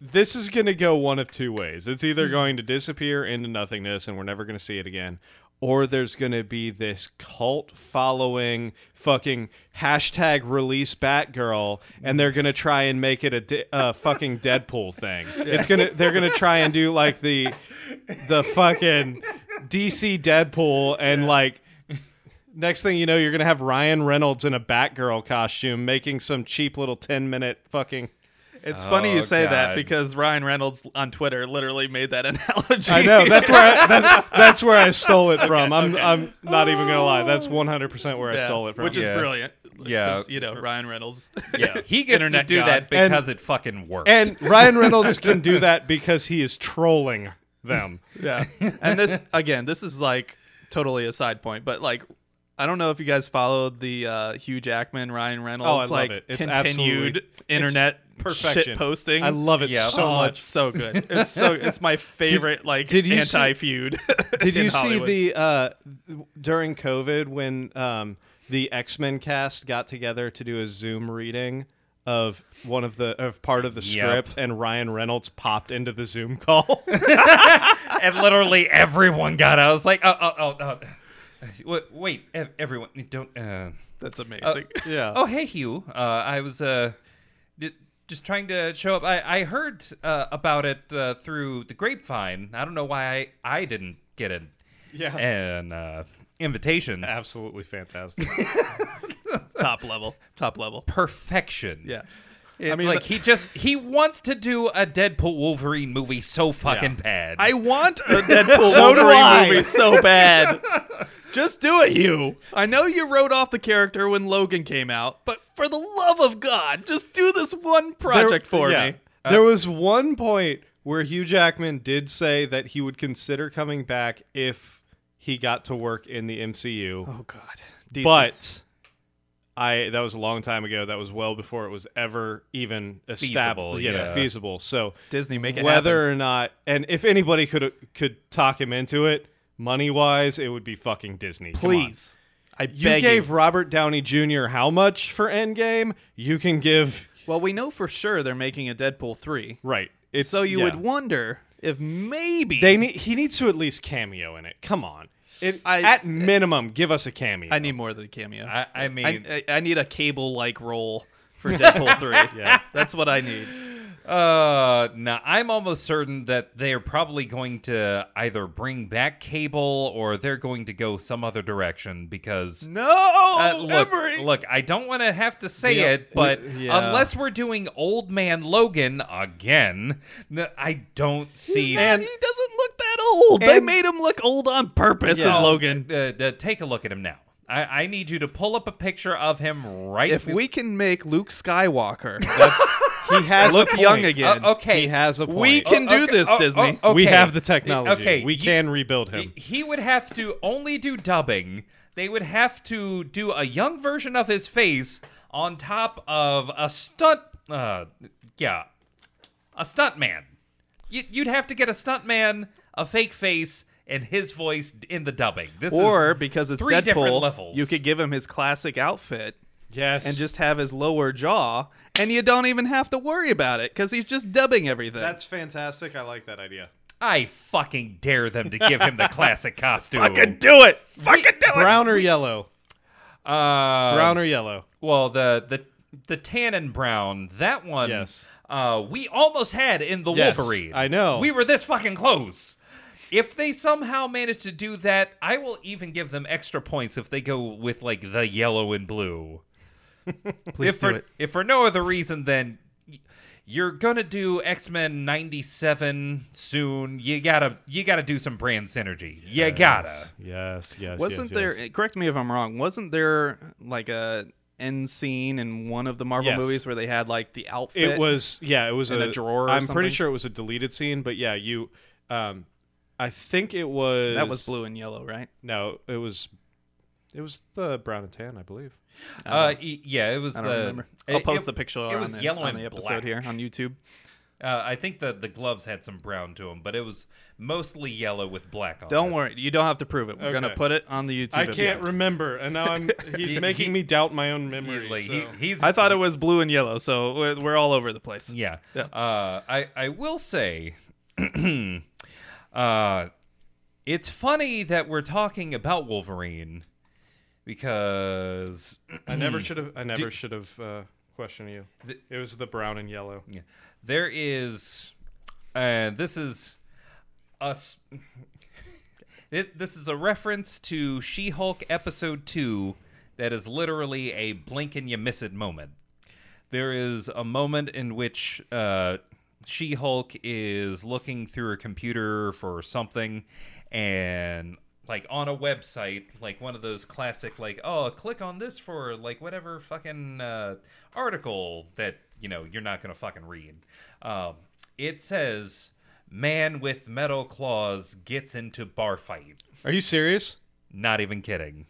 This is going to go one of two ways. It's either going to disappear into nothingness and we're never going to see it again, or there's going to be this cult following fucking hashtag release Batgirl, and they're going to try and make it a di- uh, fucking Deadpool thing. It's gonna they're going to try and do like the the fucking DC Deadpool and like. Next thing you know, you're gonna have Ryan Reynolds in a Batgirl costume making some cheap little ten minute fucking. It's funny Oh, you say that because Ryan Reynolds on Twitter literally made that <laughs> analogy. I know that's where I, <laughs> that, that's where I stole it from. I'm okay. I'm not even gonna lie. That's 100 percent where I stole it from. which is Yeah. brilliant. Yeah, you know Ryan Reynolds. Yeah, <laughs> he gets Internet to do god. that And- because it fucking works. and Ryan Reynolds can do that because he is trolling them. yeah, and this again, this is like totally a side point, but like. I don't know if you guys followed the uh, Hugh Jackman, Ryan Reynolds, Oh, I love like it. It's continued absolutely- internet perfection. shit posting. I love it Yeah. so oh, much. it's so good. It's so it's my <laughs> favorite like did anti feud. <laughs> Did you see the uh, during COVID when um, the X Men cast got together to do a Zoom reading of one of the of part of the Yep. script, and Ryan Reynolds popped into the Zoom call? <laughs> and literally everyone got out. I was like, oh, oh, oh, oh. <laughs> Wait, wait, ev- everyone, don't. Uh, That's amazing. <laughs> yeah. oh, hey, Hugh. Uh, I was uh, d- just trying to show up. I, I heard uh, about it uh, through the grapevine. I don't know why I, I didn't get an, yeah. an uh, invitation. Absolutely fantastic. <laughs> top level, top level. Perfection. Yeah. It's mean, like he just he wants to do a Deadpool Wolverine movie so fucking Yeah. bad. I want a <laughs> Deadpool So Wolverine movie so bad. <laughs> Just do it, you. I know you wrote off the character when Logan came out, but for the love of God, just do this one project for yeah. me. there uh, was one point where Hugh Jackman did say that he would consider coming back if he got to work in the MCU. Oh God. DC. but I that was a long time ago. That was well before it was ever even Feasible, established, you know, yeah. feasible. So Disney make it whether happen. or not, and if anybody could could talk him into it, money wise, it would be fucking Disney. Please, I You gave you. Robert Downey Jr. how much for Endgame? You can give Well, we know for sure they're making a Deadpool three. right. It's so you yeah. would wonder if maybe They need. He needs to at least cameo in it. Come on. It, I- at minimum, give us a cameo. I need more than a cameo. I, I mean, I, I, I need a cable like role for <laughs> Deadpool three. yeah, that's what I need. Uh, now I'm almost certain that they're probably going to either bring back Cable or they're going to go some other direction because No, uh, look, Emery. look, I don't want to have to say Yeah, it, but yeah. unless we're doing Old Man Logan again, I don't see. Man, he doesn't look that old. they made him look old on purpose Yeah. in Logan. Uh, uh, take a look at him now. I, I need you to pull up a picture of him right. If we can make Luke Skywalker <laughs> He has look young again, Uh, okay, He has a point. we can do okay, this, oh, Disney. oh, We have the technology. Okay, we you- can rebuild him. He- He would have to only do dubbing. They would have to do a young version of his face on top of a stunt. Uh, yeah, a stunt man. You- You'd have to get a stunt man, a fake face, and his voice in the dubbing. This or is because it's three different Deadpool, levels. you could give him his classic outfit yes. and just have his lower jaw, and you don't even have to worry about it because he's just dubbing everything. That's fantastic. I like that idea. I fucking dare them to give him the <laughs> classic costume. fucking do it. Fucking do it. Brown or yellow? uh, Brown or yellow? Well, the the the tan and brown, that one, Yes. uh, we almost had in the Yes, Wolverine. I know. we were this fucking close. If they somehow manage to do that, I will even give them extra points if they go with like the yellow and blue. <laughs> Please if do for it. if for no other reason than you're gonna do X Men '97 soon, you gotta you gotta do some brand synergy. You gotta. Yes, yes. Wasn't yes, there? yes. Correct me if I'm wrong. Wasn't there like a end scene in one of the Marvel Yes. movies where they had like the outfit? It was yeah, it was in a, a drawer or I'm something? pretty sure it was a deleted scene, but yeah, you um I think it was that was blue and yellow, right? No, it was it was the brown and tan, I believe. Uh, y- yeah, it was I don't the. remember. I'll post it- the picture It on, was the, yellow on and the episode black. here on YouTube. Uh, I think the the gloves had some brown to them, but it was mostly yellow with black on. Don't it. worry, you don't have to prove it. We're gonna put it on the YouTube. I can't remember, and now I'm <laughs> he's He- making he- me doubt my own memory. Like, so. he, he's. I thought it was blue and yellow, so we're, we're all over the place. Yeah. Yeah. Uh, I I will say, <clears throat> uh, it's funny that we're talking about Wolverine because I never <clears throat> should have I never should have uh, questioned you. The- it was the brown and yellow. Yeah. There is, and this is us. <laughs> It, this is a reference to She-Hulk episode two. That is literally a blink and you miss it moment. There is a moment in which uh, She-Hulk is looking through her computer for something, and like on a website, like one of those classic, like oh, click on this for like whatever fucking uh, article that you know you're not gonna fucking read. Um, it says man with metal claws gets into bar fight. Are you serious? Not even kidding.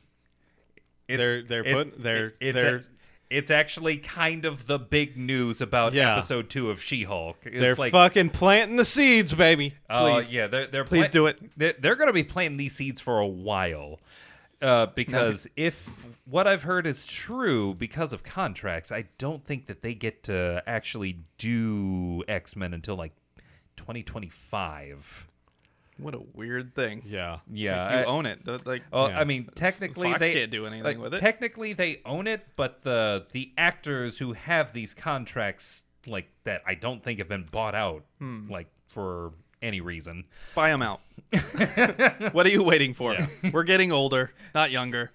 It's, They're- they're put- they're- it's, they're- it's actually kind of the big news about Yeah. episode two of She-Hulk. It's They're like, fucking planting the seeds, baby. Oh Please. yeah, they're they're Please do it. They're, they're going to be planting these seeds for a while, uh, because if what I've heard is true, because of contracts, I don't think that they get to actually do X Men until like 2025. What a weird thing. Yeah. Yeah, you I- own it. The- Like, Well, Yeah. I mean, technically Fox they can't do anything like, with it. Technically, they own it, but the the actors who have these contracts, like that, I don't think have been bought out, Hmm. like for any reason. buy them out. <laughs> what are you waiting for? We're getting older, not younger.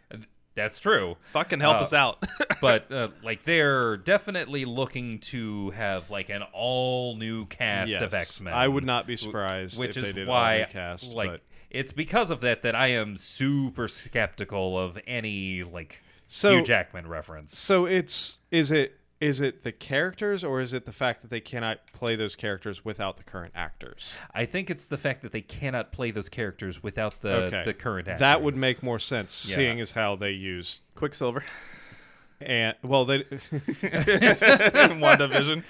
That's true. Fucking help Uh, us out. <laughs> but uh, like they're definitely looking to have like an all new cast Yes. of X Men. I would not be surprised which if is they did why all recast. like but it's because of that that I am super skeptical of any like So- Hugh Jackman reference. so it's is it is it the characters or is it the fact that they cannot play those characters without the current actors? I think it's the fact that they cannot play those characters without the okay, the current actors. That would make more sense, Yeah. seeing as how they use Quicksilver. and well they <laughs> WandaVision.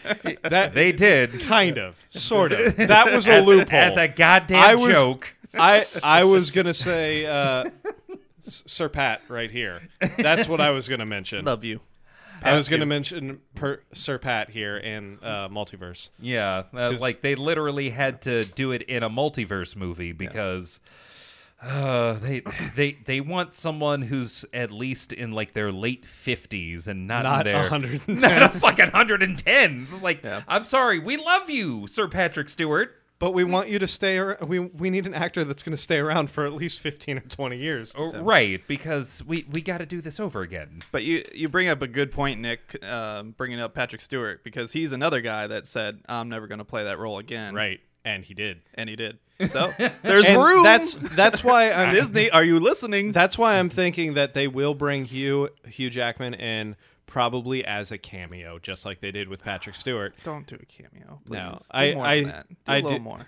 <laughs> that they did kind of sort of <laughs> that was a loophole. That's a goddamn I was- joke. I I was gonna say uh, Sir Pat right here. That's what I was gonna mention. Love you. I was gonna mention per, Sir Pat here in uh, multiverse. Yeah, uh, like they literally had to do it in a multiverse movie because Uh, they they they want someone who's at least in like their late fifties and not, Not in their 110. <laughs> not a fucking hundred and ten. Like, Yeah. I'm sorry, we love you, Sir Patrick Stewart. But we want you to stay. ar- We we need an actor that's going to stay around for at least fifteen or twenty years. Oh, Right, because we we got to do this over again. But you you bring up a good point, Nick, um, bringing up Patrick Stewart because he's another guy that said I'm never going to play that role again. Right, and he did. and he did. <laughs> So <laughs> there's And room. That's that's why <laughs> I'm Disney. Are you listening? That's why I'm thinking that they will bring Hugh Hugh Jackman in probably as a cameo, just like they did with Patrick <sighs> Stewart. Don't do a cameo. Please. No, do I- more I- than that. Do I a little do- more.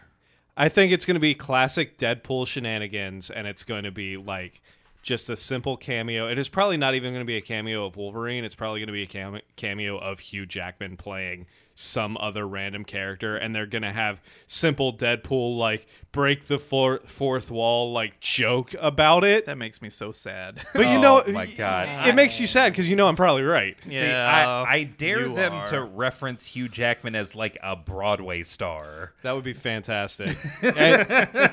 I think it's going to be classic Deadpool shenanigans, and it's going to be like just a simple cameo. It is probably not even going to be a cameo of Wolverine. It's probably going to be a cameo of Hugh Jackman playing some other random character, and they're going to have simple Deadpool like break the four- fourth wall like joke about it. That makes me so sad. <laughs> But you know, Oh, know, my God. it makes you sad because you know I'm probably right. See, I, I dare them are. to reference Hugh Jackman as like a Broadway star. That would be fantastic. <laughs> and,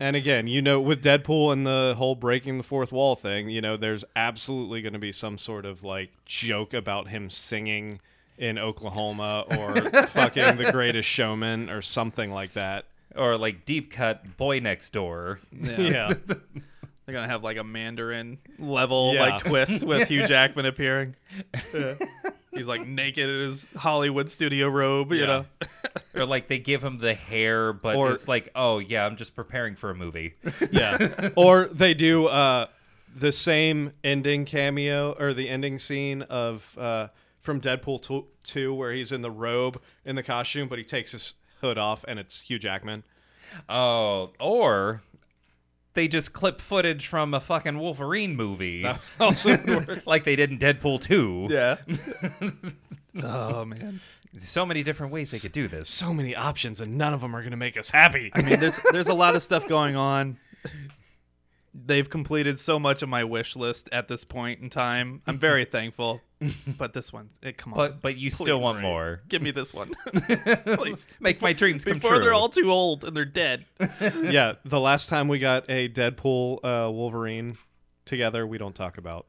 and again, you know, with Deadpool and the whole breaking the fourth wall thing, you know, there's absolutely going to be some sort of like joke about him singing in Oklahoma or <laughs> fucking The Greatest Showman or something like that. Or like deep cut Boy Next Door. Yeah. <laughs> They're gonna have like a Mandarin level Yeah. like twist with Hugh <laughs> Jackman appearing. He's like naked in his Hollywood studio robe, you Yeah. know. Or like they give him the hair, but Or- it's like, oh yeah, I'm just preparing for a movie. yeah. Or they do uh, the same ending cameo or the ending scene of uh, from Deadpool 2, 2 where he's in the robe in the costume, but he takes his hood off and it's Hugh Jackman. Oh, or they just clip footage from a fucking Wolverine movie, Also <laughs> like they did in Deadpool 2. Yeah. <laughs> oh man. So many different ways they could do this. so many options and none of them are going to make us happy. I mean, there's there's a lot of stuff going on. They've completed so much of my wish list at this point in time. I'm very <laughs> thankful. But this one, it, come on, But but you still want more. give me this one, <laughs> please. <laughs> Make my dreams come Before true. they're all too old and they're dead. yeah, the last time we got a Deadpool uh, Wolverine together, we don't talk about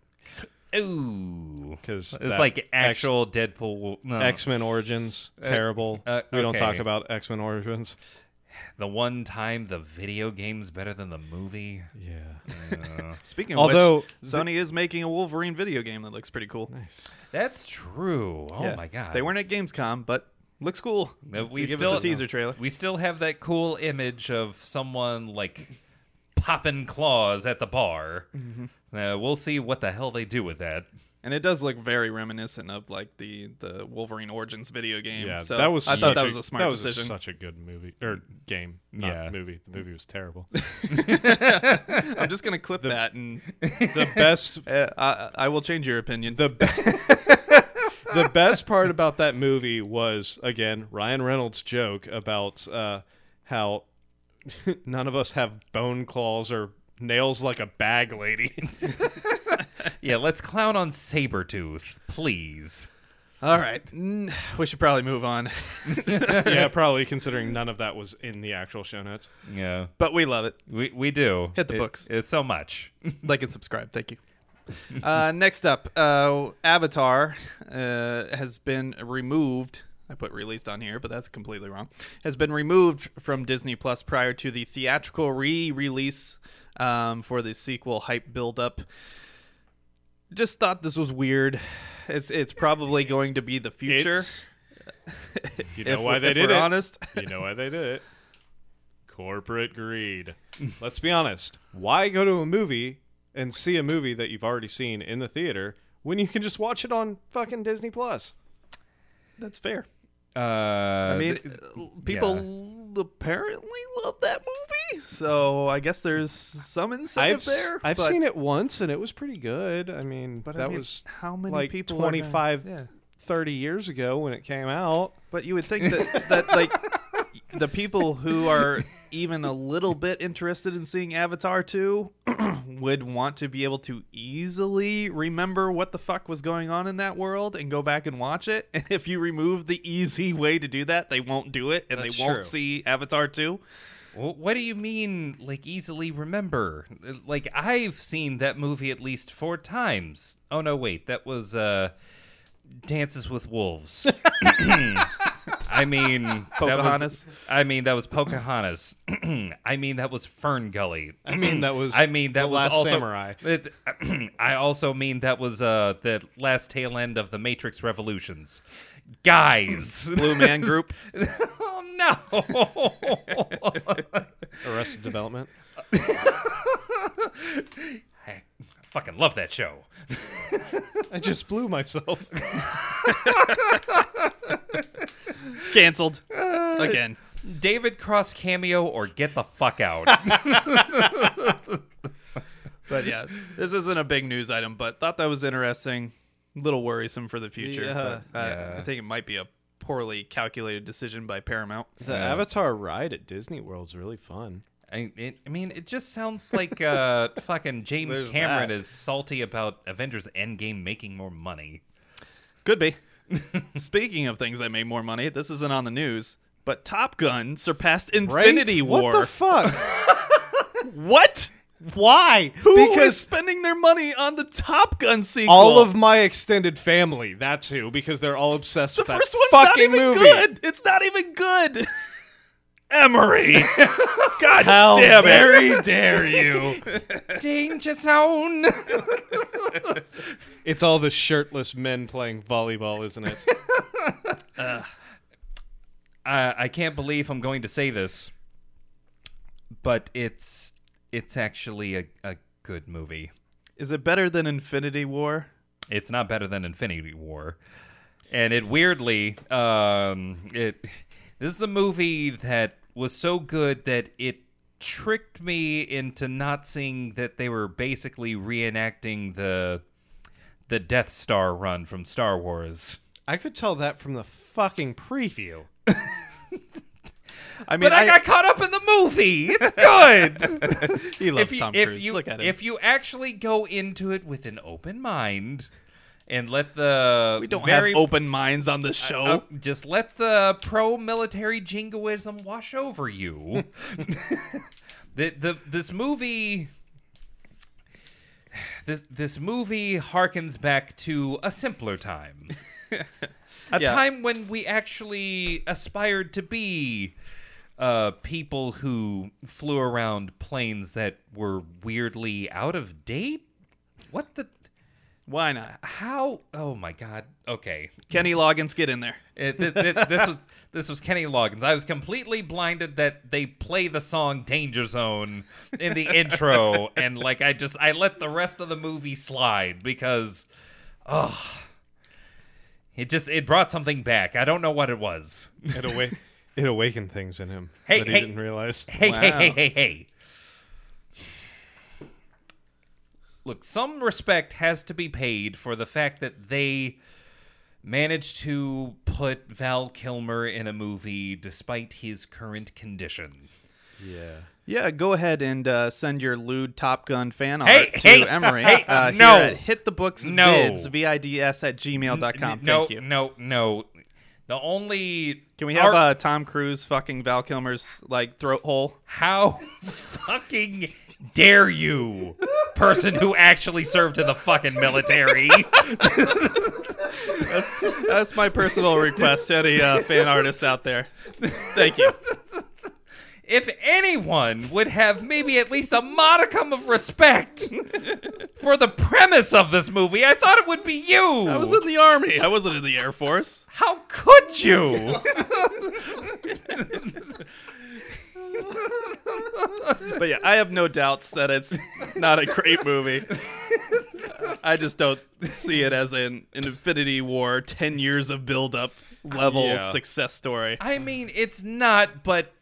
Ooh. because It's like actual Deadpool. No. X Men Origins terrible. uh, we don't talk about X Men Origins. The one time the video game's better than the movie. Yeah, <laughs> Uh, Speaking of Although- which, Sony is making a Wolverine video game that looks pretty cool. Nice. That's true. Oh Yeah. my god. They weren't at Gamescom, but looks cool. We give still, us a teaser trailer. We still have that cool image of someone like popping claws at the bar. Mm-hmm. Uh, we'll see what the hell they do with that. And it does look very reminiscent of like the the Wolverine Origins video game. yeah. so that was. I such thought that was a smart that was decision. such a good movie or game. Not Yeah. movie. The movie was terrible. <laughs> I'm just gonna clip that and the best <laughs> uh, I, I will change your opinion. the be- <laughs> the best part about that movie was again Ryan Reynolds' joke about uh, how none of us have bone claws or nails like a bag lady. <laughs> Yeah, let's clown on Sabretooth, please. All right, we should probably move on. <laughs> yeah, <laughs> probably considering none of that was in the actual show notes. Yeah. but we love it. We we do. Hit the It- books. It's so much. Like and subscribe. Thank you. Uh, next up, uh, Avatar uh, has been removed. I put released on here, but that's completely wrong. Has been removed from Disney Plus prior to the theatrical re-release um, for the sequel hype build-up. Just thought this was weird. It's it's probably going to be the future. It's- <laughs> you know if, why they if did we're it. honest. You know why they did it. Corporate greed. Let's be honest. Why go to a movie and see a movie that you've already seen in the theater when you can just watch it on fucking Disney Plus? That's fair. Uh, I mean, th- uh, people apparently love that movie, so I guess there's some incentive I've there. I've but- seen it once and it was pretty good. I mean, But I that mean, was how many like people are gonna- 25 yeah. 30 years ago when it came out. But you would think that that like <laughs> the people who are even a little bit interested in seeing Avatar 2 <clears throat> would want to be able to easily remember what the fuck was going on in that world and go back and watch it. And if you remove the easy way to do that, they won't do it and That's they won't true. see Avatar 2. Wh- What do you mean, like easily remember? Like I've seen that movie at least four times. Oh no, wait, that was uh, Dances with Wolves. I mean, that Pocahontas? <laughs> was. I mean, that was Pocahontas. <clears throat> I mean, that was Fern Gully. I mean, that was. I mean, that The was Last also. Samurai. It- <clears throat> I also mean that was uh the last tail end of the Matrix Revolutions. Guys. Blue Man Group. <laughs> oh no. <laughs> Arrested Development. <laughs> I fucking love that show. I just blew myself. Canceled. Uh, Again. David Cross cameo or get the fuck out. But yeah, this isn't a big news item, but thought that was interesting. A little worrisome for the future. Yeah. but I, Yeah. I think it might be a poorly calculated decision by Paramount. The Avatar ride at Disney World's really fun. I, it, I mean, it just sounds like uh, <laughs> fucking James There's Cameron that. is salty about Avengers Endgame making more money. Could be. <laughs> Speaking of things that made more money, this isn't on the news, but Top Gun surpassed Infinity right? War. What the fuck? <laughs> What? Why? Who is because spending their money on the Top Gun sequel? all of my extended family. That's who. Because they're all obsessed the with that first one's not fucking even movie. good. It's not even good. <laughs> Emery. God How damn it. very dare you? <laughs> Danger zone. It's all the shirtless men playing volleyball, isn't it? <laughs> uh, I can't believe I'm going to say this, but it's it's actually a, a good movie. Is it better than Infinity War? It's not better than Infinity War, and it weirdly, um, it this is a movie that was so good that it tricked me into not seeing that they were basically reenacting the the Death Star run from Star Wars. I could tell that from the fucking preview. <laughs> <laughs> I mean, But I, got caught up in the movie. It's good. <laughs> he loves if you, Tom if Cruise. you Look at him. if you actually go into it with an open mind and let the we don't very have open minds on the show. uh, just let the pro-military jingoism wash over you. <laughs> the the this movie. This, this movie harkens back to a simpler time. a Yeah. time when we actually aspired to be uh, people who flew around planes that were weirdly out of date. What the? Why not? How? Oh my god. Okay. Kenny Loggins, get in there. It, th- th- this was this was Kenny Loggins. I was completely blinded that they play the song "Danger Zone" in the <laughs> intro, and like I just I let the rest of the movie slide because, oh, it just it brought something back. I don't know what it was. It, it awakened things in him Hey, that he hey. didn't realize. Hey, hey, Wow. hey, hey, hey. Look, some respect has to be paid for the fact that they managed to put Val Kilmer in a movie despite his current condition. Yeah. Yeah, go ahead and uh, send your lewd Top Gun fan art Hey, to hey, Emery. hey, uh, here no. at hit the books No. vids, V-I-D-S at gmail.com. no, Thank you. no, no. The only Can we have art- uh, Tom Cruise fucking Val Kilmer's like throat hole? how fucking dare you, person who actually served in the fucking military? <laughs> That's my personal request to any uh, fan artists out there. Thank you. If anyone would have maybe at least a modicum of respect <laughs> for the premise of this movie, I thought it would be you. I was in the army. I wasn't in the Air Force. How could you? <laughs> But yeah, I have no doubts that it's not a great movie. I just don't see it as an, an Infinity War 10 years of build-up level Yeah. success story. I mean, it's not, but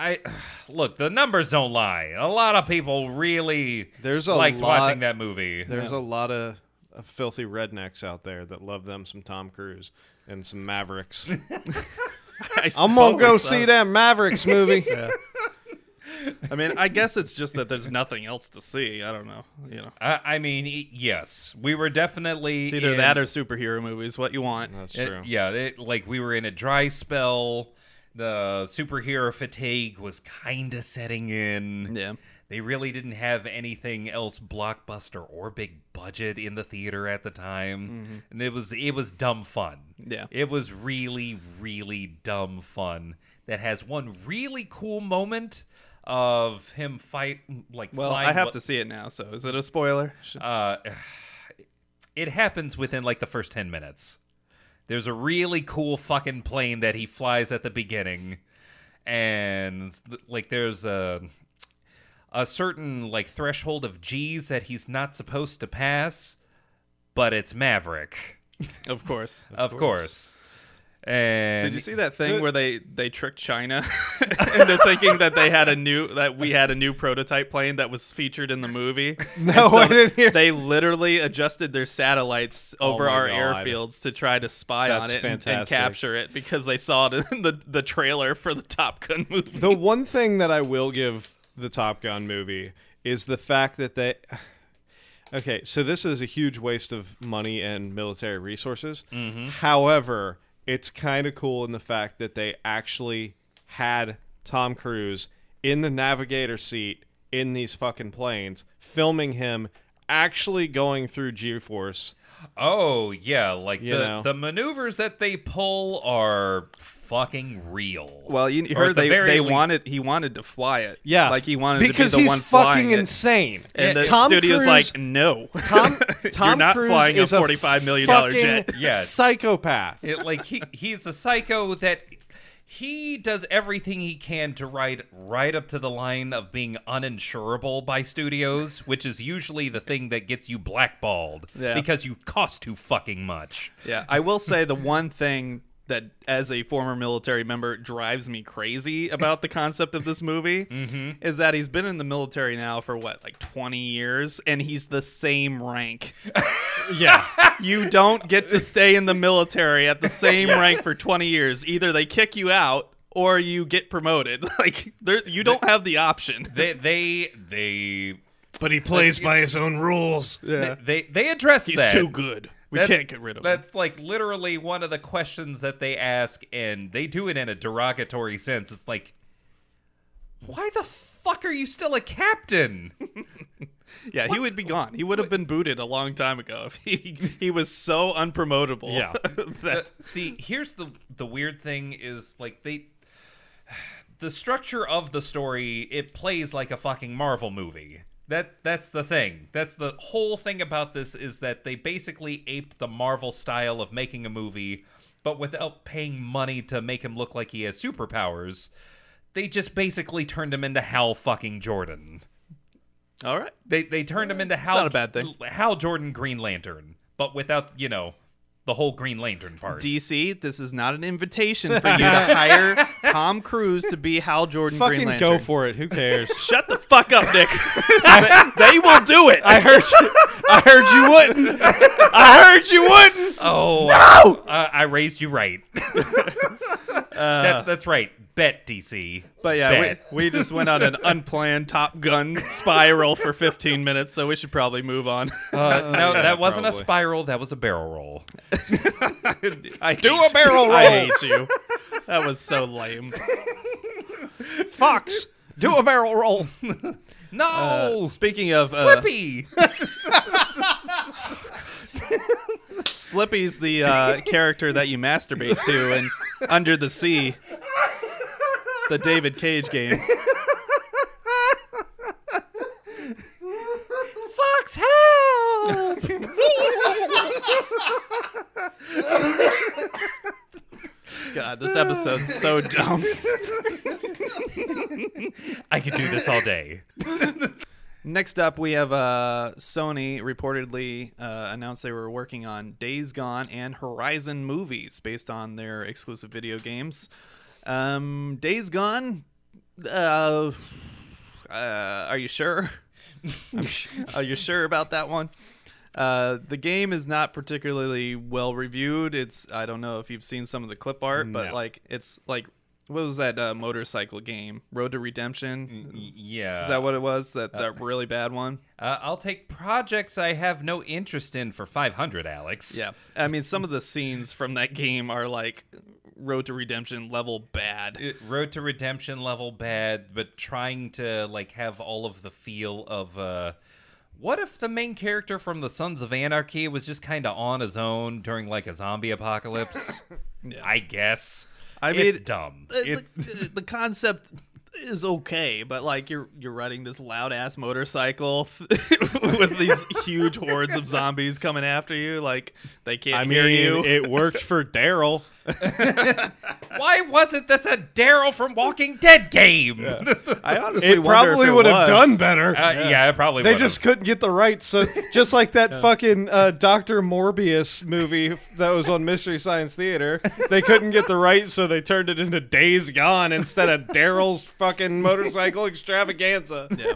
I <sighs> look. The numbers don't lie. A lot of people really There's a liked lot- watching that movie. There's a lot of, of filthy rednecks out there that love them some Tom Cruise and some Mavericks. <laughs> <laughs> I I'm gonna go so. see that Mavericks movie. <laughs> I mean, I guess it's just that there's nothing else to see. I don't know. You know, I, I mean, yes, we were definitely it's either in- that or superhero movies. What you want? That's it- true. yeah, it, like we were in a dry spell. The superhero fatigue was kind of setting in. Yeah. They really didn't have anything else blockbuster or big budget in the theater at the time. And it was it was dumb fun. Yeah. It was really really dumb fun that has one really cool moment of him fight like Well, flying I have to see it now. So is it a spoiler? Should- uh, <sighs> it happens within like the first 10 minutes. There's a really cool fucking plane that he flies at the beginning and like there's a a certain like threshold of G's that he's not supposed to pass, but it's Maverick. Of course. Of, course. And Did you see that thing where they they tricked China <laughs> into thinking that they had a new that we had a new prototype plane that was featured in the movie? <laughs> No, so I didn't hear. They literally adjusted their satellites oh over my our God. airfields to try to spy That's on it and, and capture it because they saw it in the the trailer for the Top Gun movie. the one thing that I will give the Top Gun movie is the fact that they. <sighs> Okay, so this is a huge waste of money and military resources. Mm-hmm. However, it's kind of cool in the fact that they actually had Tom Cruise in the navigator seat in these fucking planes, filming him actually going through G-force. Oh, yeah, like You the know. the maneuvers that they pull are fucking real. Well, you, you heard the they they least- wanted he wanted to fly it. Yeah, like he wanted because to be the he's one fucking flying it. insane. And the Tom studio's Cruise- like, no, Tom, <laughs> Tom you're not Cruise flying a forty-five million dollar jet. Yeah. psychopath. It, like he he's a psycho that he does everything he can to ride right up to the line of being uninsurable by studios, which is usually the thing that gets you blackballed Yeah. because you cost too fucking much. Yeah, I will say the one thing that, as a former military member, drives me crazy about the concept of this movie <laughs> mm-hmm. is that he's been in the military now for what, like 20 years, and he's the same rank. <laughs> Yeah. <laughs> You don't get to stay in the military at the same rank for 20 years. Either they kick you out or you get promoted. Like, there, you don't have the option. They they they But he plays by his own rules. Yeah. they they address He's that. too good. We can't get rid of him. That's like literally one of the questions that they ask, and they do it in a derogatory sense. It's like, why the fuck are you still a captain? <laughs> Yeah, he would be gone. He would have been booted a long time ago if he he was so unpromotable. Yeah. <laughs> that, Uh, see, here's the the weird thing is like they <sighs> the structure of the story it plays like a fucking Marvel movie. That that's the thing. That's the whole thing about this is that they basically aped the Marvel style of making a movie, but without paying money to make him look like he has superpowers. They just basically turned him into Hal fucking Jordan. all right. They they turned him into Hal not a bad thing. Hal Jordan Green Lantern, but without, you know, the whole Green Lantern part. DC, this is not an invitation for you to <laughs> hire Tom Cruise to be Hal Jordan Green Fucking Lantern. go for it. Who cares? <laughs> Shut the fuck up, Nick. <laughs> they will do it. I heard you. I heard you wouldn't. I heard you wouldn't. Oh no! I, I raised you right. that, that's right. Bet DC. But yeah, we, we just went on an <laughs> unplanned Top Gun spiral for 15 minutes, so we should probably move on. Uh, no, Yeah, <laughs> that wasn't a spiral. That was a barrel roll. <laughs> I Do a barrel you. I roll. hate you. That was so lame. Fox, do a barrel roll. No, Uh, speaking of uh, Slippy. Slippy's the uh, character that you masturbate to in Under the Sea, the David Cage game. Fox help! God, this episode's so dumb. I could do this all day. Next up, we have uh, Sony reportedly uh, announced they were working on Days Gone and Horizon movies based on their exclusive video games. Um, Days Gone, uh, uh, are you sure? Sh- are you sure about that one? Uh, the game is not particularly well reviewed. It's I don't know if you've seen some of the clip art, but like it's like what was that uh, motorcycle game? Road to Redemption. Yeah. Is that what it was? That that really bad one? Uh, I'll take projects I have no interest in for 500, Alex. Yeah. I mean, some of the scenes from that game are like Road to Redemption level bad. it- Road to Redemption level bad, but trying to like have all of the feel of uh what if the main character from the Sons of Anarchy was just kind of on his own during like a zombie apocalypse? <laughs> I guess. I it's mean, dumb. the, the, the concept is okay, but like you're you're riding this loud ass motorcycle <laughs> with these huge hordes of <laughs> zombies coming after you. Like they can't I hear mean, you. it worked for Daryl. <laughs> Why wasn't this a Daryl from Walking Dead game? <laughs> I honestly It wonder probably if it would have done better. Uh, yeah. it probably They would've. just couldn't get the rights. So <laughs> just like that fucking uh, Doctor Morbius movie that was on Mystery Science Theater, they couldn't get the rights, so they turned it into Days Gone instead of Daryl's fucking motorcycle extravaganza. Yeah.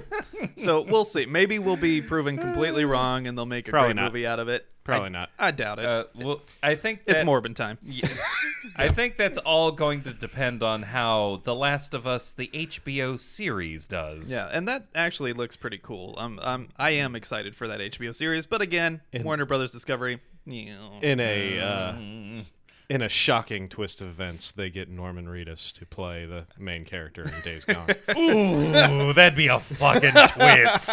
So we'll see. Maybe we'll be proven completely wrong, and they'll make a Probably great not. movie out of it. Probably I- not. I doubt it. Uh, well, I think it's that- Morbin time. <laughs> I think that's all going to depend on how The Last of Us, the HBO series, does. Yeah, and that actually looks pretty cool. Um, um, I am excited for that HBO series, but again, Warner Brothers Discovery. Yeah. In a uh, in a shocking twist of events, they get Norman Reedus to play the main character in Days Gone. <laughs> Ooh, <laughs> that'd be a fucking twist.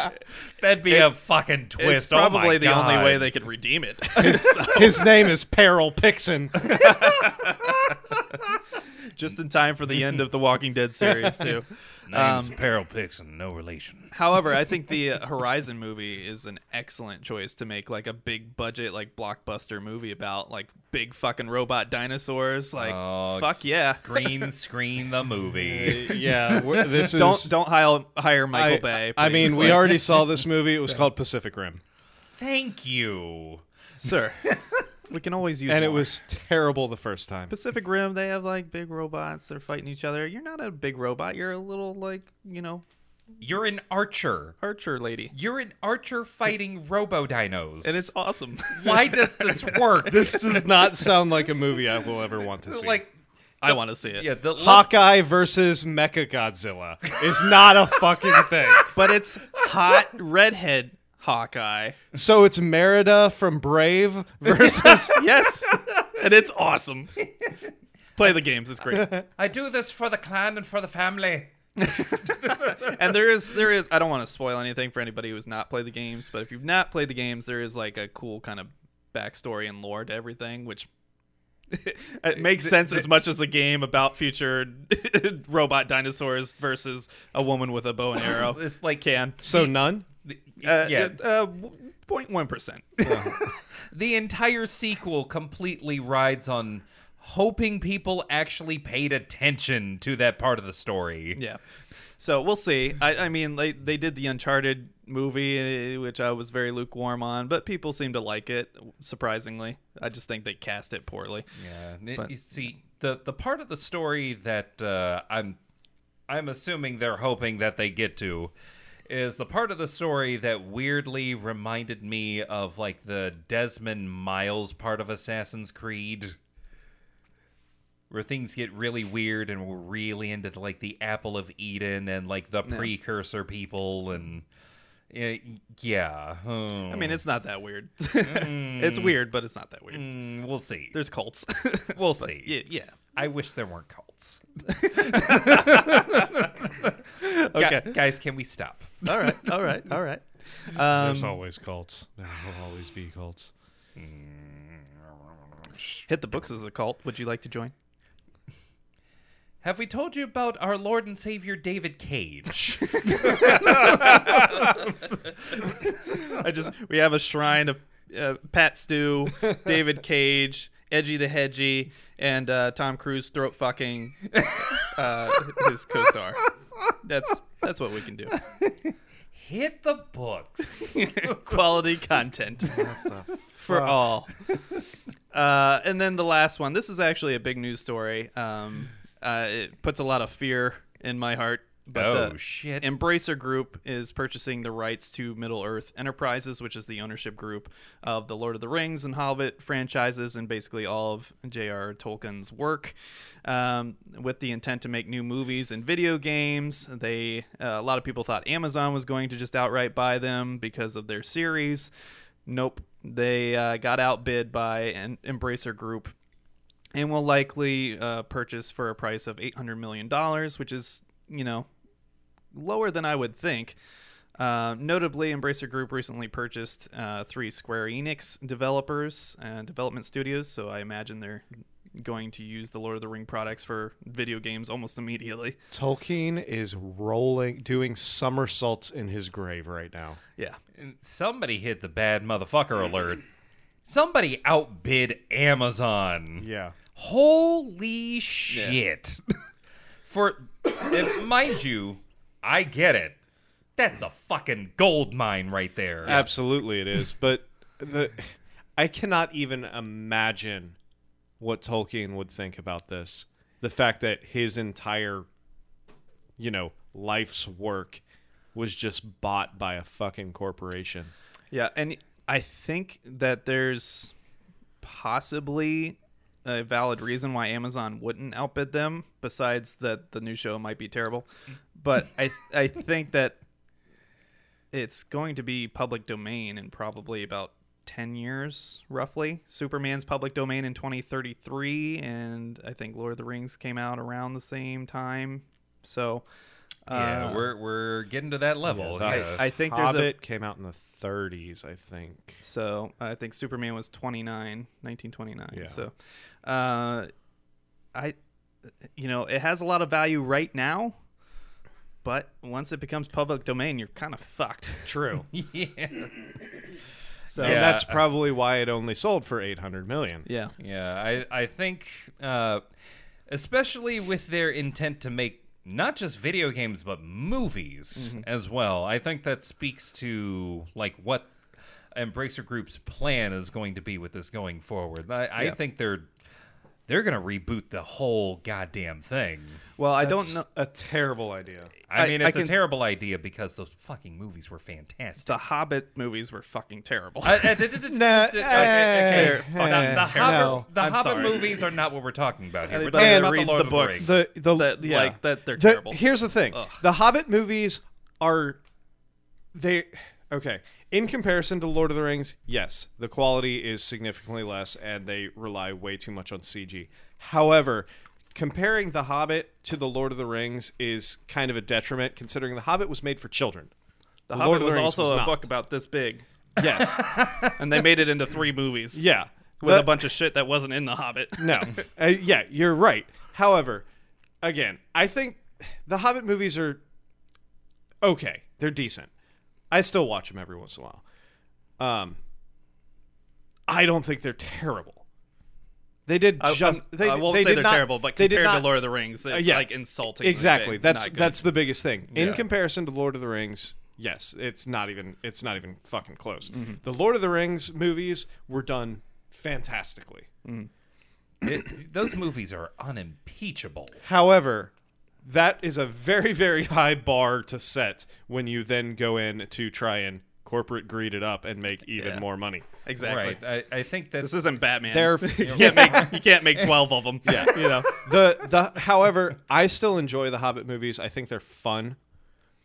That'd be a fucking twist. it's Oh my probably the only way they could redeem it. <laughs> So, His name is Peril Pixon. just in time for the end of the Walking Dead series, too. Name's Um, Peril Pixon, no relation. <laughs> However, I think the uh, Horizon movie is an excellent choice to make like a big budget, like blockbuster movie about like big fucking robot dinosaurs. Like, Oh, fuck yeah! <laughs> Green screen the movie. yeah, <laughs> this is. Don't don't hire hire Michael I, Bay. I mean, we Like, already saw this movie. It was called Pacific Rim, Thank you. sir. We can always use. and it was terrible the first time. Pacific Rim. They have like big robots. They're fighting each other. You're not a big robot. You're a little like you know You're an archer. archer lady, You're an archer fighting <laughs> robo dinos. and it's awesome. <laughs> why does this work? <laughs> This does not sound like a movie I will ever want to see. like I want to see it. yeah, the Hawkeye versus Mecha Godzilla is not a fucking thing. but it's hot redhead Hawkeye. So it's Merida from Brave versus. <laughs> yes, and it's awesome. Play the games; it's great. I do this for the clan and for the family. <laughs> And there is, there is. I don't want to spoil anything for anybody who's not played the games, but if you've not played the games, there is like a cool kind of backstory and lore to everything, which <laughs> it makes sense as much as a game about future robot dinosaurs versus a woman with a bow and arrow. It's like Can so none. Uh, yeah, uh, point one percent. <laughs> the entire sequel completely rides on hoping people actually paid attention to that part of the story. Yeah. So we'll see. I, I mean, they, they did the Uncharted movie, eh, which I was very lukewarm on, but people seem to like it, surprisingly. I just think they cast it poorly. Yeah, But- you see, the the part of the story that uh, I'm I'm assuming they're hoping that they get to is the part of the story that weirdly reminded me of like the Desmond Miles part of Assassin's Creed. Where things get really weird and we're really into like the Apple of Eden and like the precursor people and uh, yeah. I mean, it's not that weird. <laughs> it's weird, but it's not that weird. Mm, we'll see. There's cults. We'll <laughs> But see. yeah, yeah. I wish there weren't cults. <laughs> <laughs> Okay. Gu- guys, can we stop? all right. All right. All right. <laughs> Um, There's always cults. There will always be cults. hit the books as a cult. Would you like to join? Have we told you about our Lord and Savior David Cage? <laughs> I just we have a shrine of uh, Pat Stew, David Cage, Edgy the Hedgy, and uh, Tom Cruise throat fucking uh, his co-star. <laughs> That's that's what we can do. <laughs> Hit the books. <laughs> Quality content for all. Uh, and then the last one. This is actually a big news story. Um, uh, it puts a lot of fear in my heart. But Oh, uh, shit. Embracer Group is purchasing the rights to Middle Earth Enterprises, which is the ownership group of the Lord of the Rings and Hobbit franchises, and basically all of J.R. Tolkien's work, um, with the intent to make new movies and video games. They uh, a lot of people thought Amazon was going to just outright buy them because of their series. Nope, they uh, got outbid by an Embracer Group and will likely uh, purchase for a price of eight hundred million dollars, which is you know lower than I would think. Uh, notably, Embracer Group recently purchased uh, three Square Enix developers and development studios, so I imagine they're going to use the Lord of the Ring products for video games almost immediately. Tolkien is rolling, doing somersaults in his grave right now. Yeah, Somebody hit the bad motherfucker alert. Somebody outbid Amazon. Yeah. Holy shit. <laughs> For and mind you, I get it. That's a fucking gold mine right there. Absolutely, it is. But the I cannot even imagine what Tolkien would think about this. The fact that his entire, you know, life's work was just bought by a fucking corporation. yeah, and I think that there's possibly a valid reason why Amazon wouldn't outbid them, besides that the new show might be terrible. But I I think that it's going to be public domain in probably about 10 years roughly superman's public domain in 2033 and i think lord of the rings came out around the same time so yeah, uh, we're we're getting to that level. Yeah, yeah. I, I think there's a Hobbit came out in the 30s, I think. so i think superman was 29 1929 Yeah. so uh i you know it has a lot of value right now but once it becomes public domain you're kind of fucked True. <laughs> yeah. so and Yeah. that's probably why it only sold for 800 million. yeah Yeah, I I think uh, especially with their intent to make not just video games but movies Mm-hmm. as well. I think that speaks to like what Embracer Group's plan is going to be with this going forward. I, I think they're they're gonna reboot the whole goddamn thing. well i don't know A terrible idea. I, I- mean, I it's can- a terrible idea because those fucking movies were fantastic. the hobbit movies were fucking terrible uh, uh, I- I- <laughs> Nah, okay, okay. Eh, oh, the, eh, the Hobbit, the Hobbit movies are not what we're talking about here. We're talking that about reads the, Lord the of books, Rings. the the that- yeah. like, that they're The- terrible. Here's the thing: Ugh. the Hobbit movies are they okay in comparison to Lord of the Rings. Yes, the quality is significantly less, and they rely way too much on CG. However. Comparing The Hobbit to The Lord of the Rings is kind of a detriment, considering The Hobbit was made for children. the Lord hobbit of the was Rings also was a not. book about this big Yes, <laughs> and they made it into three movies yeah, with a bunch of shit that wasn't in the hobbit <laughs> No. uh, yeah, you're right. However, again, I think the Hobbit movies are okay. They're decent. I still watch them every once in a while. Um, I don't think they're terrible. They did I, just. They, I won't they say did they're not- terrible, but compared not- to Lord of the Rings, it's yeah. like insulting. Exactly. That's that's the biggest thing. In Yeah. comparison to Lord of the Rings, yes, it's not even it's not even fucking close. Mm-hmm. The Lord of the Rings movies were done fantastically. It- those movies are unimpeachable. However, that is a very, very high bar to set when you then go in to try and corporate greed it up and make even Yeah. more money. exactly. Right. I, I think that This isn't Batman. They're <laughs> you can't make you can't make twelve of them. <laughs> Yeah, you know. the the however, I still enjoy the Hobbit movies. I think they're fun.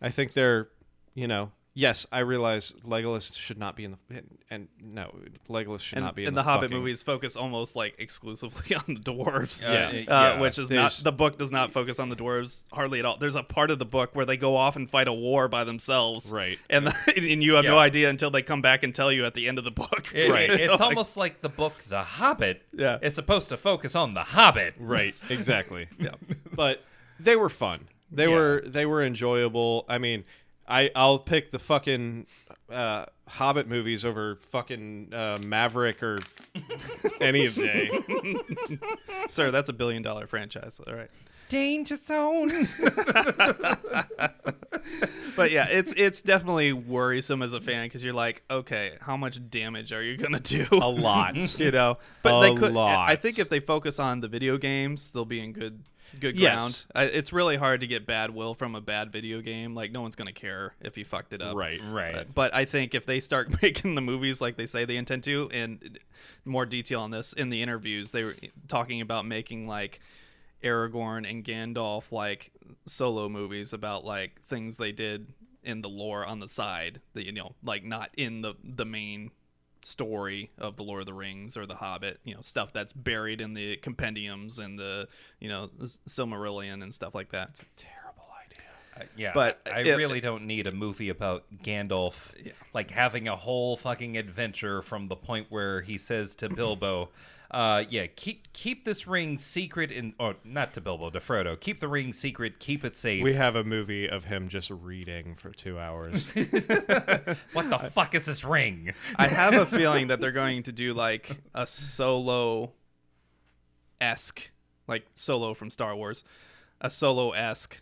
I think they're, you know, yes, I realize Legolas should not be in the and no, Legolas should And, not be in and the, the Hobbit fucking- movies focus almost like exclusively <laughs> on the dwarves. Uh, Yeah. Uh, yeah. which is There's- not the book does not focus on the dwarves hardly at all. There's a part of the book where they go off and fight a war by themselves, Right. And <laughs> and you have no Yeah. idea until they come back and tell you at the end of the book, It- Right. It's <laughs> Like, almost like the book The Hobbit Yeah. is supposed to focus on the Hobbit. Right, exactly. Yeah. But they were fun. They were they were enjoyable. I mean, I I'll pick the fucking uh, Hobbit movies over fucking uh, Maverick or <laughs> any of day. sir. That's a billion dollar franchise. All right. Danger Zone. <laughs> but yeah, it's it's definitely worrisome as a fan because you're like, okay, how much damage are you gonna do? A lot. <laughs> you know. But A they could. lot. I think if they focus on the video games, they'll be in good good Yes. ground. I, it's really hard to get bad will from a bad video game. Like no one's gonna care if you fucked it up. Right. right. But, but I think if they start <laughs> making the movies like they say they intend to, and more detail on this in the interviews, they were talking about making like Aragorn and Gandalf like solo movies about like things they did in the lore on the side that you know like not in the the main story of the Lord of the Rings or the Hobbit, you know, stuff that's buried in the compendiums and the, you know, Silmarillion and stuff like that. Terrible idea. Uh, yeah, But I, I it- really don't need a movie about Gandalf, like having a whole fucking adventure from the point where he says to Bilbo, uh, "Yeah, keep keep this ring secret in, or not to Bilbo, to Frodo, keep the ring secret, keep it safe." We have a movie of him just reading for two hours. <laughs> what the fuck is this ring? I have a feeling that they're going to do like a solo esque, like solo from Star Wars, a solo esque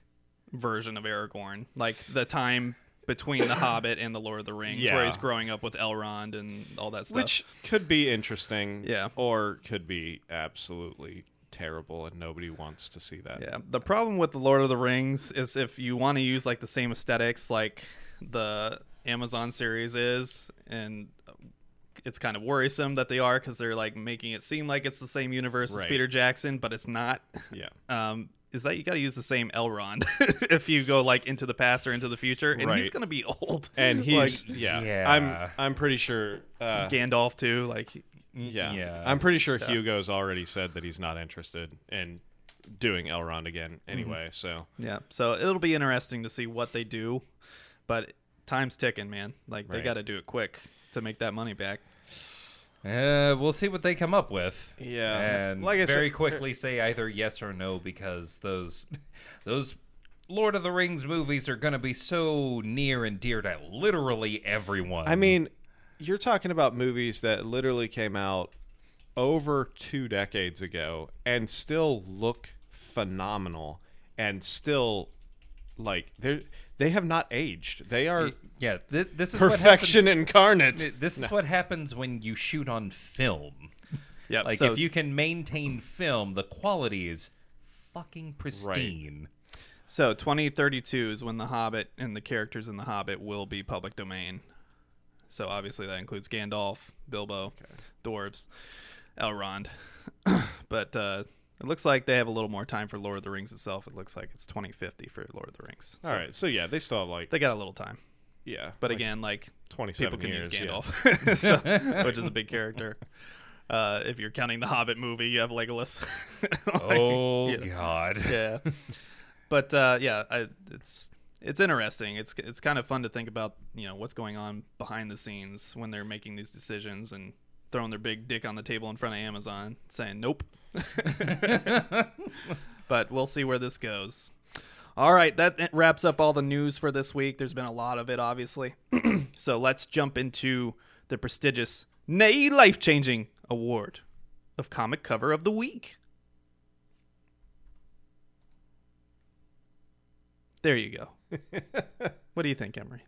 version of Aragorn, like the time between the Hobbit and the Lord of the Rings, where he's growing up with Elrond and all that stuff. Which could be interesting. Yeah. Or could be absolutely terrible and nobody wants to see that. Yeah. The problem with the Lord of the Rings is if you want to use like the same aesthetics like the Amazon series is, and it's kind of worrisome that they are because they're like making it seem like it's the same universe as Peter Jackson, but it's not. Yeah. <laughs> Um, is that you got to use the same Elrond <laughs> if you go like into the past or into the future, and he's gonna be old. And <laughs> he's like yeah, Yeah. I'm I'm pretty sure uh, Gandalf too. Like yeah. Yeah. I'm pretty sure Hugo's already said that he's not interested in doing Elrond again anyway, so Yeah, so it'll be interesting to see what they do, but time's ticking, man. Like they got to do it quick to make that money back. Uh, we'll see what they come up with. Yeah. and Like I very said- quickly say either yes or no because those <laughs> those Lord of the Rings movies are going to be so near and dear to literally everyone. I mean, you're talking about movies that literally came out over two decades ago and still look phenomenal and still like they they have not aged. They are yeah, th- this is perfection What <laughs> incarnate. this is what happens when you shoot on film. <laughs> Yeah, Like so if you can maintain film, the quality is fucking pristine. so 2032 is when the Hobbit and the characters in the Hobbit will be public domain. So obviously that includes Gandalf, Bilbo, dwarves, Elrond. <coughs> but uh, it looks like they have a little more time for Lord of the Rings itself. It looks like it's 2050 for Lord of the Rings. So All right, so yeah, they still have like They got a little time. Yeah, But like again, like 27 people can years, use yeah. Gandalf, <laughs> <laughs> so, which is a big <laughs> character. Uh, if you're counting the Hobbit movie, you have Legolas. Like, Oh yeah. god. yeah. But uh, yeah, I, it's it's interesting. It's it's kind of fun to think about, you know, what's going on behind the scenes when they're making these decisions and throwing their big dick on the table in front of Amazon, saying nope. but we'll see where this goes. All right, that wraps up all the news for this week. There's been a lot of it, obviously. <clears throat> so let's jump into the prestigious, nay, life changing award of Comic Cover of the Week. There you go. <laughs> what do you think, Emery?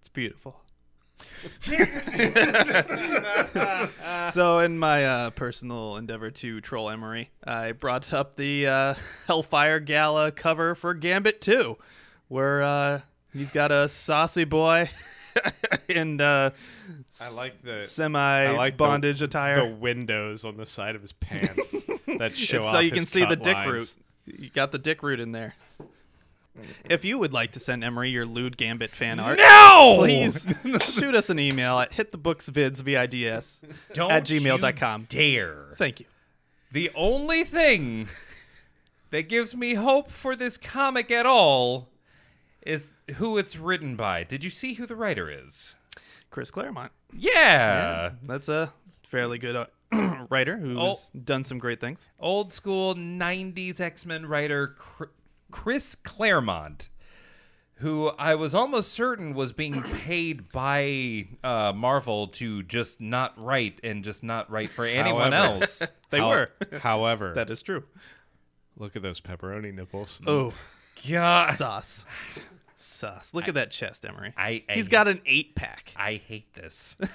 It's beautiful. <laughs> so, in my uh, personal endeavor to troll Emery, I brought up the uh, Hellfire Gala cover for Gambit 2, where uh, he's got a saucy boy <laughs> and uh, I like the semi like the- bondage the attire. windows on the side of his pants that <laughs> show so you can see the dick lines. root. You got the dick root in there. If you would like to send Emery your lewd Gambit fan art, No! please <laughs> shoot us an email at hitthebooksvids <laughs> Don't at gmail.com. you dare. Thank you. The only thing that gives me hope for this comic at all is who it's written by. Did you see who the writer is? Chris Claremont. Yeah. That's a fairly good uh, <clears throat> writer who's done some great things. Old school 90s X Men writer Chris Claremont, who I was almost certain was being <coughs> paid by uh, Marvel to just not write and just not write for anyone However- else. <laughs> They How- were. However, that is true. look at those pepperoni nipples. Oh, God. sauce. Sauce. Look at that chest, Emery. I, I He's got an eight pack. I hate this. <laughs>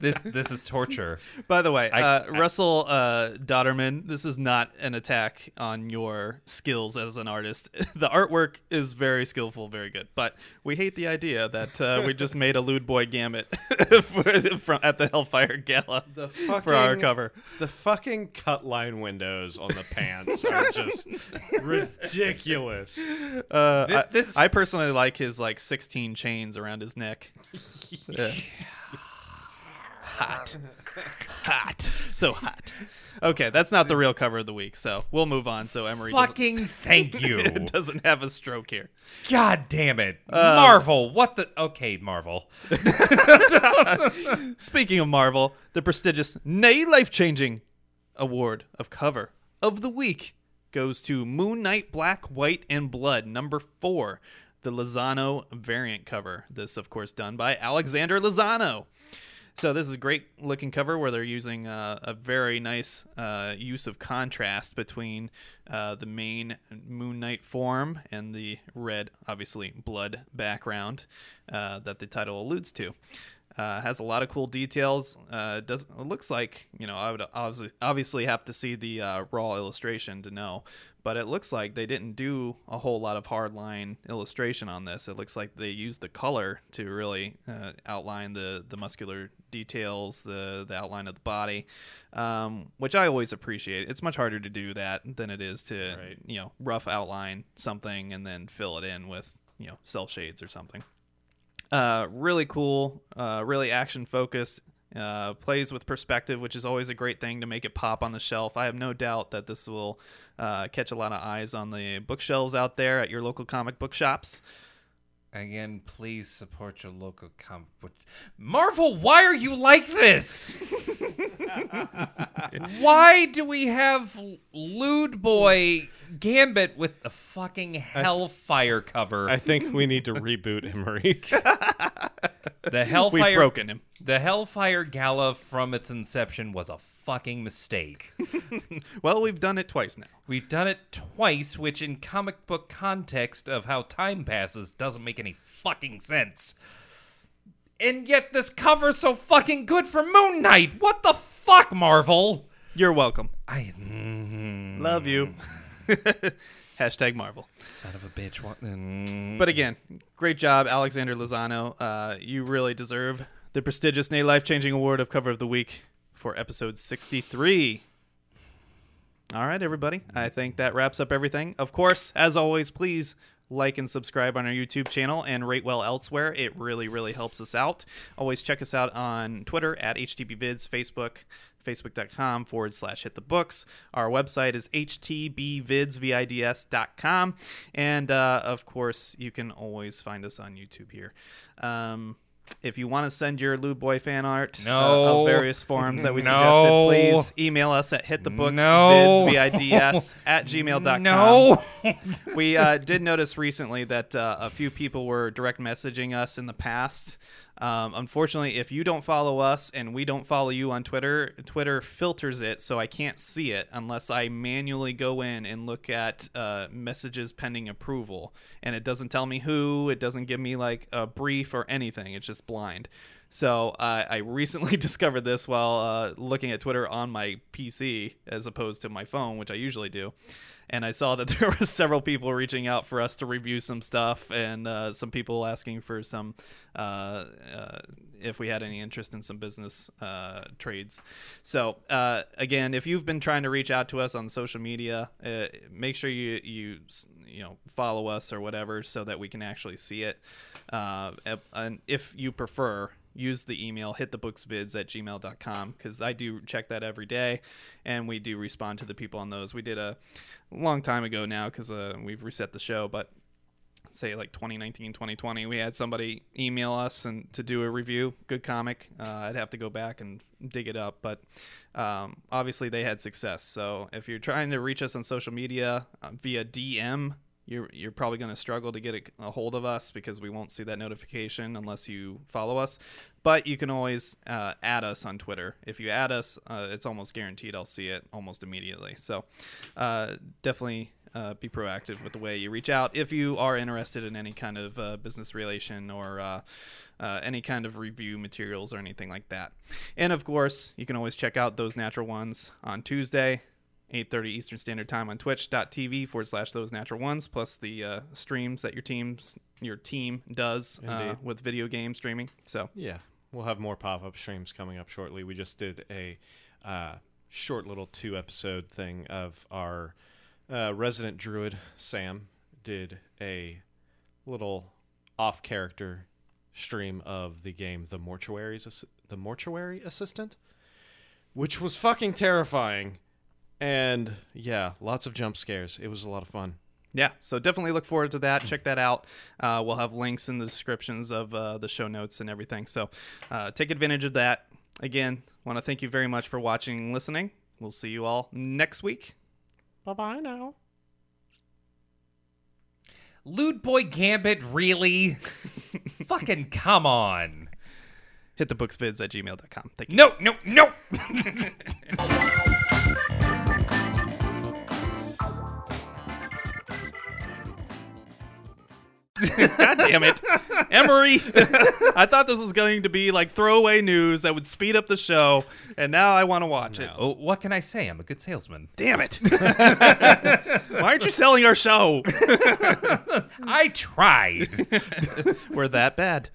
this this is torture. By the way, I- uh, I- Russell uh, Dauterman, this is not an attack on your skills as an artist. <laughs> the artwork is very skillful, very good, but we hate the idea that uh, we just made a lewd boy Gambit <laughs> from, at the Hellfire Gala The for our fucking- cover. The fucking cut line windows on the pants are just ridiculous. Uh, Thi- I, this- I personally like his like 16 chains around his neck. <laughs> Yeah. hot, hot, so hot. Okay, that's not the real cover of the week, so we'll move on. So Emery Fucking <laughs> thank you. <laughs> doesn't have a stroke here. God damn it. Uh, Marvel. What the Okay, Marvel. Speaking of Marvel, the prestigious, nay, life changing award of cover of the week goes to Moon Knight Black, White, and Blood, number four, the Lozano variant cover. This, of course, done by Alexander Lozano. So this is a great looking cover where they're using uh, a very nice uh, use of contrast between uh, the main Moon Knight form and the red, obviously blood background uh, that the title alludes to. Uh, has a lot of cool details. Uh, does it looks like you know I would obviously obviously have to see the uh, raw illustration to know, but it looks like they didn't do a whole lot of hardline illustration on this. It looks like they used the color to really uh, outline the the muscular details, the the outline of the body, um, which I always appreciate. It's much harder to do that than it is to Right. you know rough outline something and then fill it in with you know cell shades or something. Uh, really cool, uh, really action focused. Uh, plays with perspective, which is always a great thing to make it pop on the shelf. I have no doubt that this will uh, catch a lot of eyes on the bookshelves out there at your local comic book shops. Again, please support your local comic book. Marvel, why are you like this? <laughs> why do we have Lewd Boy Gambit with the fucking Hellfire cover? I think we need to reboot Emery. the Hellfire We've broken him. The Hellfire Gala from its inception was a fucking mistake. <laughs> Well, we've done it twice now. We've done it twice, which in comic book context of how time passes doesn't make any fucking sense. And yet this cover's so fucking good for Moon Knight. What the fuck, Marvel? You're welcome. I mm, Love you. <laughs> Hashtag Marvel. son of a bitch. Mm. But again, great job, Alexander Lozano. Uh, you really deserve the prestigious nay life changing award of cover of the week for episode 63. All right, everybody. I think that wraps up everything. Of course, as always, please like and subscribe on our YouTube channel and rate well elsewhere. It really, really helps us out. Always check us out on Twitter at HTBVids, Facebook, facebook.com forward slash hit the books. Our website is htbvids.com. And uh, of course, you can always find us on YouTube here. Um, if you want to send your Lou Boy fan art uh, of various forms that we No. suggested, please email us at hitthebooksvids, No. V-I-D-S, <laughs> at gmail.com. no. <laughs> We uh, did notice recently that uh, a few people were direct messaging us in the past. Um, unfortunately, if you don't follow us and we don't follow you on Twitter, Twitter filters it so I can't see it unless I manually go in and look at uh, messages pending approval. And it doesn't tell me who, it doesn't give me like a brief or anything. It's just blind. So uh, I recently <laughs> discovered this while uh, looking at Twitter on my PC as opposed to my phone, which I usually do. And I saw that <laughs> there were several people reaching out for us to review some stuff, and uh, some people asking for some uh, uh, if we had any interest in some business uh, trades. So again, if you've been trying to reach out to us on social media, make sure you you you know follow us or whatever so that we can actually see it. And if you prefer, use the email hitthebooksvids at gmail.com because i do check that every day and we do respond to the people on those. We did a long time ago now because uh, we've reset the show but say like 2019 2020 we had somebody email us and to do a review good comic uh, i'd have to go back and dig it up but um, obviously they had success. So if you're trying to reach us on social media uh, via dm you're, you're probably going to struggle to get a, a hold of us because we won't see that notification unless you follow us. But you can always uh, add us on twitter. If you add us uh, it's almost guaranteed i'll see it almost immediately. So uh, definitely uh, be proactive with the way you reach out. If you are interested in any kind of uh, business relation or uh, uh, any kind of review materials or anything like that. And of course, you can always check out those natural ones on Tuesday, 8:30 Eastern Standard Time on Twitch.tv forward slash those natural ones, plus the uh, streams that your teams your team does uh, with video game streaming. So Yeah, we'll have more pop up streams coming up shortly. We just did a uh, short little two episode thing of our uh, resident druid, Sam, did a little off character stream of the game The Mortuaries, the mortuary assistant, which was fucking terrifying. And yeah, lots of jump scares. It was a lot of fun. Yeah, so definitely look forward to that. Check that out. Uh, we'll have links in the descriptions of uh, the show notes and everything. So uh, take advantage of that. Again, want to thank you very much for watching and listening. We'll see you all next week. Bye bye now. Lewd Boy Gambit, really? <laughs> Fucking come on. Hit the booksvids at gmail.com. Thank you. No, no, no. <laughs> God damn it. Emery. I thought this was going to be like throwaway news that would speed up the show, and now I want to watch it. oh, what can I say? I'm a good salesman. Damn it. <laughs> Why aren't you selling our show? <laughs> I tried. We're that bad.